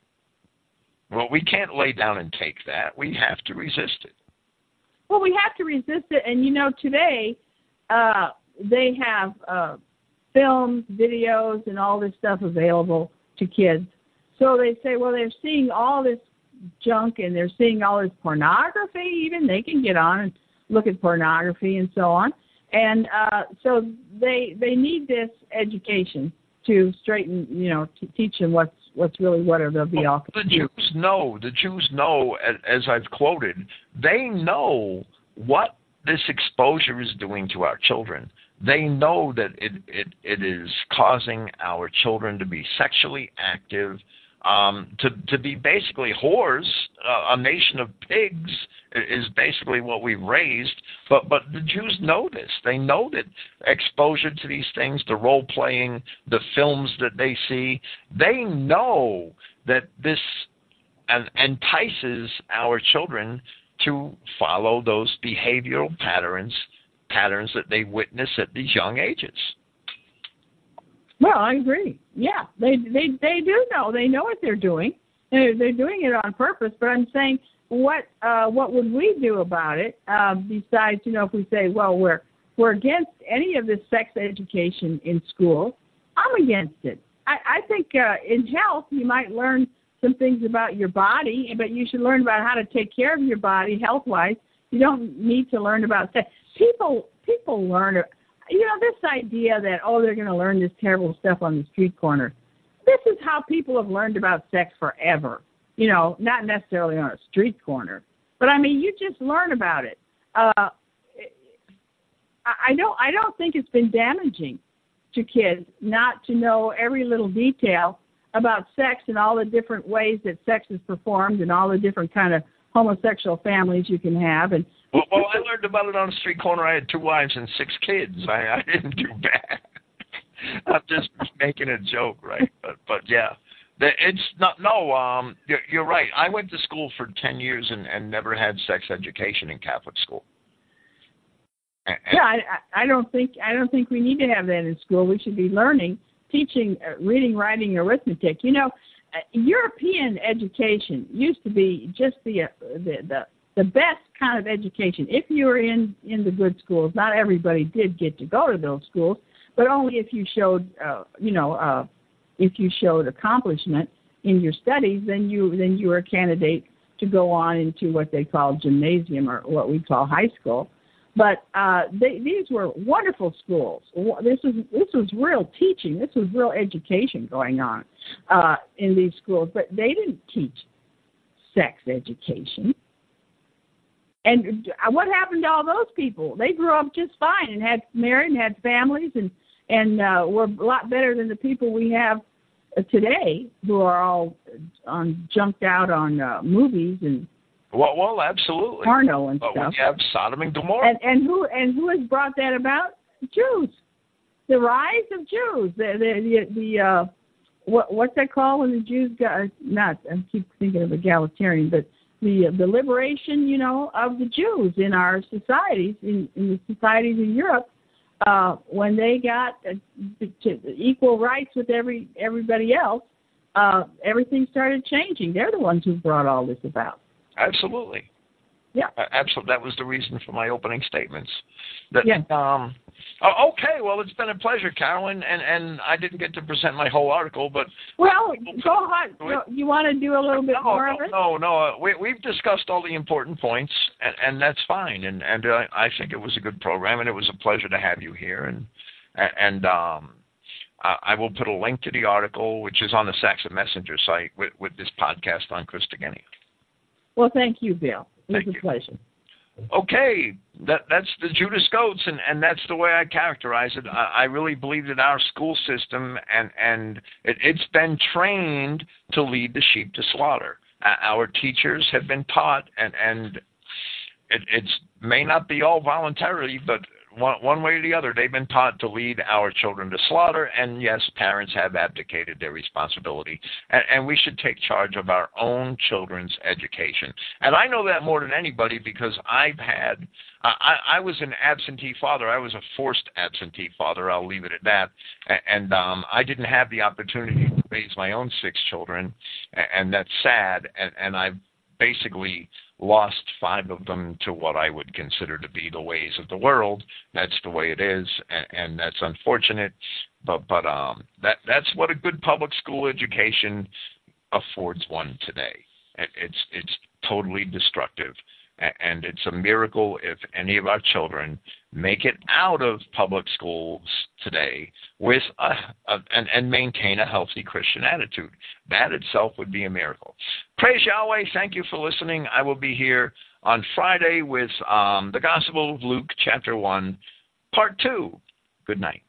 Well, we can't lay down and take that. We have to resist it. Well, we have to resist it, and you know, today uh, they have uh, films, videos, and all this stuff available to kids. So they say, well, they're seeing all this junk and they're seeing all this pornography. Even they can get on and look at pornography and so on. And uh, so they they need this education to straighten, you know, to teach them what's what's really what are the be all. The Jews know, the Jews know, as I've quoted, they know what this exposure is doing to our children. They know that it, it, it is causing our children to be sexually active, um, to, to be basically whores. Uh, a nation of pigs is basically what we've raised. But, but the Jews know this. They know that exposure to these things, the role playing, the films that they see, they know that this en- entices our children to follow those behavioral patterns patterns that they witness at these young ages. Well, I agree. Yeah, they they they do know. They know what they're doing. They're, they're doing it on purpose. But I'm saying, what uh, what would we do about it? Uh, besides, you know, if we say, well, we're we're against any of this sex education in school, I'm against it. I, I think uh, in health you might learn some things about your body, but you should learn about how to take care of your body health wise. You don't need to learn about sex. People people learn you know, this idea that, oh, they're going to learn this terrible stuff on the street corner. This is how people have learned about sex forever. You know, not necessarily on a street corner, but I mean, you just learn about it. Uh, I don't, I don't think it's been damaging to kids not to know every little detail about sex and all the different ways that sex is performed and all the different kind of homosexual families you can have and Well, well, I learned about it on the street corner. I had two wives and six kids. I, I didn't do bad. I'm just making a joke, right? But but yeah, it's not. No, um, you're, you're right. I went to school for ten years and, and never had sex education in Catholic school. And- Yeah, I, I I don't think I don't think we need to have that in school. We should be learning, teaching, uh, reading, writing, arithmetic. You know, uh, European education used to be just the uh, the the the best kind of education. If you were in in the good schools, not everybody did get to go to those schools, but only if you showed, uh, you know, uh, if you showed accomplishment in your studies, then you then you were a candidate to go on into what they call gymnasium or what we call high school. But uh, they, these were wonderful schools. This was this was real teaching. This was real education going on uh, in these schools. But they didn't teach sex education. And what happened to all those people? They grew up just fine and had married and had families and and uh, were a lot better than the people we have today who are all on junked out on uh, movies and well, well, absolutely porno and but stuff. We have Sodom and Gomorrah. And, and who and who has brought that about? Jews. The rise of Jews. The the the, the uh, what what's that called when the Jews got not? I keep thinking of egalitarian, but the the liberation, you know, of the Jews in our societies, in, in the societies in Europe, uh, when they got uh, equal rights with every everybody else, uh, everything started changing. They're the ones who brought all this about. Absolutely. Yeah. Uh, absolutely. That was the reason for my opening statements. That, yeah. Um, oh, okay. Well, it's been a pleasure, Carolyn, and and I didn't get to present my whole article, but well, go on. You want to do a little bit no, more no, of it? No, no. Uh, we we've discussed all the important points, and and that's fine. And and uh, I think it was a good program, and it was a pleasure to have you here. And and um, I will put a link to the article, which is on the Saxon Messenger site, with with this podcast on Chris Christogenea. Well, thank you, Bill. Thank a pleasure. Okay, that that's the Judas goats, and and that's the way I characterize it. I, I really believe that our school system and and it, it's been trained to lead the sheep to slaughter. Uh, our teachers have been taught, and and it it's may not be all voluntarily, but one, one way or the other, they've been taught to lead our children to slaughter, and yes, parents have abdicated their responsibility, and, and we should take charge of our own children's education. And I know that more than anybody because I've had, I, I was an absentee father. I was a forced absentee father. I'll leave it at that. And um, I didn't have the opportunity to raise my own six children, and that's sad. And, and I've basically lost five of them to what I would consider to be the ways of the world. That's the way it is, and, and that's unfortunate. But but um, that that's what a good public school education affords one today. It's it's totally destructive. And it's a miracle if any of our children make it out of public schools today with a, a, and, and maintain a healthy Christian attitude. That itself would be a miracle. Praise Yahweh. Thank you for listening. I will be here on Friday with um, the Gospel of Luke, chapter 1, part 2. Good night.